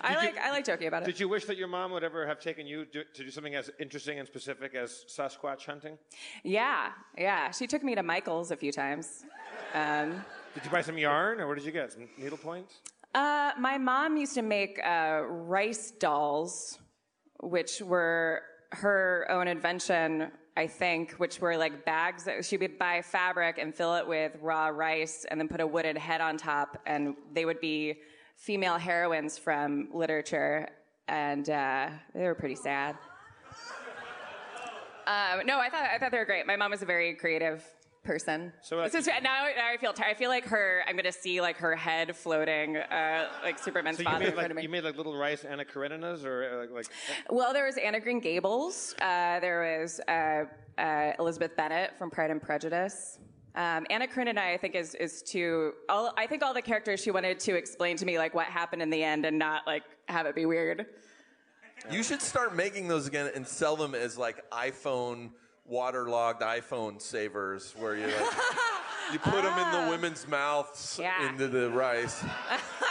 I like I like joking about it.
Did you wish that your mom would ever have taken you to, to do something as interesting and specific as Sasquatch hunting?
Yeah, yeah. She took me to Michael's a few times. Um,
Did you buy some yarn, or what did you get? Some needle points?
uh, my mom used to make uh, rice dolls, which were her own invention, I think, which were like bags that she would buy fabric and fill it with raw rice and then put a wooden head on top, and they would be female heroines from literature, and uh, they were pretty sad. Um, no, I thought I thought they were great. My mom was a very creative person.
So, uh,
is, now, now I feel tired. I feel like her. I'm gonna see like her head floating, uh, like Superman's
So
in front of me.
you made like little rice Anna Kareninas, or uh, like, like
Well, there was Anna Green Gables. Uh, there was uh, uh, Elizabeth Bennet from Pride and Prejudice. Um, Anna Karenina, I I think, is is too. All, I think all the characters she wanted to explain to me like what happened in the end and not like have it be weird.
You should start making those again and sell them as like iPhone waterlogged iPhone savers, where you like, you put them in the women's mouths
Yeah.
into the rice.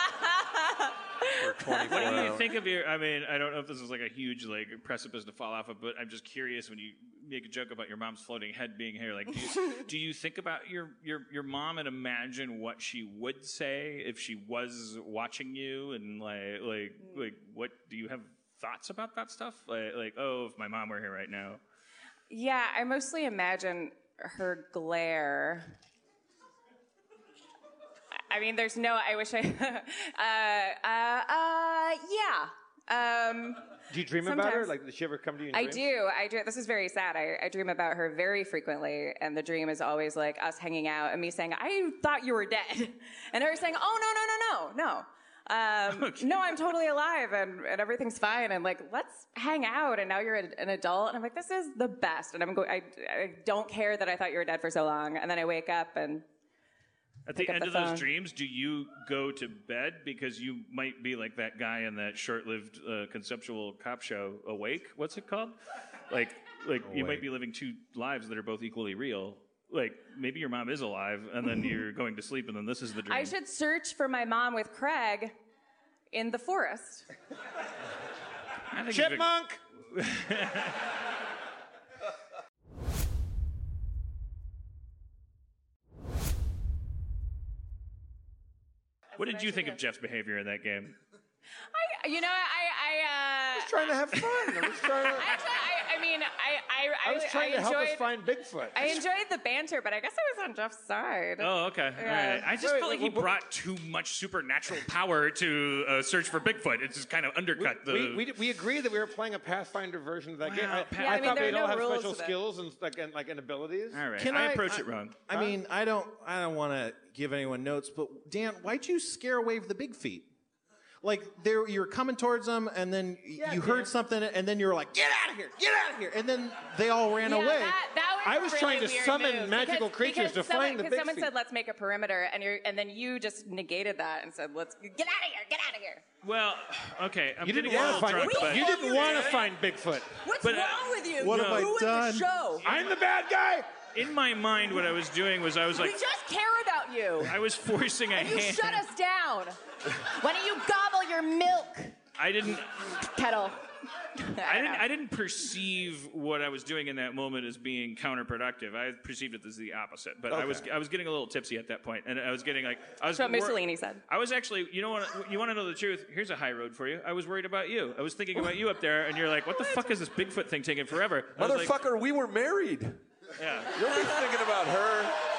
For 24
What do you think of your? I mean, I don't know if this is like a huge like precipice to fall off of, but I'm just curious when you make a joke about your mom's floating head being here. Like, do you, do you think about your your your mom and imagine what she would say if she was watching you, and like like mm. like what do you have thoughts about that stuff? Like like oh, if my mom were here right now.
Yeah, I mostly imagine her glare. I mean, there's no. I wish I. uh, uh, uh, yeah. Um,
do you dream about her? Like, did she ever come to you?
I do. I do. This is very sad. I, I dream about her very frequently, and the dream is always like us hanging out and me saying, "I thought you were dead," and her saying, "Oh no, no, no, no, no." Um, No, I'm totally alive and, and everything's fine. And like, let's hang out. And now you're a- an adult. And I'm like, this is the best. And I'm going. I, I don't care that I thought you were dead for so long. And then I wake up and
At the
Pick up
end
the
of those dreams, do you go to bed because you might be like that guy in that short-lived uh, conceptual cop show, Awake? What's it called? Like, like you might be living two lives that are both equally real. Like maybe your mom is alive, and then you're going to sleep, and then this is the dream.
I should search for my mom with Craig in the forest.
I think you've-
Chipmunk.
What did you think of Jeff's behavior in that game?
I, you know, I, I, uh,
Trying to have fun. I was trying to.
Actually, I, I mean, I, I,
I was trying to help us
enjoyed,
find Bigfoot.
I enjoyed the banter, but I guess I was on Jeff's side.
Oh, okay.
Yeah.
right. I just
Wait,
felt like he
wait, wait,
brought too much supernatural power to uh, search for Bigfoot. It just kind of undercut the.
we, we, we agreed that we were playing a Pathfinder version of that game. I,
Yeah, I
I
mean,
thought
there are
we'd
no
all have special skills and like and, like and abilities.
All right.
Can
I,
I,
approach
I-
it wrong.
I mean, I don't, I don't want to give anyone notes, but Dan, why'd you scare away the big feet? Like there, you were coming towards them, and then y- you heard something, and then you were like, "Get out of here! Get out of here!" And then they all ran
Yeah,
away.
That, that was
I
a
was
really
trying to summon
move,
magical
because-
creatures
because
to
someone,
find the
because
big
someone
feet.
said, "Let's make a perimeter," and you're, and then you just negated that and said, "Let's get out of here! Get out of here!"
Well, okay. I'm
You didn't want to find.
drunk, but
you didn't want to find Bigfoot.
What's
But, uh,
wrong with you?
What have I
Ruin
done?
The show.
I'm the bad guy.
In my mind, what I was doing was I was like, We
just care about you.
I was forcing a
And you
hand.
shut us down. Why don't you gobble your milk,
I didn't.
kettle?
I didn't, I didn't perceive what I was doing in that moment as being counterproductive. I perceived it as the opposite. But I was I was getting a little tipsy at that point, and I was getting like I was.
That's what
wor-
Mussolini said.
I was actually, you know what? You want to know the truth? Here's a high road for you. I was worried about you. I was thinking about you up there, and you're like, "What the fuck is this Bigfoot thing taking forever?" I was like,
Motherfucker, we were married.
Yeah.
You'll be thinking about her.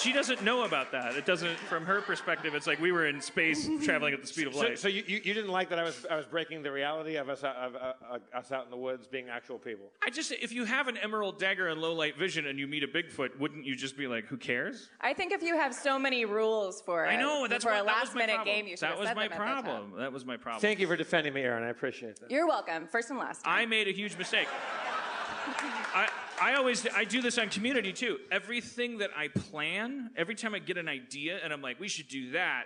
She doesn't know about that. It doesn't, from her perspective, it's like we were in space traveling at the speed of light.
so you, you, you didn't like that I was I was breaking the reality of us out- of uh, uh, us out in the woods being actual people.
I just, if you have an emerald dagger and low light vision and you meet a Bigfoot, wouldn't you just be like, who cares?
I think if you have so many rules for
I know, that's
for
why
a
that was
last
my
minute
problem.
game, you should
That
have
was
said
my
them at that
problem. That was my problem.
Thank you for defending me, Erin. I appreciate that.
You're welcome. First and last.
I made a huge mistake. I, I always I do this on community too. Everything that I plan, every time I get an idea and I'm like, we should do that,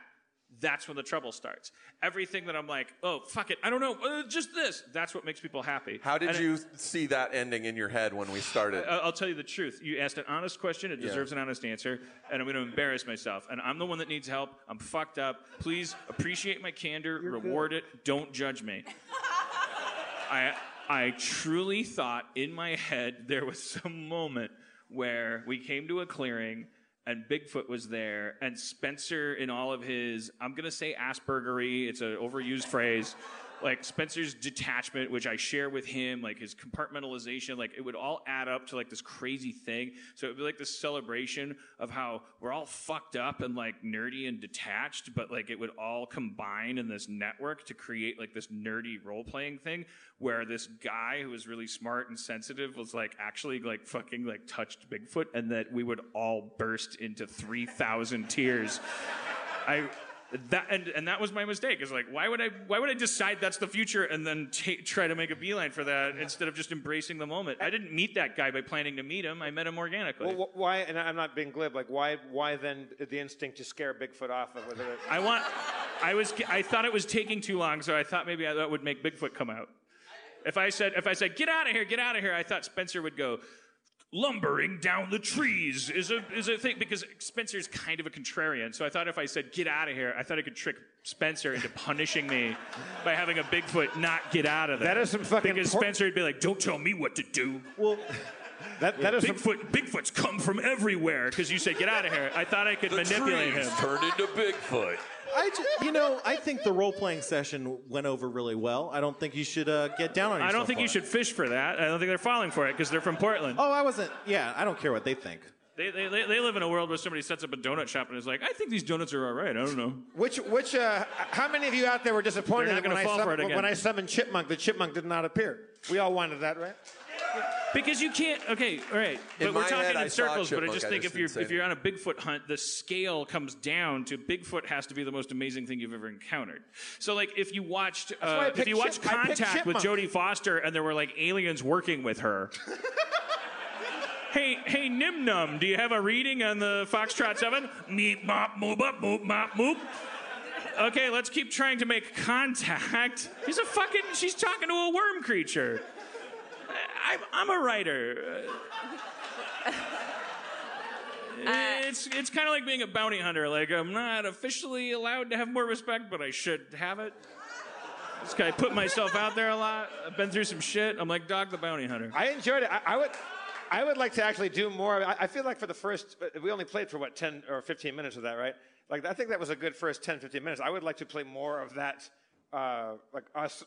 that's when the trouble starts. Everything that I'm like, oh fuck it, I don't know, uh, just this. That's what makes people happy.
How did
And it-
you see that ending in your head when we started?
I- I'll tell you the truth. You asked an honest question. It deserves an honest answer. And I'm going to embarrass myself. And I'm the one that needs help. I'm fucked up. Please appreciate my candor. reward it. Don't judge me. I, I truly thought in my head there was some moment where we came to a clearing and Bigfoot was there and Spencer in all of his, I'm going to say Aspergery. It's an overused phrase like Spencer's detachment, which I share with him, like his compartmentalization, like it would all add up to like this crazy thing. So it would be like this celebration of how we're all fucked up and like nerdy and detached, but like it would all combine in this network to create like this nerdy role playing thing where this guy who was really smart and sensitive was like actually like fucking like touched Bigfoot and that we would all burst into 3,000 tears. I that and, and that was my mistake. Is like why would I why would I decide that's the future and then ta try to make a beeline for that instead of just embracing the moment? I didn't meet that guy by planning to meet him. I met him organically.
Well, wh- why? And I'm not being glib. Like, why? Why then the instinct to scare Bigfoot off of? Whether
I want. I was. I thought it was taking too long, so I thought maybe that would make Bigfoot come out. If I said, if I said, get out of here, get out of here, I thought Spencer would go. Lumbering down the trees is a is a thing because Spencer's kind of a contrarian. So I thought if I said get out of here, I thought I could trick Spencer into punishing me by having a Bigfoot not get out of there.
That is some fucking
because
por-
Spencer would be like, "Don't tell me what to do."
well, that that is some,
Bigfoot, Bigfoots come from everywhere because you said get out of here. I thought I could manipulate him.
turned into Bigfoot.
I ju- you know, I think the role playing session went over really well. I don't think you should uh, get down on yourself.
I don't think you should fish for that. I don't think they're falling for it because they're from Portland.
Oh, I wasn't. Yeah, I don't care what they think.
They, they, they live in a world where somebody sets up a donut shop and is like, I think these donuts are all right. I don't know.
which which uh, how many of you out there were disappointed
They're not
that when I,
gonna fall for it
sum-
again.
when I summoned Chipmunk, the Chipmunk did not appear? We all wanted that, right?
Because you can't. Okay, all right.
In
But we're talking
head,
in
saw
circles. But I
chipmunk,
just
I
think
just
if you're if you're on a Bigfoot hunt, the scale comes down to Bigfoot has to be the most amazing thing you've ever encountered. So like if you watched uh, if you watched
chip-
Contact with. Jodie Foster and there were like aliens working with her. Hey, hey, Nim Num, do you have a reading on the Foxtrot 7? Meep, mop, moop, up, moop, mop, moop. Okay, let's keep trying to make contact. He's a fucking, she's talking to a worm creature. I, I'm a writer. it's it's kind of like being a bounty hunter. Like I'm not officially allowed to have more respect, but I should have it. Just kind of put myself out there a lot. I've been through some shit. I'm like Dog the Bounty Hunter.
I enjoyed it. I, I would. I would like to actually do more. I, I feel like for the first, uh, we only played for what, 10 or 15 minutes of that, right? Like, I think that was a good first 10, 15 minutes. I would like to play more of that, uh, like us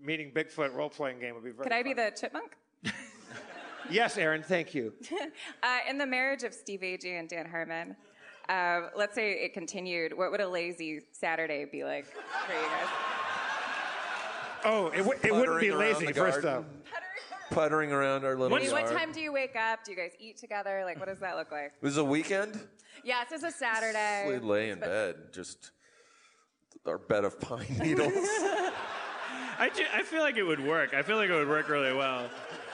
meeting Bigfoot role playing game would be very
Could I be the chipmunk?
Yes, Erin, thank you.
Uh, in the marriage of Steve Agee and Dan Harmon, uh, let's say it continued. What would a lazy Saturday be like for you guys?
Oh, it, w- it wouldn't be lazy,
the
first
garden.
off.
Puttering around our little
I mean, what
yard.
time do you wake up? Do you guys eat together? Like, what does that look like?
It was a weekend.
Yes, it's a Saturday.
We lay in bed, just our bed of pine needles.
I, ju- I feel like it would work. I feel like it would work really well.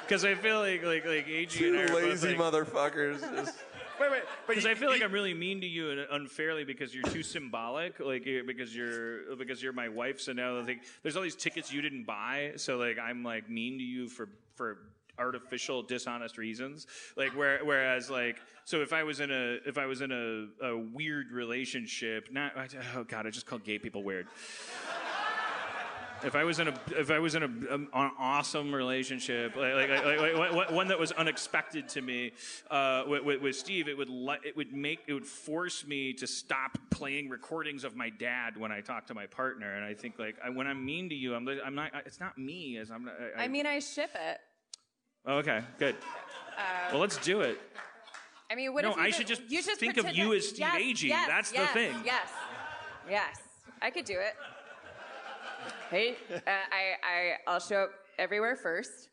Because I feel like like like AG
Two
and I are both
lazy
like,
motherfuckers. Just,
Wait, wait, but
Because
you-
I feel like
you-
I'm really mean to you and unfairly because you're too symbolic. Like you're- because you're because you're my wife. So now like there's all these tickets you didn't buy. So like I'm like mean to you for for artificial dishonest reasons like where whereas like so if i was in a if i was in a, a weird relationship not oh god i just called gay people weird if I was in a if I was in a, um, an awesome relationship, like, like, like, like, one that was unexpected to me uh, with, with, with Steve, it would let, it would make it would force me to stop playing recordings of my dad when I talk to my partner. And I think like I, when I'm mean to you, I'm I'm not. It's not me as I'm. Not, I,
I mean, I ship it.
Oh, okay, good. well, let's do it.
I mean, what
No,
if you
I should just
you just
think of you
that-
as Steve
yes,
Agee.
yes,
That's the
yes,
thing.
Yes, yes, I could do it. Hey, uh, I, I, I'll show up everywhere first.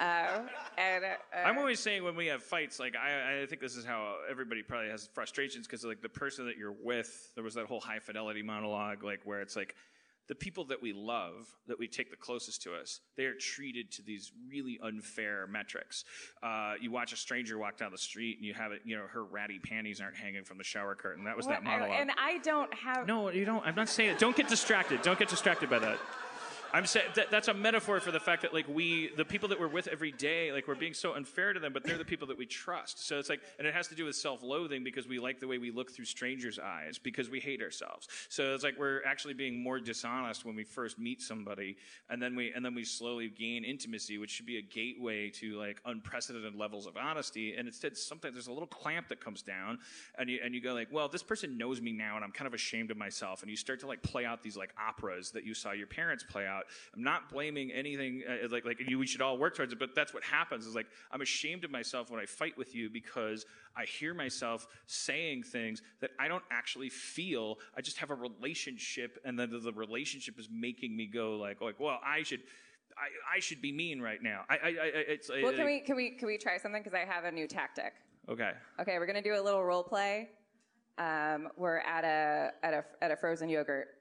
Uh, and uh,
I'm always saying when we have fights, like I, I think this is how everybody probably has frustrations because like the person that you're with, there was that whole high fidelity monologue, like where it's like the people that we love, that we take the closest to us, they are treated to these really unfair metrics. Uh, you watch a stranger walk down the street and you have it, you know, her ratty panties aren't hanging from the shower curtain. That was that
what- I-
monologue.
and I don't have.
No, you don't. I'm not saying it. Don't get distracted. Don't get distracted by that. I'm saying that, that's a metaphor for the fact that like we, the people that we're with every day, like we're being so unfair to them, but they're the people that we trust. So it's like, and it has to do with self-loathing because we like the way we look through strangers' eyes because we hate ourselves. So it's like we're actually being more dishonest when we first meet somebody, and then we and then we slowly gain intimacy, which should be a gateway to like unprecedented levels of honesty. And instead, sometimes there's a little clamp that comes down, and you and you go like, well, this person knows me now, and I'm kind of ashamed of myself. And you start to like play out these like operas that you saw your parents play out. I'm not blaming anything uh, like like you, we should all work towards it, but that's what happens. Is like I'm ashamed of myself when I fight with you because I hear myself saying things that I don't actually feel. I just have a relationship, and then the, the relationship is making me go like like well, I should. I, I should be mean right now. I, I, I it's
Well, can we can we can we try something? Because I have a new tactic.
okay.
Okay, we're gonna do a little role play. Um, we're at a at a at a frozen yogurt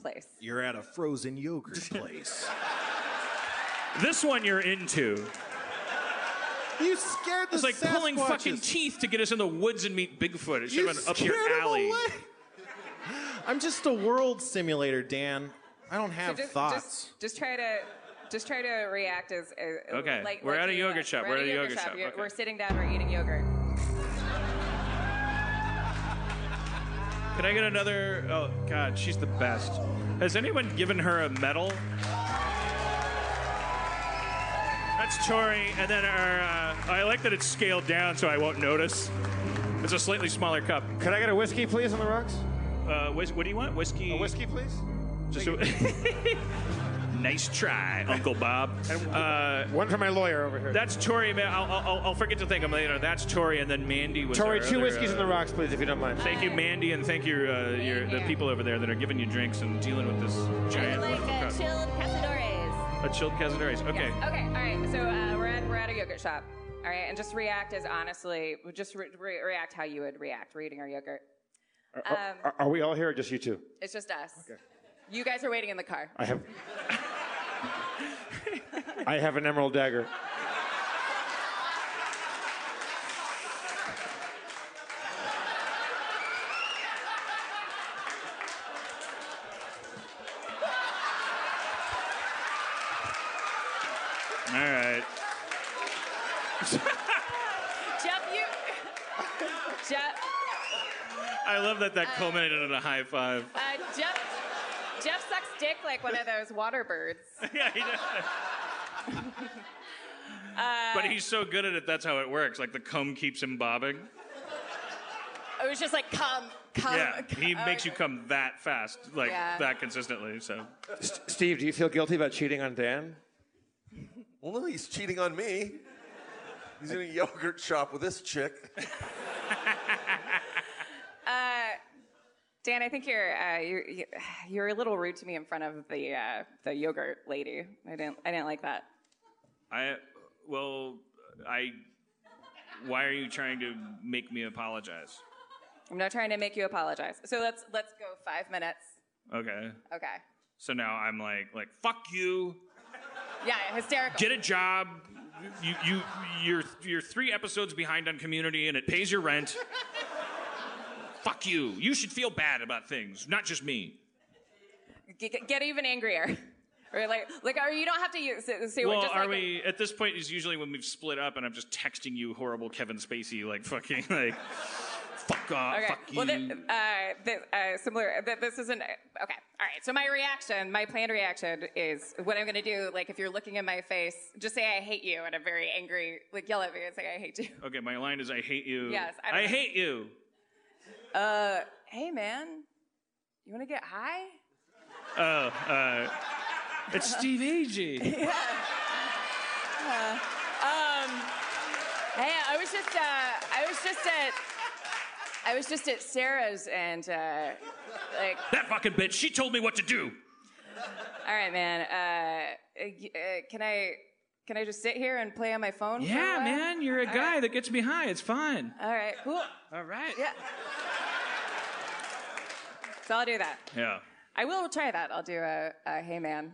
place.
You're at a frozen yogurt place.
This one you're into.
you scared the
It's like pulling
Sasquatches.
fucking teeth to get us in the woods and meet Bigfoot. It should
You
have been up your
scared 'em
alley.
away. I'm just a world simulator, Dan. I don't have
So just,
thoughts.
Just, just try to just try to react as, as
Okay,
Like,
we're
like
at a
you
yogurt shop.
We're,
We're
at a yogurt, shop. You're-
okay.
We're sitting down. We're eating yogurt.
Can I get another? Oh God, she's the best. Has anyone given her a medal? That's Tori, and then our. Uh, I like that it's scaled down so I won't notice. It's a slightly smaller cup.
Could I get a whiskey, please, on the rocks?
Uh, whis- what do you want? Whiskey.
A whiskey, please.
Just a- nice try, Uncle Bob. Uh,
One for my lawyer over here.
that's Tori. Man, I'll, I'll, I'll forget to thank him later. That's Tori, and then Mandy was.
Tori,
our
two
other,
whiskeys
uh,
on the rocks, please, if you don't mind.
Thank you, Mandy, and thank you, uh, your, the people over there that are giving you drinks and dealing with this giant.
like
wonderful
uh,
crowd.
chilled cazadores.
A chilled Cazadores. Okay.
Yes. Okay. All right. So uh, we're at we're at a yogurt shop. All right, and just react as honestly. Just re- re- react how you would react. We're eating our yogurt. Um,
Are, are we all here or just you two?
it's just us. You guys are waiting in the car.
I have. I have an emerald dagger.
All right.
Jeff, you. Jeff,
I love that that culminated in a high five.
uh, Jeff, Jeff sucks dick like one of those water birds.
yeah, he does. Uh, but he's so good at it. That's how it works. Like the cum keeps him bobbing.
It was just like come, come.
Yeah, he
come.
makes you come that fast, like
Yeah.
that consistently. So
S- Steve, do you feel guilty about cheating on Dan?
Well, no, he's cheating on me. He's in a yogurt shop with this chick.
Uh, Dan, I think you're uh, you're you- you're a little rude to me in front of the uh, the yogurt lady. I didn't I didn't like that.
I, well, I. Why are you trying to make me apologize?
I'm not trying to make you apologize. So let's let's go five minutes.
Okay.
Okay.
So now I'm like, like fuck you.
Yeah, hysterical.
Get a job. You you you're you're three episodes behind on Community, and it pays your rent. Fuck you. You should feel bad about things, not just me.
Get, get even angrier. Or like, like, or you don't have to use, say, say
well,
just
are
like,
we at this point? Is usually when we've split up, and I'm just texting you horrible Kevin Spacey, like fucking like, fuck off,
Okay.
fuck you.
Well, th- uh, th- uh, similar. Th- this isn't okay. All right. So my reaction, my planned reaction is what I'm going to do. Like, if you're looking in my face, just say I hate you, and I'm very angry. Like, yell at me and say I hate you.
okay, my line is I hate you.
Yes, I
I hate you.
Uh, hey man, you want to get high?
Oh, uh, it's Steve Agee.
Um, hey, I was just, uh, I was just at, I was just at Sarah's, and uh, like,
That fucking bitch. She told me what to do.
all right, man. Uh, uh, can I, can I just sit here and play on my phone? for a
Yeah, man, you're a
All
guy
right.
that gets me high. It's fine.
All right, cool.
All right.
Yeah. So I'll do that.
Yeah.
I will try that. I'll do a, a hey man.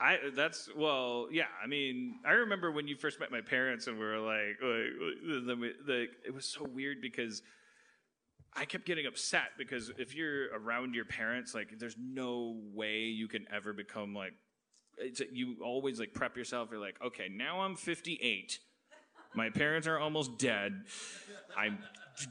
I that's well, yeah. I mean, I remember when you first met my parents, and we were like, like, the, the, it was so weird because I kept getting upset because if you're around your parents, like, there's no way you can ever become like. It's, you always like prep yourself. You're like, okay, now I'm 58. My parents are almost dead. I'm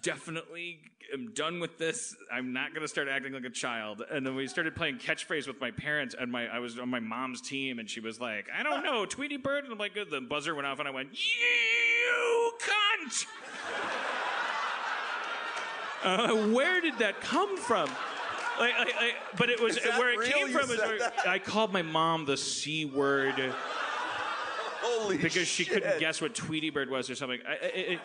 definitely am done with this. I'm not gonna start acting like a child. And then we started playing catchphrase with my parents, and my I was on my mom's team, and she was like, I don't know, Tweety Bird. And I'm like. The buzzer went off, and I went, you cunt. Uh, where did that come from? Like, like, like, but it was where it
real?
came from. Is where. I called my mom the c word
Holy
because she
shit.
couldn't guess what Tweety Bird was or something. I, I, it,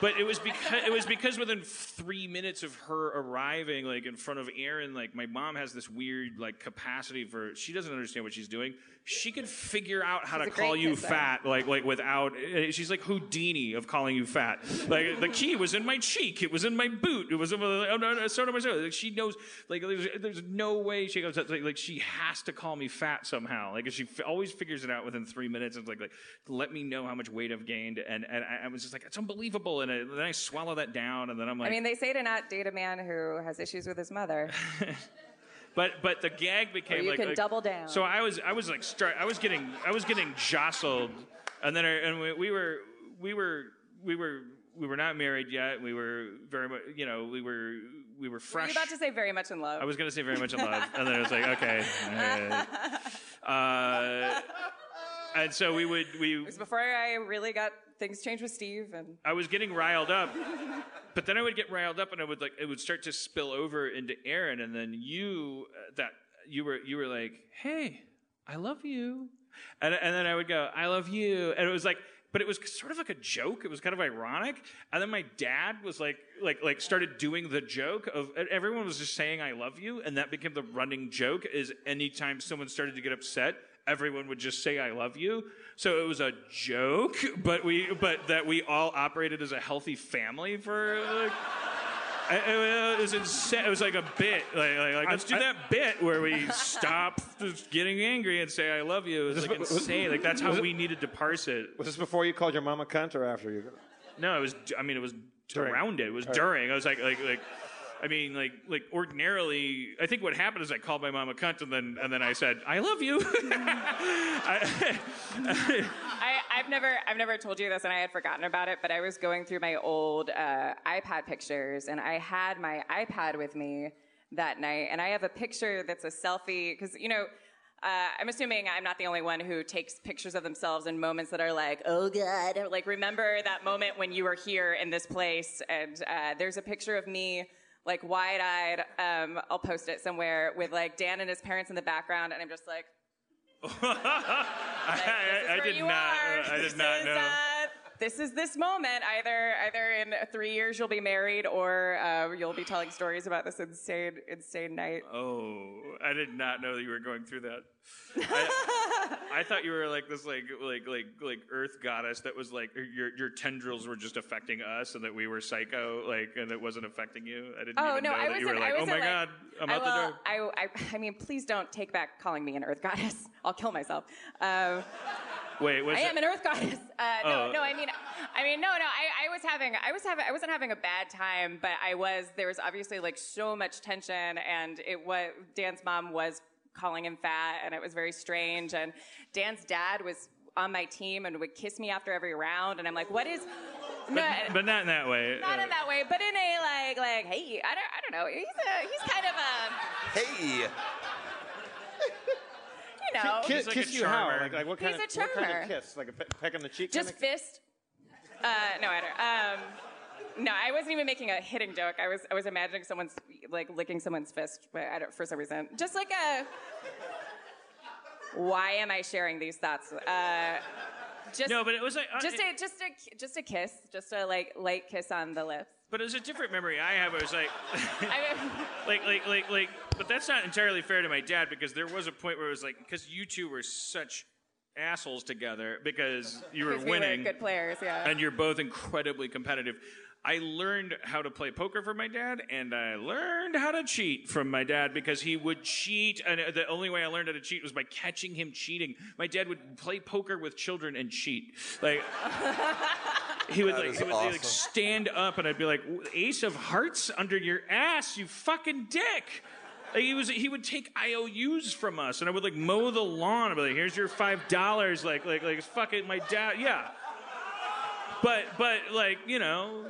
but it was because it was because within three minutes of her arriving, like in front of Erin, like my mom has this weird like capacity for she doesn't understand what she's doing. She could figure out how
She's
to call you
kisser.
fat, like like without. eh, She's like Houdini of calling you fat. Like the key was in my cheek, it was in my boot, it was in my, oh, no, no, so, so. Like, she knows. Like there's, there's no way she goes like, like she has to call me fat somehow. Like she f- always figures it out within three minutes. It's like like let me know how much weight I've gained, and and I, I was just like it's unbelievable, and I, then I swallow that down, and then I'm like.
I mean, they say to not date a man who has issues with his mother.
But but the gag became
Or you
like,
can
like-
double down.
So I was I was like start I was getting I was getting jostled, and then I, and we, we were we were we were we were not married yet. We were very much you know we were we were
Were
fresh.
you about to say very much in love?
I was gonna say very much in love, and then I was like okay. Uh, and so we would we
It was before I really got things change with Steve, and
I was getting riled up, but then I would get riled up, and I would like it would start to spill over into Erin, and then you uh, that you were you were like, "Hey, I love you," and and then I would go, "I love you," and it was like. But it was sort of like a joke. It was kind of ironic. And then my dad was like, like, like started doing the joke of everyone was just saying "I love you," and that became the running joke. Is anytime someone started to get upset, everyone would just say "I love you." So it was a joke, but we, but that we all operated as a healthy family for like. It was insane. It was like a bit. Like, like, like let's do that bit where we stop getting angry and say "I love you." It was like
was-
insane. Like that's how
it-
we needed to parse it.
Was this before you called your mom a cunt or after you?
No, it was. I mean, it was
During.
around it. It was during. I was like, like, like. I mean, like, like ordinarily, I think what happened is I called my mom a cunt, and then, and then I said, "I love you." I,
I've never, I've never told you this, and I had forgotten about it. But I was going through my old uh, iPad pictures, and I had my iPad with me that night, and I have a picture that's a selfie because you know. Uh, I'm assuming I'm not the only one who takes pictures of themselves in moments that are like, oh God. Like, remember that moment when you were here in this place? And uh, there's a picture of me, like, wide eyed. Um, I'll post it somewhere with, like, Dan and his parents in the background. And I'm just like,
I,
like, is
I, I did not. I did not know.
Uh, this is this moment. Either either in three years you'll be married, or uh, you'll be telling stories about this insane insane night.
Oh, I did not know that you were going through that. I, I thought you were like this, like like like like Earth goddess that was like your your tendrils were just affecting us, and that we were psycho, like, and it wasn't affecting you. I didn't
Oh
even
no,
know
I
that you were like,
I
oh my
like,
god, I'm
I,
out the door.
I, I, I mean, please don't take back calling me an Earth goddess. I'll kill myself. Um,
Wait, was
I
it?
am an Earth goddess. Uh, no,
Oh.
no. I mean, I mean, no, no. I, I was having, I was having, I wasn't having a bad time, but I was. There was obviously like so much tension, and it was Dan's mom was calling him fat, and it was very strange. And Dan's dad was on my team and would kiss me after every round, and I'm like, what is? No,
But not in that way.
not
Uh,
in that way, but in a like, like, hey, I don't, I don't know. He's a, he's kind of a,
Hey,
you know,
Kiss,
like a
kiss you how? Like, like what kind
He's
of
a
what kind
charmer.
of kiss? Like a pe- peck on the cheek?
just
kind of?
fist. Uh, no, I don't. Um, no, I wasn't even making a hitting joke. I was, I was imagining someone's like licking someone's fist, but I don't, for some reason, just like a. Why am I sharing these thoughts? Uh, just,
No, but it was like uh,
just
it-
a, just a, just a kiss, just a like light kiss on the lips.
But it was a different memory I have. I was like, like, like, like, like. But that's not entirely fair to my dad because there was a point where it was like, because you two were such assholes together because you were
we
winning
were good players, yeah.
and you're both incredibly competitive. I learned how to play poker from my dad, and I learned how to cheat from my dad because he would cheat. And the only way I learned how to cheat was by catching him cheating. My dad would play poker with children and cheat. Like he would, like, he would like stand up, and I'd be like, "Ace of Hearts under your ass, you fucking dick." Like, he was he would take IOUs from us, and I would like mow the lawn. I'd be like, "Here's your five dollars." Like like like fucking my dad, yeah. But but like you know,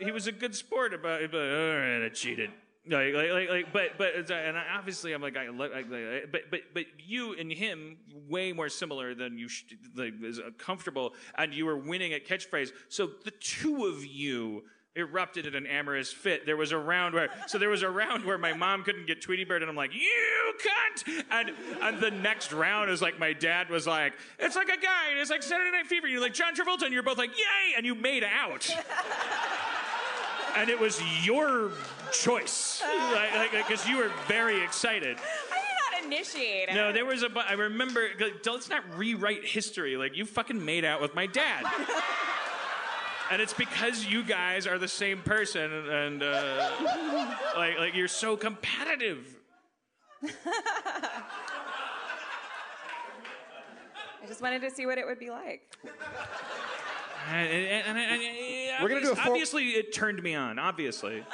he was a good sport about it. But all right, I cheated. Like like like, like but but and obviously I'm like I like, like, like but but but you and him way more similar than you like is uh, comfortable, and you were winning at catchphrase. So the two of you erupted in an amorous fit. There was a round where so there was a round where my mom couldn't get Tweety Bird, and I'm like, you cunt! And and the next round is like my dad was like, it's like a guy, and it's like Saturday Night Fever. You're like John Travolta, and you're both like, yay! And you made out. and it was your choice, like because you were very excited.
I did not initiate.
No, there was a. bu- I remember. like, Let's not rewrite history. Like you fucking made out with my dad. And it's because you guys are the same person, and uh, like, like you're so competitive.
I just wanted to see what it would be like.
And, and, and, and- and-
We're gonna do a full-
obviously it turned me on. Obviously,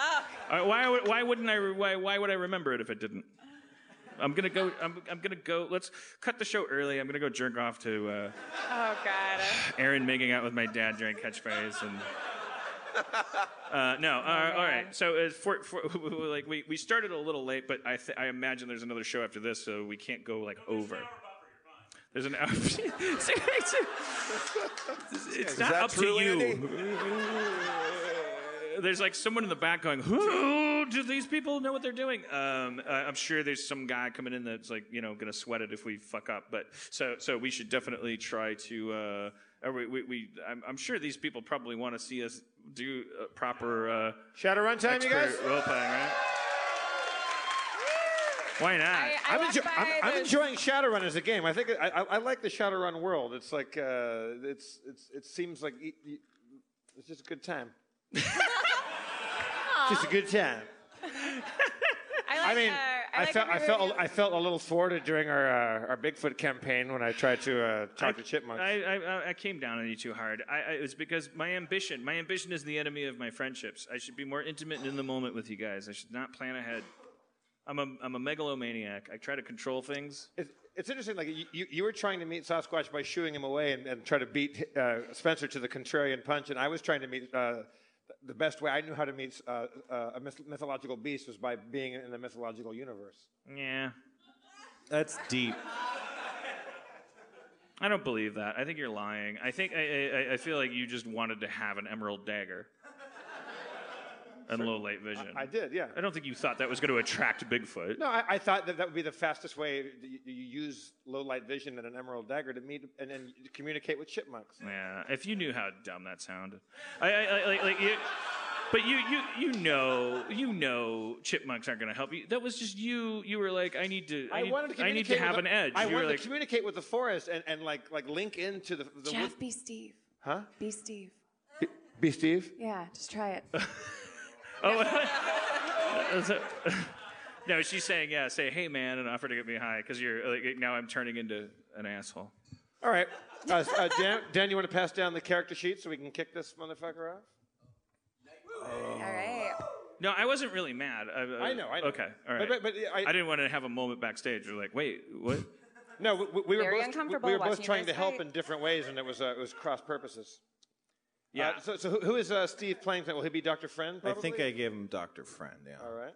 Uh, why would why wouldn't I? Why why would I remember it if it didn't? I'm gonna go. I'm, I'm gonna go. Let's cut the show early. I'm gonna go jerk off to uh,
Oh God.
Erin making out with my dad during catchphrase and. Uh, no, uh, all right. So, uh, for, for, like, we, we started a little late, but I, th- I imagine there's another show after this, so we can't go like over. There's an hour. it's it's not up to you.
Andy?
There's like someone in the back going, "Who do these people know what they're doing?" Um, uh, I'm sure there's some guy coming in that's like, you know, gonna sweat it if we fuck up. But so so we should definitely try to. Uh, we, we, we I'm, I'm sure these people probably want to see us do uh, proper uh,
Shadowrun time, you guys.
expert role playing, right? Why not?
I, I
I'm,
walked
enjo-
by
I'm, I'm enjoying Shadowrun as a game. I think I, I, I like the Shadowrun world. It's like uh, it's it's it seems like y- y- it's just a good time. just a good time.
I, like,
I mean,
uh,
I,
like
felt I felt
review.
I felt a little thwarted during our uh, our Bigfoot campaign when I tried to uh, talk to chipmunks.
I, I, I came down on you too hard. I, I, it was because my ambition, my ambition is the enemy of my friendships. I should be more intimate and in the moment with you guys. I should not plan ahead. I'm a, I'm a megalomaniac. I try to control things.
It's, it's interesting. Like you, you, you were trying to meet Sasquatch by shooing him away and, and try to beat uh, Spencer to the contrarian punch, and I was trying to meet. The best way I knew how to meet uh, uh, a myth- mythological beast was by being in the mythological universe.
Yeah,
That's deep.
I don't believe that. I think you're lying. I think I, I, I feel like you just wanted to have an emerald dagger and low light vision.
I did, yeah.
I don't think you thought that was going to attract Bigfoot.
No, I, I thought that that would be the fastest way. that You, you use low light vision and an emerald dagger to meet and then communicate with chipmunks.
Yeah, if you knew how dumb that sounded, I, I, I like, like you, but you, you, you know, you know, chipmunks aren't going to help you. That was just you. You were like, I need to, I, need,
wanted to
I need
communicate
to have
with
an
the-
edge.
I
you were
wanted
like,
to communicate with the forest and, and like like link into the, the
Jeff, be Steve.
huh?
Be Steve.
Be Steve.
Yeah, just try it.
no, she's saying, yeah, say, hey man, and offer to get me high because you're like, now I'm turning into an asshole.
All right, uh, uh, Dan, Dan, you want to pass down the character sheet so we can kick this motherfucker off?
All right.
No, I wasn't really mad. I,
I know, I know.
Okay, all right.
But- but- but I-
I didn't want to have a moment backstage. We're like, wait, what?
No, we, we were
Very
both
uncomfortable
we were both trying to help
fight.
in different ways, and it was uh, it was cross purposes.
Yeah.
Uh, so so who, who is uh, Steve playing? tonight? Will he be Dr. Friend?
I think I gave him Dr. Friend, yeah.
All right.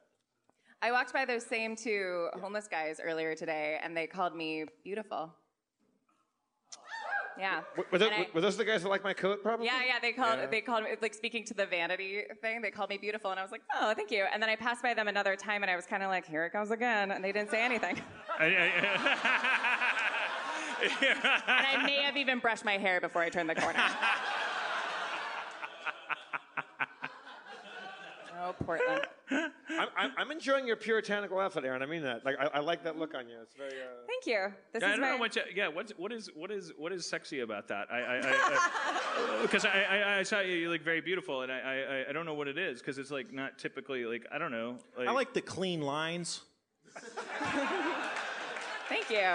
I walked by those same two homeless guys earlier today, and they called me beautiful. Yeah.
Were, were, those,
And I-
were those the guys that like my coat? Probably.
Yeah, yeah. They called
Yeah.
they called me like speaking to the vanity thing. They called me beautiful, and I was like, oh, thank you. And then I passed by them another time, and I was kind of like, here it comes again, and they didn't say anything.
I,
and I may have even brushed my hair before I turned the corner. oh, Portland.
I'm, I'm, I'm enjoying your puritanical outfit, Erin. I mean that. Like I, I like that look on you. It's very. Uh...
Thank you. This
I
is
don't
my.
know what. You, yeah, what what is what is what is sexy about that? I I because I, I, I, I saw you you look very beautiful, and I I, I don't know what it is because it's like not typically like I don't know. Like,
I like the clean lines.
Thank you.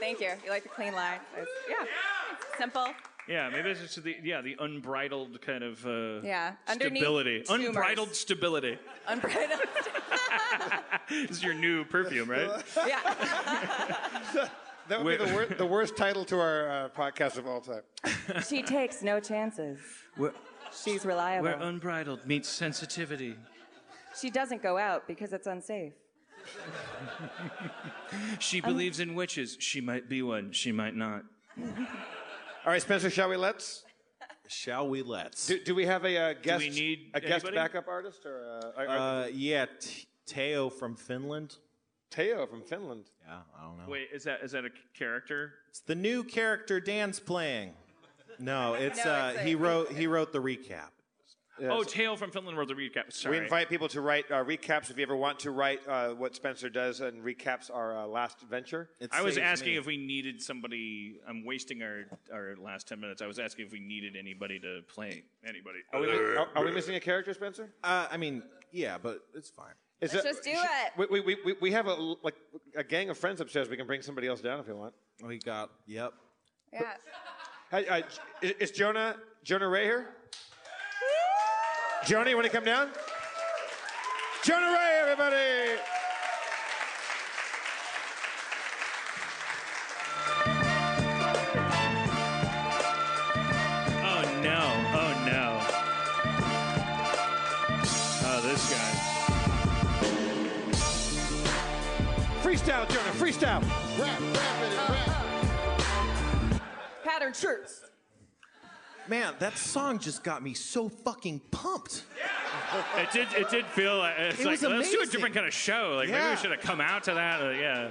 Thank you. You like the clean line? It's- yeah. Simple.
Yeah, maybe it's just the yeah the unbridled kind of uh,
Yeah. Underneath
stability.
tumors.
Unbridled stability.
Unbridled.
this is your new perfume, right?
yeah.
That would be the, wor- the worst title to our uh, podcast of all time.
She takes no chances.
Where,
She's reliable.
where unbridled meets sensitivity.
she doesn't go out because it's unsafe.
She believes in witches. She might be one. She might not.
All right, Spencer. Shall we let's?
Shall we let's?
Do, do we have a uh, guest?
we need
a guest
anybody?
backup artist or uh, are- are-
Uh, yeah, T- Teo from Finland.
Teo from Finland?
Yeah, I don't know.
Wait, is that is that a character?
It's the new character Dan's playing. No, it's
No,
uh
it's a-
he wrote he wrote the recap.
Oh, Tale from Finland wrote the recap. Sorry.
We invite people to write uh, recaps if you ever want to write uh, what Spencer does and recaps our uh, last adventure.
It
I was asking
me.
if we needed somebody. I'm wasting our, our last 10 minutes. I was asking if we needed anybody to play anybody.
Are we, are, are we missing a character, Spencer?
Uh, I mean, yeah, but it's fine.
Is
Let's just do it.
We, we, we, we have a like a gang of friends upstairs. We can bring somebody else down if you want.
We got yep.
Yeah.
Hey, uh, is, is Jonah Jonah Ray here? Jonah, you want to come down? Jonah Ray, everybody!
Oh no! Oh no! Oh, this guy.
Freestyle, Jonah, freestyle. Rap, rap, it, rap.
Pattern shirts.
Man, that song just got me so fucking pumped.
It did. It did feel. Like, it's
It
like
was
let's do a
amazing.
different kind of show. Like maybe
Yeah.
we should have come out to that. Uh, yeah.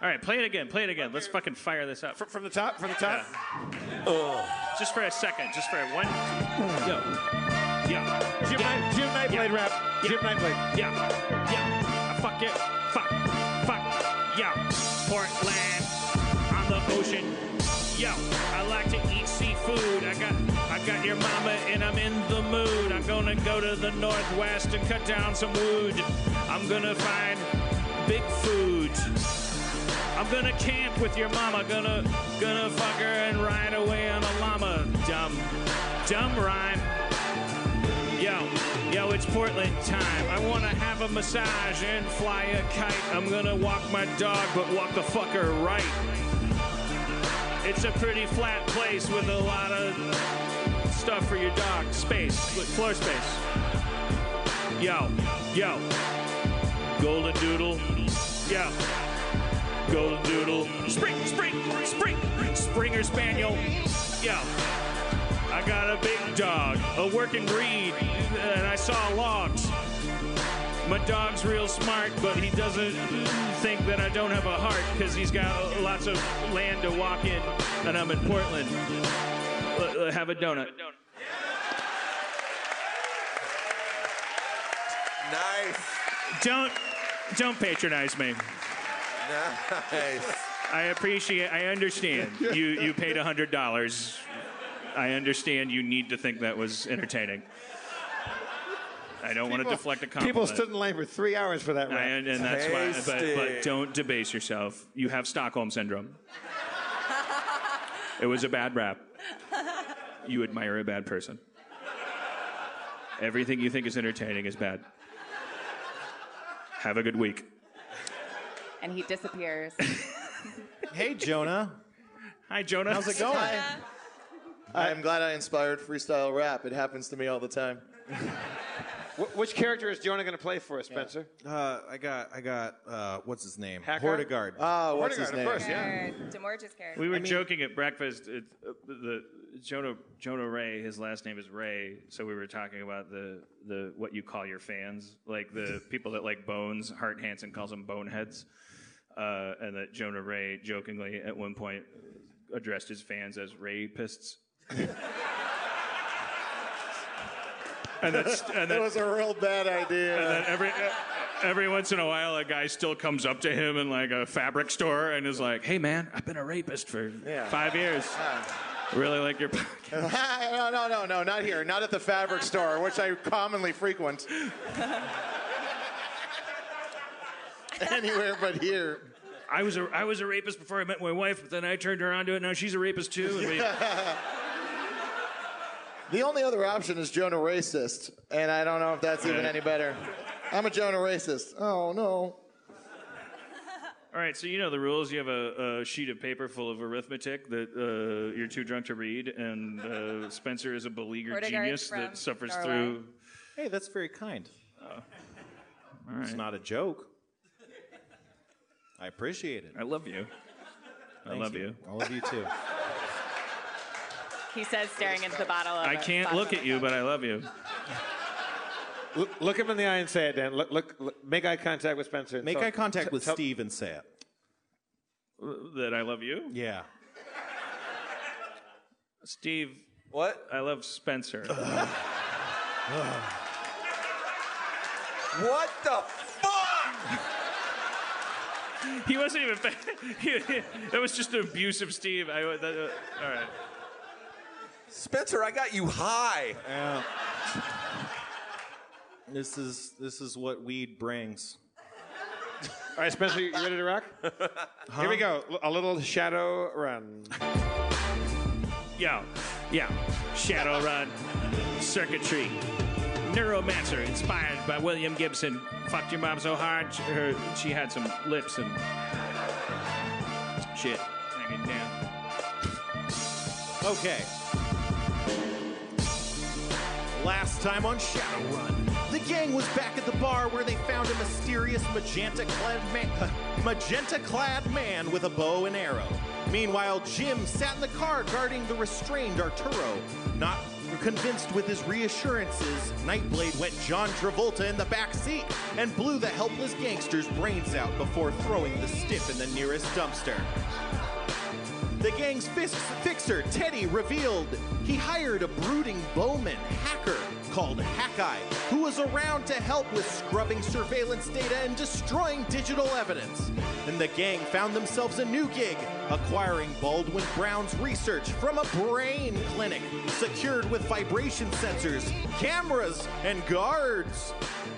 All right, play it again. Play it again. Let's fucking fire this up.
Fr- From the top, from the top.
Just for a second. Just for a one. Yo. Yeah.
Jim,
yeah.
Night, Jim Nightblade rap.
Yeah.
Jim Nightblade.
Yeah, yeah. Uh, fuck it. Fuck. Fuck. Yeah. Portland your mama and I'm in the mood. I'm gonna go to the northwest and cut down some wood. I'm gonna find big food. I'm gonna camp with your mama, gonna gonna fuck her and ride away on a llama. Dumb, dumb rhyme. Yo, yo, it's Portland time. I wanna have a massage and fly a kite. I'm gonna walk my dog, but walk the fucker right. It's a pretty flat place with a lot of stuff for your dog. Space, floor space. Yo, yo, golden doodle. Yo, golden doodle. Spring, spring, spring, Springer Spaniel. Yo. I got a big dog, a working breed, and I saw logs. My dog's real smart, but he doesn't think that I don't have a heart because he's got lots of land to walk in, and I'm in Portland. Uh, Have a donut.
Nice.
Don't, don't patronize me.
Nice.
I appreciate. I understand. You you paid hundred dollars. I understand. You need to think that was entertaining. I don't want to deflect a compliment.
People stood in line for three hours for that
I,
rap.
and, and that's why. But,
Tasty.
but don't debase yourself. You have Stockholm syndrome. it was a bad rap. You admire a bad person. Everything you think is entertaining is bad. Have a good week.
And he disappears.
Hey, Jonah.
Hi, Jonah.
How's it going?
I'm glad I inspired freestyle rap. It happens to me all the time.
Wh- which character is Jonah going to play for us, Spencer?
Uh, I got, I got, uh, what's his name?
Hackard?
Hortigard.
Ah, what's
Hortigard,
his
of
name?
course, yeah.
Demorge's character.
We were joking at breakfast. It, uh, the Jonah Jonah Ray, his last name is Ray, so we were talking about the the what you call your fans, like the people that like bones. Hart Hanson calls them boneheads, uh, and that Jonah Ray jokingly at one point addressed his fans as rapists. and that's and
That
that,
was a real bad idea.
and then every every once in a while, a guy still comes up to him in like a fabric store and is like, "Hey, man, I've been a rapist for five years. Really like your podcast."
no, no, no, no, not here. Not at the fabric store, which I commonly frequent. Anywhere but here.
I was a I was a rapist before I met my wife, but then I turned her on to it. Now she's a rapist too. And we,
The only other option is Jonah racist, and I don't know if that's even any better. I'm a Jonah racist. Oh no.
all right, so you know the rules. You have a, a sheet of paper full of arithmetic that uh, you're too drunk to read, and uh, Spencer is a beleaguered
Hortigard
genius
from
that suffers
Norway.
through.
Hey, that's very kind.
All
It's
right.
not a joke. I appreciate it.
I love you. I
Thanks
love you.
I love you too.
He says, staring into the bottle of
I
a-
can't look at you, but I love you.
Look, look him in the eye and say it, Dan. Look, look, look make eye contact with Spencer. and
Make
tell-
eye contact
t-
with
tell-
Steve and say it.
That I love you,
Yeah.
Steve.
What?
I love Spencer.
What the fuck?
he wasn't even. He, he- that was just an abusive Steve. I, that, uh, all right.
Spencer, I got you high.
Yeah. This is this is what weed brings.
All right, Spencer, you ready to rock? Here we go. A little shadow run.
Yo, yeah. shadow run, circuitry, neuromancer, inspired by William Gibson. Fucked your mom so hard, she, her, she had some lips and shit hanging down.
Okay. Last time on Shadowrun, the gang was back at the bar where they found a mysterious magenta-clad man, magenta-clad man with a bow and arrow. Meanwhile, Jim sat in the car guarding the restrained Arturo. Not convinced with his reassurances, Nightblade went John Travolta in the back seat and blew the helpless gangster's brains out before throwing the stiff in the nearest dumpster. The gang's fis- fixer, Teddy, revealed he hired a brooding bowman hacker called Hackeye, who was around to help with scrubbing surveillance data and destroying digital evidence. And the gang found themselves a new gig, acquiring Baldwin Brown's research from a brain clinic, secured with vibration sensors, cameras, and guards.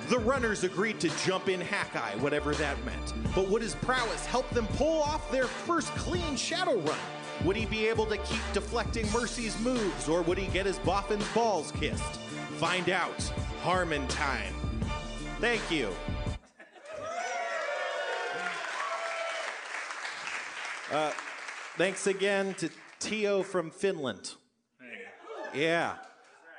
The runners agreed to jump in Hackeye, whatever that meant. But would his prowess help them pull off their first clean shadow run? Would he be able to keep deflecting Mercy's moves, or would he get his boffin's balls kissed? Find out. Harmon time. Thank you. Uh, thanks again to Tio from Finland. Yeah.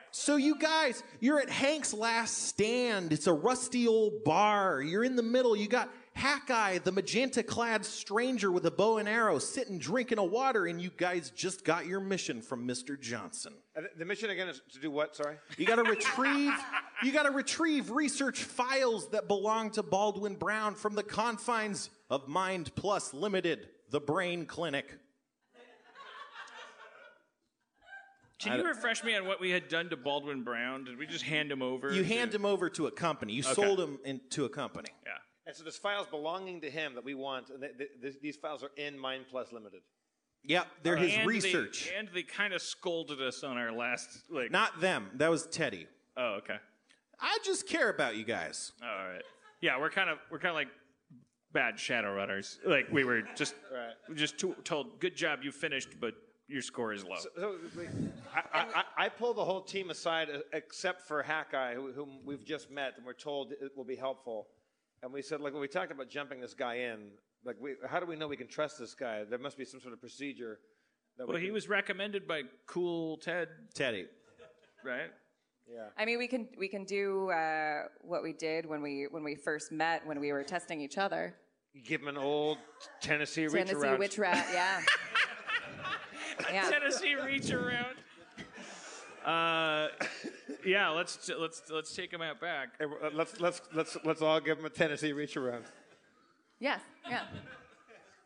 So you guys, you're at Hank's Last Stand. It's a rusty old bar. You're in the middle. You got Hackeye, the magenta-clad stranger with a bow and arrow, sitting drinking a water, and you guys just got your mission from Mr. Johnson.
Uh, The mission again is to do what? Sorry.
You got to retrieve you got to retrieve research files that belong to Baldwin Brown from the confines of Mind Plus Limited, the brain clinic.
Can you refresh me on what we had done to Baldwin Brown? Did we just hand him over?
You
to-
hand him over to a company. You sold him into a company.
Yeah.
And so there's files belonging to him that we want, and th- th- th- these files are in Mind Plus Limited.
Yep, they're his
And they-
research.
and they kind of scolded us on our last like.
Not them. That was Teddy.
Oh, okay.
I just care about you guys.
All right. Yeah, we're kind of we're kind of like bad shadow runners. Like we were just
Right.
we just to- told, "Good job, you finished, but your score is low."
So we- I, I, I I pull the whole team aside uh, except for Hackeye, who, whom we've just met, and we're told it will be helpful. and we said, like, well, we talked about jumping this guy in. Like, we, how do we know we can trust this guy? There must be some sort of procedure. That we
Well, he
can-
was recommended by Cool Ted,
Teddy.
right?
Yeah.
I mean, we can we can do uh, what we did when we when we first met when we were testing each other.
Give him an old Tennessee reach
Tennessee
around.
witch rat, yeah. yeah.
Tennessee reach around. Uh, yeah, let's let's let's take him out back.
Hey, uh, let's let's let's let's all give him a Tennessee reach around.
Yes. Yeah.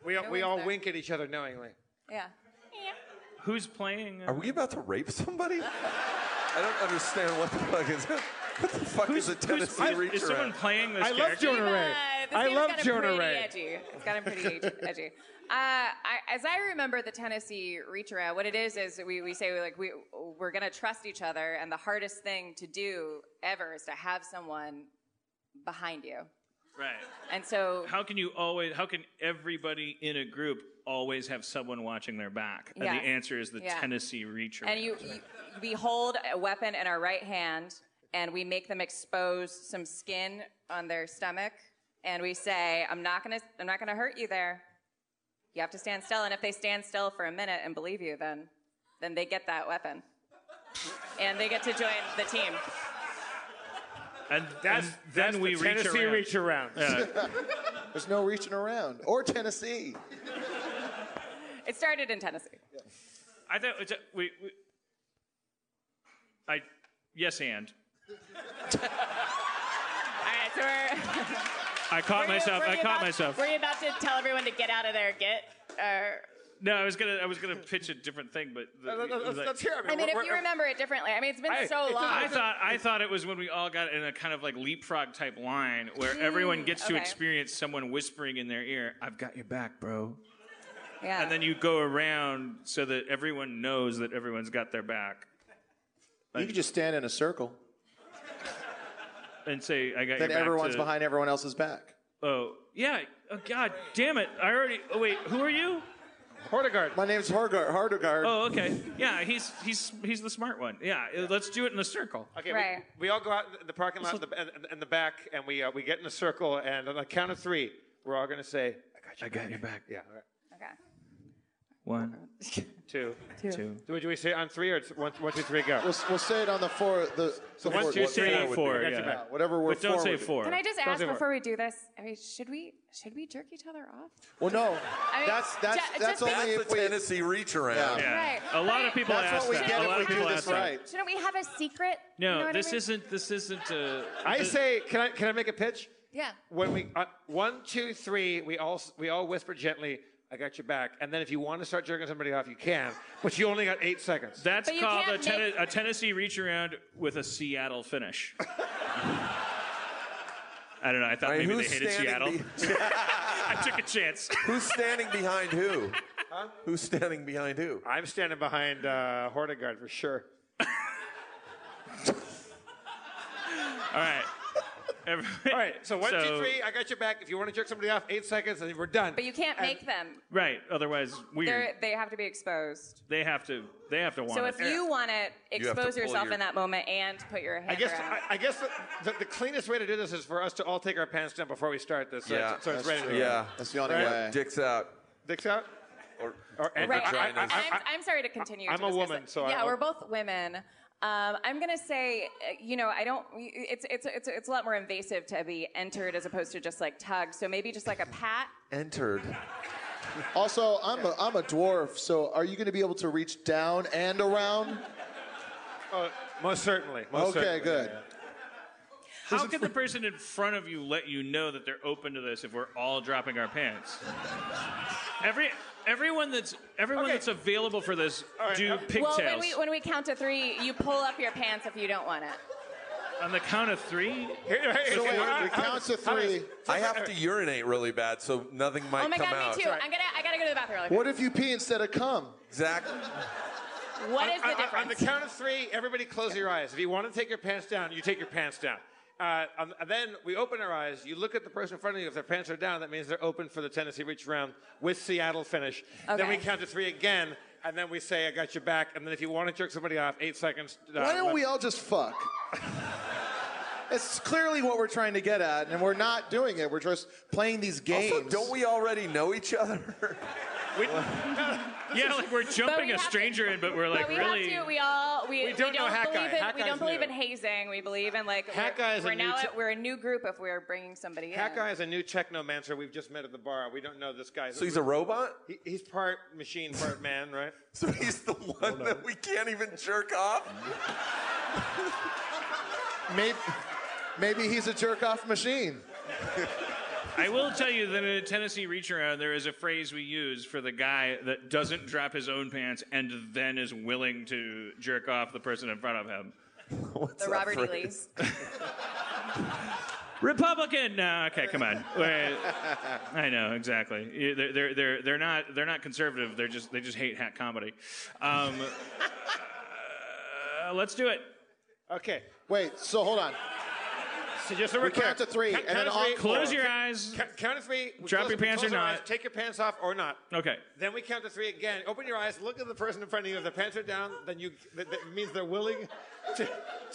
We all,
No
we
one's
all
there.
wink at each other knowingly.
Yeah.
Who's playing? uh,
Are we about to rape somebody? I don't understand what the fuck is. What the fuck is a Tennessee
who's-
reach
is someone
around?
playing this
I love
character?
Jonah Ray.
Uh, this
I
game's
love
gotten
Jonah
pretty
Ray.
Edgy. It's gotten pretty edgy- edgy. Uh, I, as I remember the Tennessee reach around, what it is is we, we say like we we're gonna trust each other, and the hardest thing to do ever is to have someone behind you.
Right.
And so
How can you always? How can everybody in a group always have someone watching their back? And
Yes.
the answer is the
Yeah.
Tennessee reach
and you, you we hold a weapon in our right hand, and we make them expose some skin on their stomach, and we say, "I'm not gonna I'm not gonna hurt you there. You have to stand still." And if they stand still for a minute and believe you, then then they get that weapon, and they get to join the team.
And
That's,
and
that's
then we
the
reach
Tennessee
around.
reach around.
There's no reaching around. Or Tennessee.
It started in Tennessee.
I thought it's a, we, we. I yes and
All right, so we're.
I caught
were you-
myself.
were
I caught
about-
myself.
Were you about to tell everyone to get out of their git? Or
No, I was gonna I was gonna pitch a different thing, but the,
Let's, let's-
like-
let's hear. it.
I mean, if you remember it differently, I mean, it's been
Hey,
so long.
I thought I thought it was when we all got in a kind of like leapfrog type line where everyone gets to experience someone whispering in their ear, "I've got your back, bro,"
yeah.
and then you go around so that everyone knows that everyone's got their back,
You could just stand in a circle.
and say, "I got
Then
your back."
everyone's
to-
behind everyone else's back.
Oh yeah. Oh God damn it! I already. Oh wait, who are you?
Hordegard.
My name's Hargard. Hardegard.
Oh okay. Yeah, he's he's he's the smart one. Yeah, let's do it in a circle.
Okay,
Right.
we, we all go out in the parking lot in the, in, in the back, and we uh, we get in a circle, and on the count of three, we're all going to say, "I got you."
I got your back.
Yeah. All right.
Okay.
One,
Two.
two.
Do we say on three or it's one, one, two, three, go?
We'll, we'll say it on the four. The,
So
the
one,
four-
two,
what-
three,
Say four.
I got your
Yeah.
Whatever we're
But don't say four.
Can I just
Don't
ask
say more.
before we do this? I mean, should we should we jerk each other off?
Well, no.
I mean,
that's that's
ju-
that's only
That's
if
the
we.
Tennessee reach around.
Yeah.
Yeah.
Right.
A lot of people
That's
ask
what we
that.
get
a
if
lot
we
of
do
people
this
ask that.
right.
Shouldn't we have a secret?
No,
You know
this
I mean?
isn't. This isn't. Uh,
I say, can I can I make a pitch?
Yeah.
When we uh, one, two, three, we all we all whisper gently, "I got your back," and then if you want to start jerking somebody off, you can, but you only got eight seconds.
That's
But you
called a,
can't
ten-
make-
a Tennessee reach around with a Seattle finish. I don't know. I thought
All right,
maybe they
who's
hated
standing
Seattle.
be-
I took a chance.
who's standing behind who? Huh? Who's standing behind who?
I'm standing behind uh, Hordegard for sure.
All right. Everybody-
All right, so one, two,
So-
three, I got your back. If you want to jerk somebody off, eight seconds, and we're done.
But you can't
And-
make them.
Right. Otherwise, weird.
They're, they have to be exposed.
They have to. They have to want
So
it.
if you want to
have to
expose
pull
yourself
your-
in that moment and put your hand
I guess
around.
I, I guess the, the, the cleanest way to do this is for us to all take our pants down before we start this. So,
Yeah.
it's, so it's ready to go.
Yeah.
That's the only
Right.
way.
Dicks out.
Dicks out.
Or,
Or, and
Right.
I, I,
vaginas.
I,
I'm, I'm sorry to continue.
I'm
to
a
discuss
woman,
it.
so I
yeah,
won't-
we're both women. Um, I'm gonna say, uh, you know, I don't. It's it's it's it's a lot more invasive to be entered as opposed to just like tug. So maybe just like a pat.
entered.
Also, I'm a I'm a dwarf, so are you going to be able to reach down and around?
oh, most certainly. Most
Okay,
certainly.
good.
How can the person in front of you let you know that they're open to this if we're all dropping our pants? Every everyone that's everyone
Okay.
that's available for this
right,
do
uh,
pigtails
Well, when we when we count to three, you pull up your pants if you don't want it.
on the count of three.
Here- here-
So wait,
how-
we
how
count to
how does-
three.
I have to urinate really bad, so nothing might
oh my
come
god,
out.
me too. I'm gonna I gotta go to the bathroom. Really.
What if you pee instead of cum?
Exactly.
What is
on,
the
on- on the count of three, everybody close your eyes. If you want to take your pants down, you take your pants down. Uh, um, and then we open our eyes. You look at the person in front of you. If their pants are down, that means they're open for the Tennessee reach round with Seattle finish. Then we count to three again, and then we say, "I got your back." And then if you want to jerk somebody off, eight seconds. Uh,
Why don't
left.
we all just fuck? It's clearly what we're trying to get at, and we're not doing it. We're just playing these games.
Also, don't we already know each other?
Yeah, like we're jumping
we
a
have to-
stranger in, but we're like
but we
really.
have to. We all we,
We don't know Hat Guy.
believe in
Hat
we don't believe
new.
in hazing. We believe in like
Hat
we're,
Guy is a
we're
new
now
t-
we're a new group if we're bringing somebody
Hat
in.
guy is a new technomancer we've just met at the bar. We don't know this guy.
so he's a robot?
He, he's part machine, part man, right?
So he's the one that we can't even jerk off?
Maybe, maybe he's a jerk off machine.
I will tell you that in a Tennessee reach around, there is a phrase we use for the guy that doesn't drop his own pants and then is willing to jerk off the person in front of him.
What's
The
that
Robert E. Lee's.
Republican. No, okay, come on. Wait, I know exactly. They're, they're, they're, they're not they're not conservative. They're just they just hate hat comedy. Um, uh, let's do it.
Okay.
Wait, so hold on.
So just so
We
we're
count to three,
count-
and
count
then
to three.
encore.
Close your eyes.
Count, count to three. we
Drop
close-
your pants or not.
eyes, take your pants off or not.
Okay.
Then we count to three again. Open your eyes. Look at the person in front of you. If their pants are down, then you that, that means they're willing to,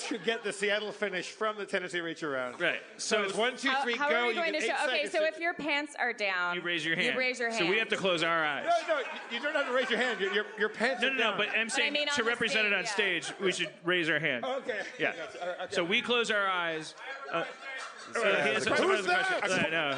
to get the Seattle finish from the Tennessee reach around.
Right.
So,
So
it's one, two,
How,
three,
how
go.
are we
You
going
get
to show? Okay, so
to-
if your pants are down,
You raise your hand.
You raise your hand.
So we have to close our eyes.
no, no, you- you don't have to raise your hand. Your, your, your pants
No,
are
no, no.
down.
But I'm saying
mean
to
the
represent it on
stage,
stage, we should raise our hand.
okay.
Yeah.
Okay.
So we close our eyes. Uh, so
Yeah,
here's
the
some
question-
other question.
Who's
Uh, no.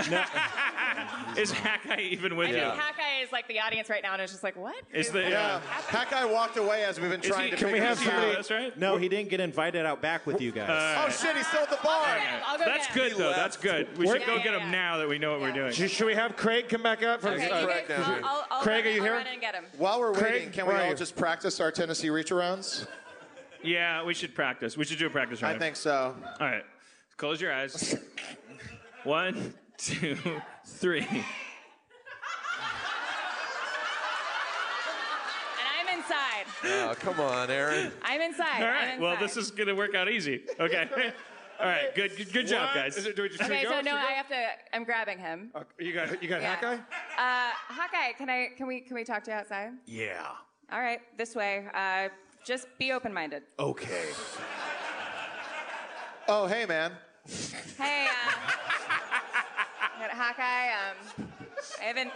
Is Hawkeye even with
I
you?
think Hawkeye is like the audience right now, and it's just like, what?
Is the
Yeah, that guy walked away as we've been trying
he,
to.
can we
figure
have
this
somebody?
out.
That's right.
No, he didn't get invited out back with you guys.
Oh shit, he's still at the bar.
I'll go
That's
get
good
him.
though. That's good. We should
Yeah,
go
yeah,
get him
yeah.
now that we know what we're doing.
Should, should we have Craig come back up? From,
Okay,
uh,
you
Craig.
I'll, I'll, I'll
Craig,
run,
are you
I'll
here?
run and get him.
While we're
Craig,
waiting, can we all just practice our Tennessee reach arounds?
Yeah, we should practice. We should do a practice round.
I think so.
All right. Close your eyes. One, two, three.
And I'm inside.
Oh, come on, Erin.
I'm inside.
All right.
I'm
right. Well, this is gonna work out easy. Okay. All right. Good. Good, good job, guys.
Is it, do we just
Okay,
should we
so
go?
no,
Should
I have to. I'm grabbing him.
go? Okay, you got you got
Yeah.
hat guy.
Uh, Hawkeye, can I? Can we? Can we talk to you outside?
Yeah.
All right, this way. Uh, just be open-minded.
Okay.
Oh, hey man.
Hey, uh, got Hawkeye. Um, I haven't.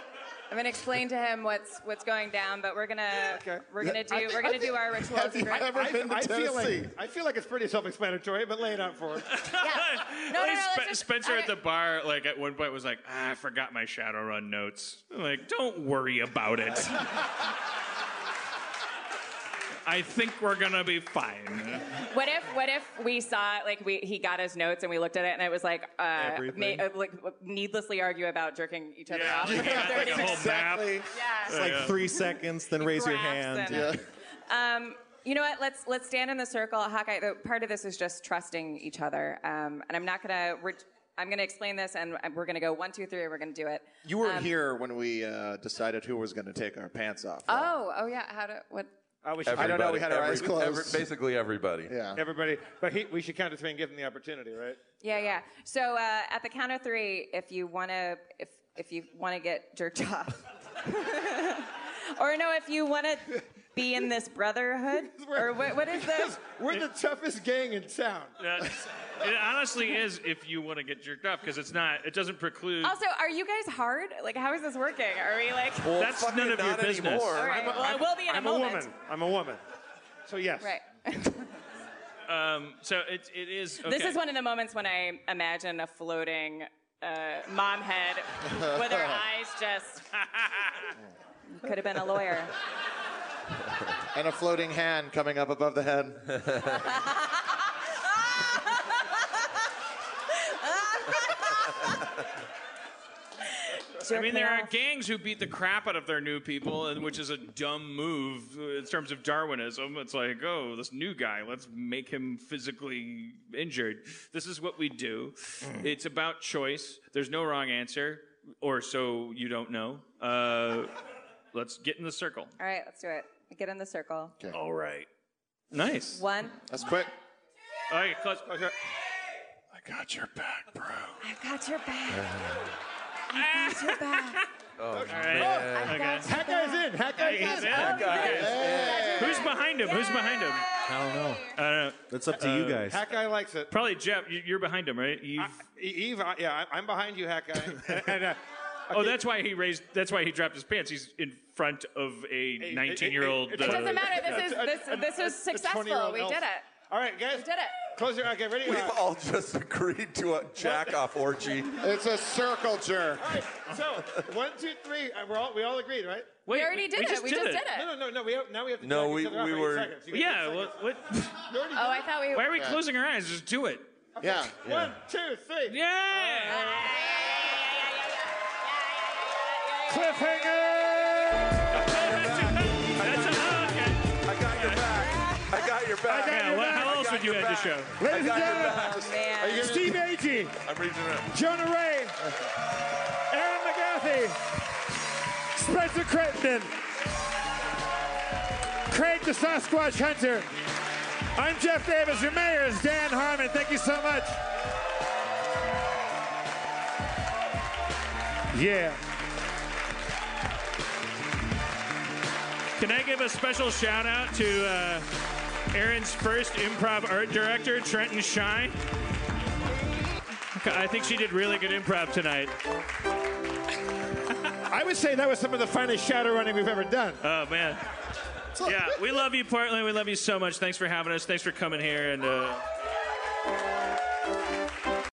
I haven't explained to him what's what's going down, but we're gonna
Okay.
we're gonna do
I-
we're gonna
think-
do our rituals.
have you
right?
ever
I,
been to
I feel like I feel like it's pretty self-explanatory, but lay it out for us.
Yeah. No, no, no.
Like,
let's just-
Spencer
okay.
at the bar, like at one point, was like, ah, "I forgot my Shadowrun notes." I'm like, don't worry about it. I think we're gonna be fine.
What if what if we saw like we he got his notes and we looked at it and it was like uh, ma- uh, like needlessly argue about jerking each other
Yeah,
off.
yeah,
for
like
30
a whole
minutes.
map.
Yeah.
It's like three seconds, then raise your
Graphs
hand.
and- Um, you know what? Let's let's stand in the circle. Hawkeye. The, part of this is just trusting each other, um, and I'm not gonna. Re- I'm gonna explain this, and we're gonna go one, two, three. and We're gonna do it.
You weren't
Um,
here when we uh, decided who was going to take our pants off.
Oh, oh yeah. How to what?
We
I don't know, we had our
Every-
eyes closed.
basically everybody.
Yeah.
everybody, but he, we should count to three and give him the opportunity, right?
Yeah, yeah. So uh, at the count of three, if you wanna, if if you wanna get jerked off, or no, if you wanna be in this brotherhood, or what, what is this?
We're the toughest gang in town.
Uh, it honestly is if you want to get jerked off because it's not. It doesn't preclude.
Also, are you guys hard? Like, how is this working? Are we like?
Well,
That's
fucking
none of your
not
business.
Anymore.
All right. Well, it will be in
I'm
a
a
moment.
woman. I'm a woman. So yes.
Right.
Um, so it, it is. Okay.
This is one of the moments when I imagine a floating uh, mom head with her eyes just. Could have been a lawyer.
And a floating hand coming up above the head.
I mean, there are gangs who beat the crap out of their new people, and which is a dumb move in terms of Darwinism. It's like, oh, this new guy, let's make him physically injured. This is what we do. It's about choice. There's no wrong answer, or so you don't know. Uh, let's get in the circle.
All right, let's do it. Get in the circle.
All right. Nice.
One.
That's quick.
All right, close.
I got your back, bro.
I've got your back. I've got your back.
Oh,
All right.
man.
Okay.
Hat guy's in. Hat guy's
He's
in.
in. Who's behind behind him? Who's behind him?
I don't know.
I don't know.
That's up to you
Uh,
guys.
Hack guy likes it.
Probably Jeff. you- You're behind him, right? Eve.
E- Eve, I- yeah, I- I'm behind you, hack guy. And, and, uh,
Oh, that's why he raised. That's why he dropped his pants. He's in front of a 19 year old.
It doesn't matter. This is this this is successful. We did it.
All right, guys.
We did it.
Close your. eyes. Okay, ready?
We've
Uh,
all just agreed to a jack off orgy.
It's a circle jerk.
all right, so one, two, three. Uh, we're all we all agreed, right?
Wait,
We already did it. We just did
No,
it.
no, no, no. No. We have, now we have to.
No,
jack
we-
each other off
we
for eight
were-
seconds. You get eight
Yeah.
seconds.
What? what?
You already
Oh,
did
I thought we.
Why are we closing our eyes? Just do it.
Yeah.
it. One, two, three.
Yeah. That's you
your
end the show?
Ladies and
got your
gentlemen,
back.
Steve Agee,
I'm reaching out.
Jonah Ray, Erin McGathy, Spencer Crittenden, Craig the Sasquatch Hunter. I'm Jeff Davis. Your mayor is Dan Harmon. Thank you so much. Yeah.
Can I give a special shout out to uh, Erin's first improv art director, Trenton Shine? I think she did really good improv tonight.
I would say that was some of the finest shadow running we've ever done.
Oh man. Yeah, we love you, Portland. We love you so much. Thanks for having us. Thanks for coming here. And uh,